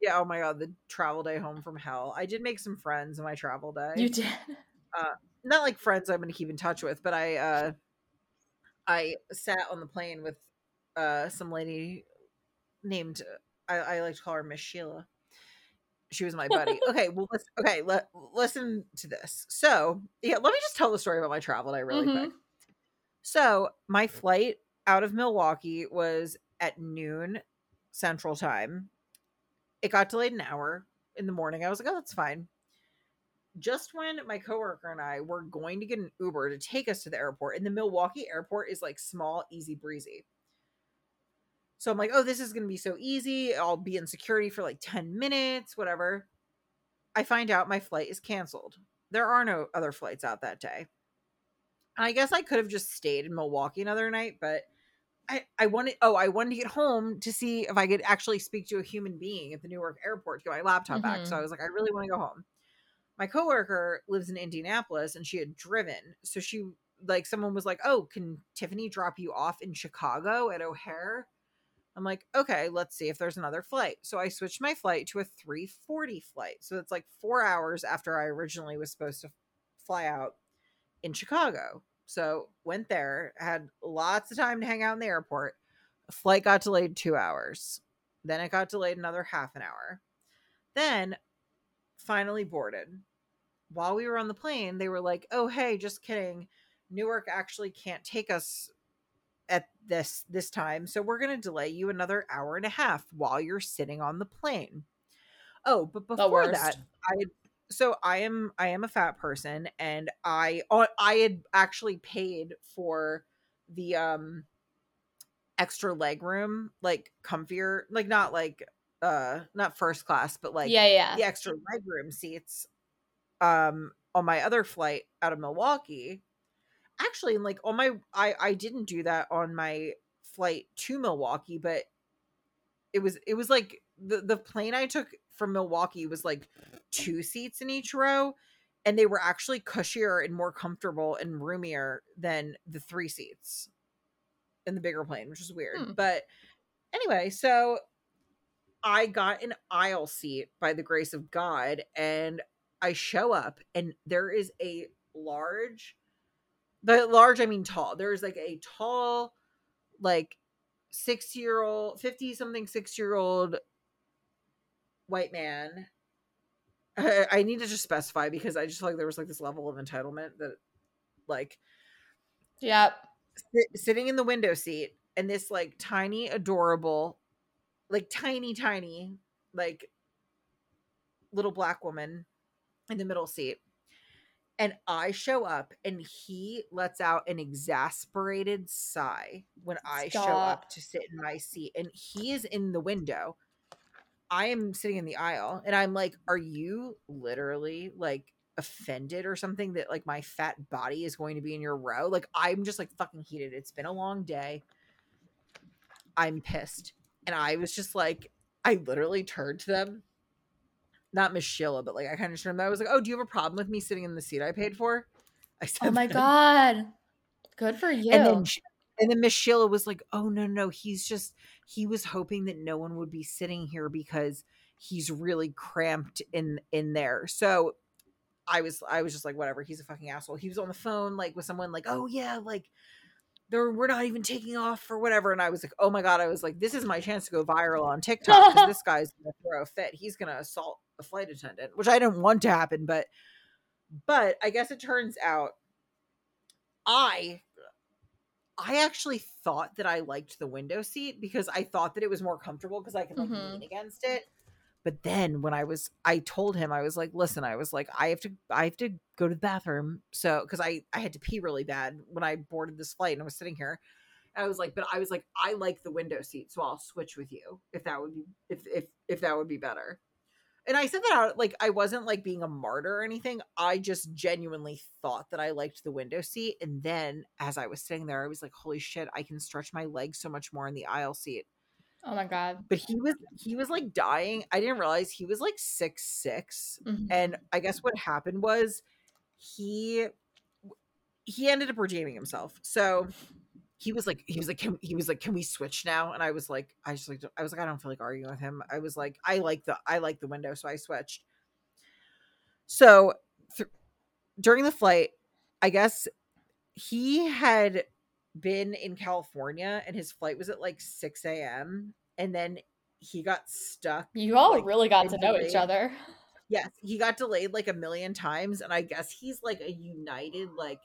Speaker 1: yeah oh my god the travel day home from hell i did make some friends in my travel day
Speaker 2: You did.
Speaker 1: not like friends I'm going to keep in touch with, but I uh I sat on the plane with uh some lady named I, I like to call her Miss Sheila, she was my buddy. Okay, well, let's, okay, let, listen to this. So, yeah, let me just tell the story about my travel day really
Speaker 2: Mhm.
Speaker 1: quick. So, my flight out of Milwaukee was at noon Central Time. It got delayed an hour in the morning. I was like, oh, that's fine. Just when my coworker and I were going to get an Uber to take us to the airport, and the Milwaukee airport is like small, easy breezy. So I'm like, oh, this is going to be so easy. I'll be in security for like 10 minutes, whatever. I find out my flight is canceled. There are no other flights out that day. I guess I could have just stayed in Milwaukee another night, but I, I wanted oh, I wanted to get home to see if I could actually speak to a human being at the Newark airport to get my laptop back. So. I mm-hmm. was like, I really want to go home. My coworker lives in Indianapolis and she had driven. So she like someone was like, Oh, can Tiffany drop you off in Chicago at O'Hare? I'm like, okay, let's see if there's another flight. So I switched my flight to a 340 flight. So it's like four hours after I originally was supposed to fly out in Chicago. So went there, had lots of time to hang out in the airport. Flight got delayed two hours. Then it got delayed another half an hour. Then finally boarded. While we were on the plane, they were like, "Oh, hey, just kidding. Newark actually can't take us at this this time, so we're going to delay you another hour and a half while you're sitting on the plane." Oh, but before that, I so I am I am a fat person and I uh, I had actually paid for the um extra leg room, like comfier, like not like uh not first class, but like
Speaker 2: yeah, yeah.
Speaker 1: the extra leg room seats um on my other flight out of Milwaukee. Actually, like on my I I didn't do that on my flight to Milwaukee, but it was it was like the the plane I took from Milwaukee was like two seats in each row and they were actually cushier and more comfortable and roomier than the three seats in the bigger plane, which is weird.
Speaker 2: Hmm.
Speaker 1: But anyway, so I got an aisle seat by the grace of God, and I show up, and there is a large, the large, I mean tall. There is like a tall, like six year old, 50 something, six year old white man. I, I need to just specify because I just feel like there was like this level of entitlement that, like,
Speaker 2: Yep.
Speaker 1: sit, sitting in the window seat and this like tiny adorable like tiny tiny like little black woman in the middle seat and i show up and he lets out an exasperated sigh when i show up to sit in my seat and he is in the window. I am sitting in the aisle and i'm like are you literally like offended or something that like my fat body is going to be in your row? Like i'm just like fucking heated. It's been a long day. I'm pissed. And i was just like i literally turned to them not miss sheila but like i kind of turned them i was like oh do you have a problem with me sitting in the seat i paid for i oh said
Speaker 2: Oh my
Speaker 1: that.
Speaker 2: god. Good for you.
Speaker 1: and then and then miss sheila was like oh no no he's just he was hoping that no one would be sitting here because he's really cramped in in there so i was i was just like whatever he's a fucking asshole he was on the phone like with someone like oh yeah like they're we're not even taking off or whatever and i was like oh my god i was like this is my chance to go viral on tiktok because this guy's gonna throw a fit he's gonna assault a flight attendant which i didn't want to happen but but i guess it turns out i I actually thought that I liked the window seat because I thought that it was more comfortable because I could like
Speaker 2: Mhm.
Speaker 1: lean against it. But then when I was I told him I was like, "Listen, I was like I have to I have to go to the bathroom." So cuz I I had to pee really bad when I boarded this flight and I was sitting here. I was like, "But I was like I like the window seat, so I'll switch with you if that would be if if if that would be better." And I said that out like I wasn't like being a martyr or anything. I just genuinely thought that I liked the window seat. And then as I was sitting there, I was like, holy shit, I can stretch my legs so much more in the aisle seat.
Speaker 2: oh my god.
Speaker 1: But he was he was like dying. I didn't realize he was like six six.
Speaker 2: Mhm.
Speaker 1: And I guess what happened was he he ended up redeeming himself. So he was like he was like can, he was like can we switch now and i was like i just like i was like i don't feel like arguing with him i was like i like the i like the window so i switched so th- during the flight i guess he had been in california and his flight was at like 6 a.m and then he got stuck.
Speaker 2: You all
Speaker 1: like,
Speaker 2: really got to know each other.
Speaker 1: Yes, he got delayed like a million times, and I guess he's like a United like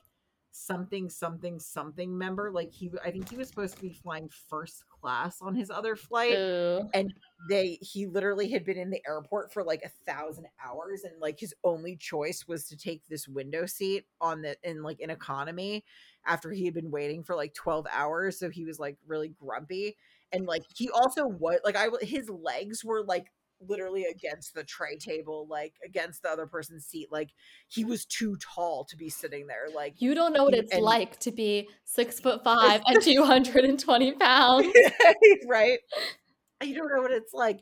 Speaker 1: something something something member. Like he, I think he was supposed to be flying first class on his other flight,
Speaker 2: Ooh.
Speaker 1: and they he literally had been in the airport for like a thousand hours, and like his only choice was to take this window seat on the in like an economy after he had been waiting for like 12 hours so he was like really grumpy and like he also was like i his legs were like literally against the tray table like against the other person's seat like he was too tall to be sitting there like
Speaker 2: You don't know what it's
Speaker 1: and-
Speaker 2: like to be six foot five and 220 pounds.
Speaker 1: right? You don't know what it's like.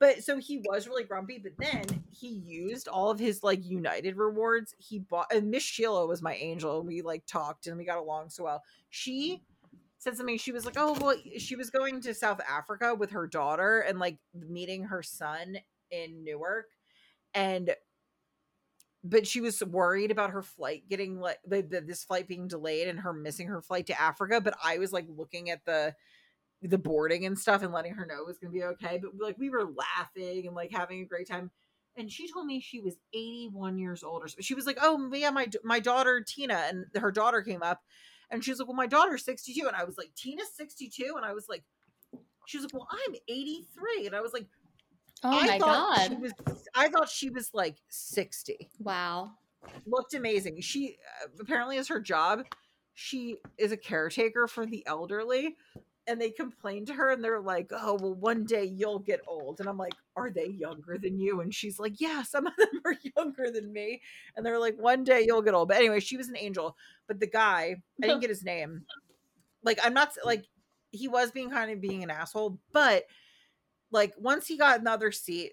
Speaker 1: But so he was really grumpy but then he used all of his like united rewards. He bought and miss sheila was my angel and we like talked and we got along so well. She said something she was like oh well she was going to south africa with her daughter and like meeting her son in newark and but she was worried about her flight getting like the, the, this flight being delayed and her missing her flight to africa but i was like looking at the the boarding and stuff and letting her know it was gonna be okay but like we were laughing and like having a great time and she told me she was 81 years old or so she was like oh yeah my my daughter tina and her daughter came up and she's like well my daughter's 62 and i was like tina's 62 and i was like she was like well i'm 83 and i was like
Speaker 2: Oh
Speaker 1: I
Speaker 2: my
Speaker 1: thought she
Speaker 2: god.
Speaker 1: was i thought she was like 60
Speaker 2: Wow.
Speaker 1: looked amazing. She uh, apparently is her job. She is a caretaker for the elderly, and they complain to her, and they're like, "Oh, well, one day you'll get old." And I'm like, "Are they younger than you?" And she's like, "Yeah, some of them are younger than me." And they're like, "One day you'll get old." But anyway, she was an angel. But the guy, I didn't get his name. Like, I'm not like he was being kind of being an asshole, but like once he got another seat,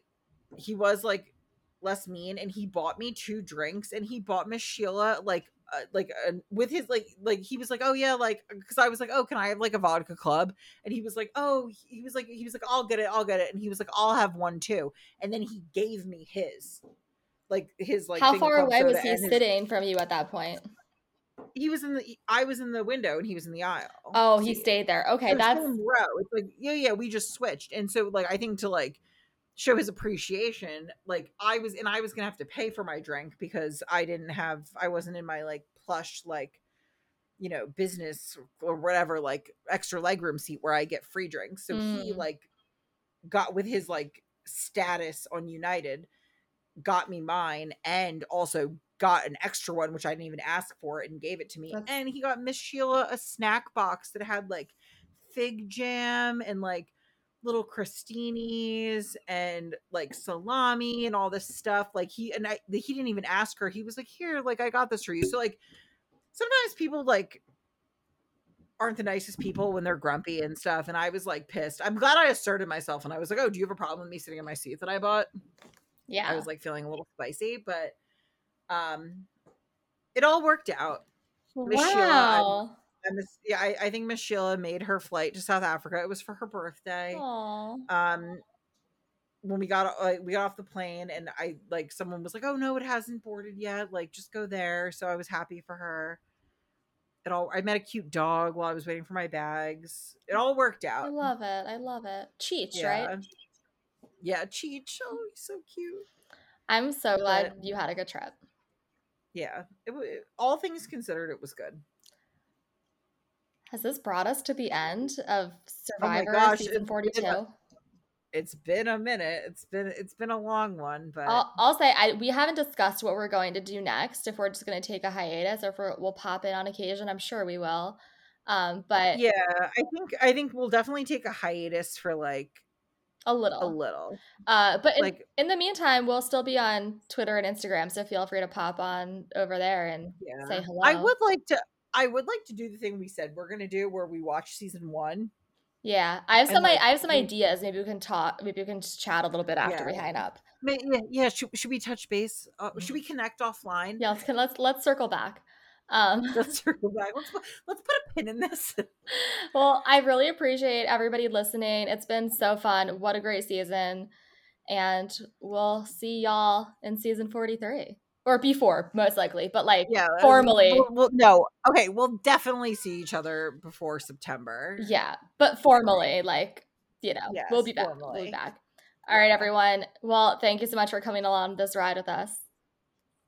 Speaker 1: he was like less mean and he bought me two drinks and he bought miss sheila like uh, like uh, with his like like he was like oh yeah like because i was like oh can i have like a vodka club and he was like oh he was like he was like i'll get it i'll get it and he was like i'll have one too and then he gave me his like his like
Speaker 2: How far away was he
Speaker 1: and his-
Speaker 2: sitting from you at that point?
Speaker 1: he was in the i was in the window and he was in the aisle
Speaker 2: Oh, he stayed there. Okay, that's
Speaker 1: row. It's like yeah, yeah, we just switched, and so like I think to like show his appreciation, like I was, and I was gonna have to pay for my drink because I didn't have, I wasn't in my like plush like you know business or whatever like extra legroom seat where I get free drinks. So he
Speaker 2: Mm.
Speaker 1: like got with his like status on United, got me mine, and also got an extra one which I didn't even ask for and gave it to me.
Speaker 2: That's-
Speaker 1: And he got Miss Sheila a snack box that had like fig jam and like little crostinis and like salami and all this stuff. Like he and I he didn't even ask her. He was like, "Here, like I got this for you." So like sometimes people like aren't the nicest people when they're grumpy and stuff. And I was like pissed. I'm glad I asserted myself and I was like, "Oh, do you have a problem with me sitting in my seat that I bought?"
Speaker 2: yeah.
Speaker 1: I was like feeling a little spicy, but um it all worked out. Miss Sheila, I'm-
Speaker 2: wow.
Speaker 1: Miss, yeah, I, I think Miss Sheila made her flight to South Africa. It was for her birthday.
Speaker 2: Aw.
Speaker 1: Um, when we got uh, we got off the plane, and I like someone was like, "Oh no, it hasn't boarded yet. Like, just go there." So I was happy for her. It all. I met a cute dog while I was waiting for my bags. It all worked out.
Speaker 2: I love it. I love it. Cheech,
Speaker 1: yeah.
Speaker 2: right?
Speaker 1: Yeah, Cheech. Oh, he's so cute.
Speaker 2: I'm so glad
Speaker 1: But-
Speaker 2: you had a good trip.
Speaker 1: Yeah, it, wa- all things considered, it was good.
Speaker 2: Has this brought us to the end of
Speaker 1: Oh
Speaker 2: Survivor
Speaker 1: gosh,
Speaker 2: season
Speaker 1: forty two? It's been a minute. It's been it's been a long one, but
Speaker 2: I'll, I'll say I, we haven't discussed what we're going to do next. If we're just going to take a hiatus, or if we're, we'll pop in on occasion, I'm sure we will. Um, but
Speaker 1: yeah, I think I think we'll definitely take a hiatus for like
Speaker 2: a little,
Speaker 1: a
Speaker 2: little.
Speaker 1: little.
Speaker 2: Uh, but in,
Speaker 1: Like
Speaker 2: in the meantime, we'll still be on Twitter and Instagram, so feel free to pop on over there and
Speaker 1: yeah.
Speaker 2: say hello.
Speaker 1: I would like to I would like to do the thing we said we're gonna do where we watch season one.
Speaker 2: Yeah, I have some.
Speaker 1: like,
Speaker 2: I have some ideas. Maybe we can talk. Maybe we can just chat a little bit after we
Speaker 1: Yeah.
Speaker 2: hang up.
Speaker 1: May- Yeah, yeah. Should, should we touch base? Uh, should we connect offline?
Speaker 2: Yeah, let's let's let's circle back. Um,
Speaker 1: Let's circle back. Let's put- let's put a pin in this.
Speaker 2: well, I really appreciate everybody listening. It's been so fun. What a great season, and we'll see y'all in season forty three or before, most likely. But like,
Speaker 1: Yeah, uh,
Speaker 2: Formally.
Speaker 1: We'll, we'll- no, okay. We'll definitely see each other before September.
Speaker 2: yeah, but formally, like you know,
Speaker 1: Yes,
Speaker 2: we'll be back. We'll be back. All right, everyone. Well, thank you so much for coming along this ride with us.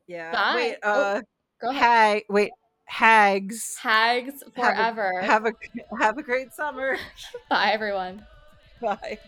Speaker 1: Yeah.
Speaker 2: Bye.
Speaker 1: Wait,
Speaker 2: Oh,
Speaker 1: uh
Speaker 2: Go ahead.
Speaker 1: hag wait, hags.
Speaker 2: Hags
Speaker 1: Have a-
Speaker 2: forever.
Speaker 1: Have a have a great summer.
Speaker 2: Bye, everyone.
Speaker 1: Bye.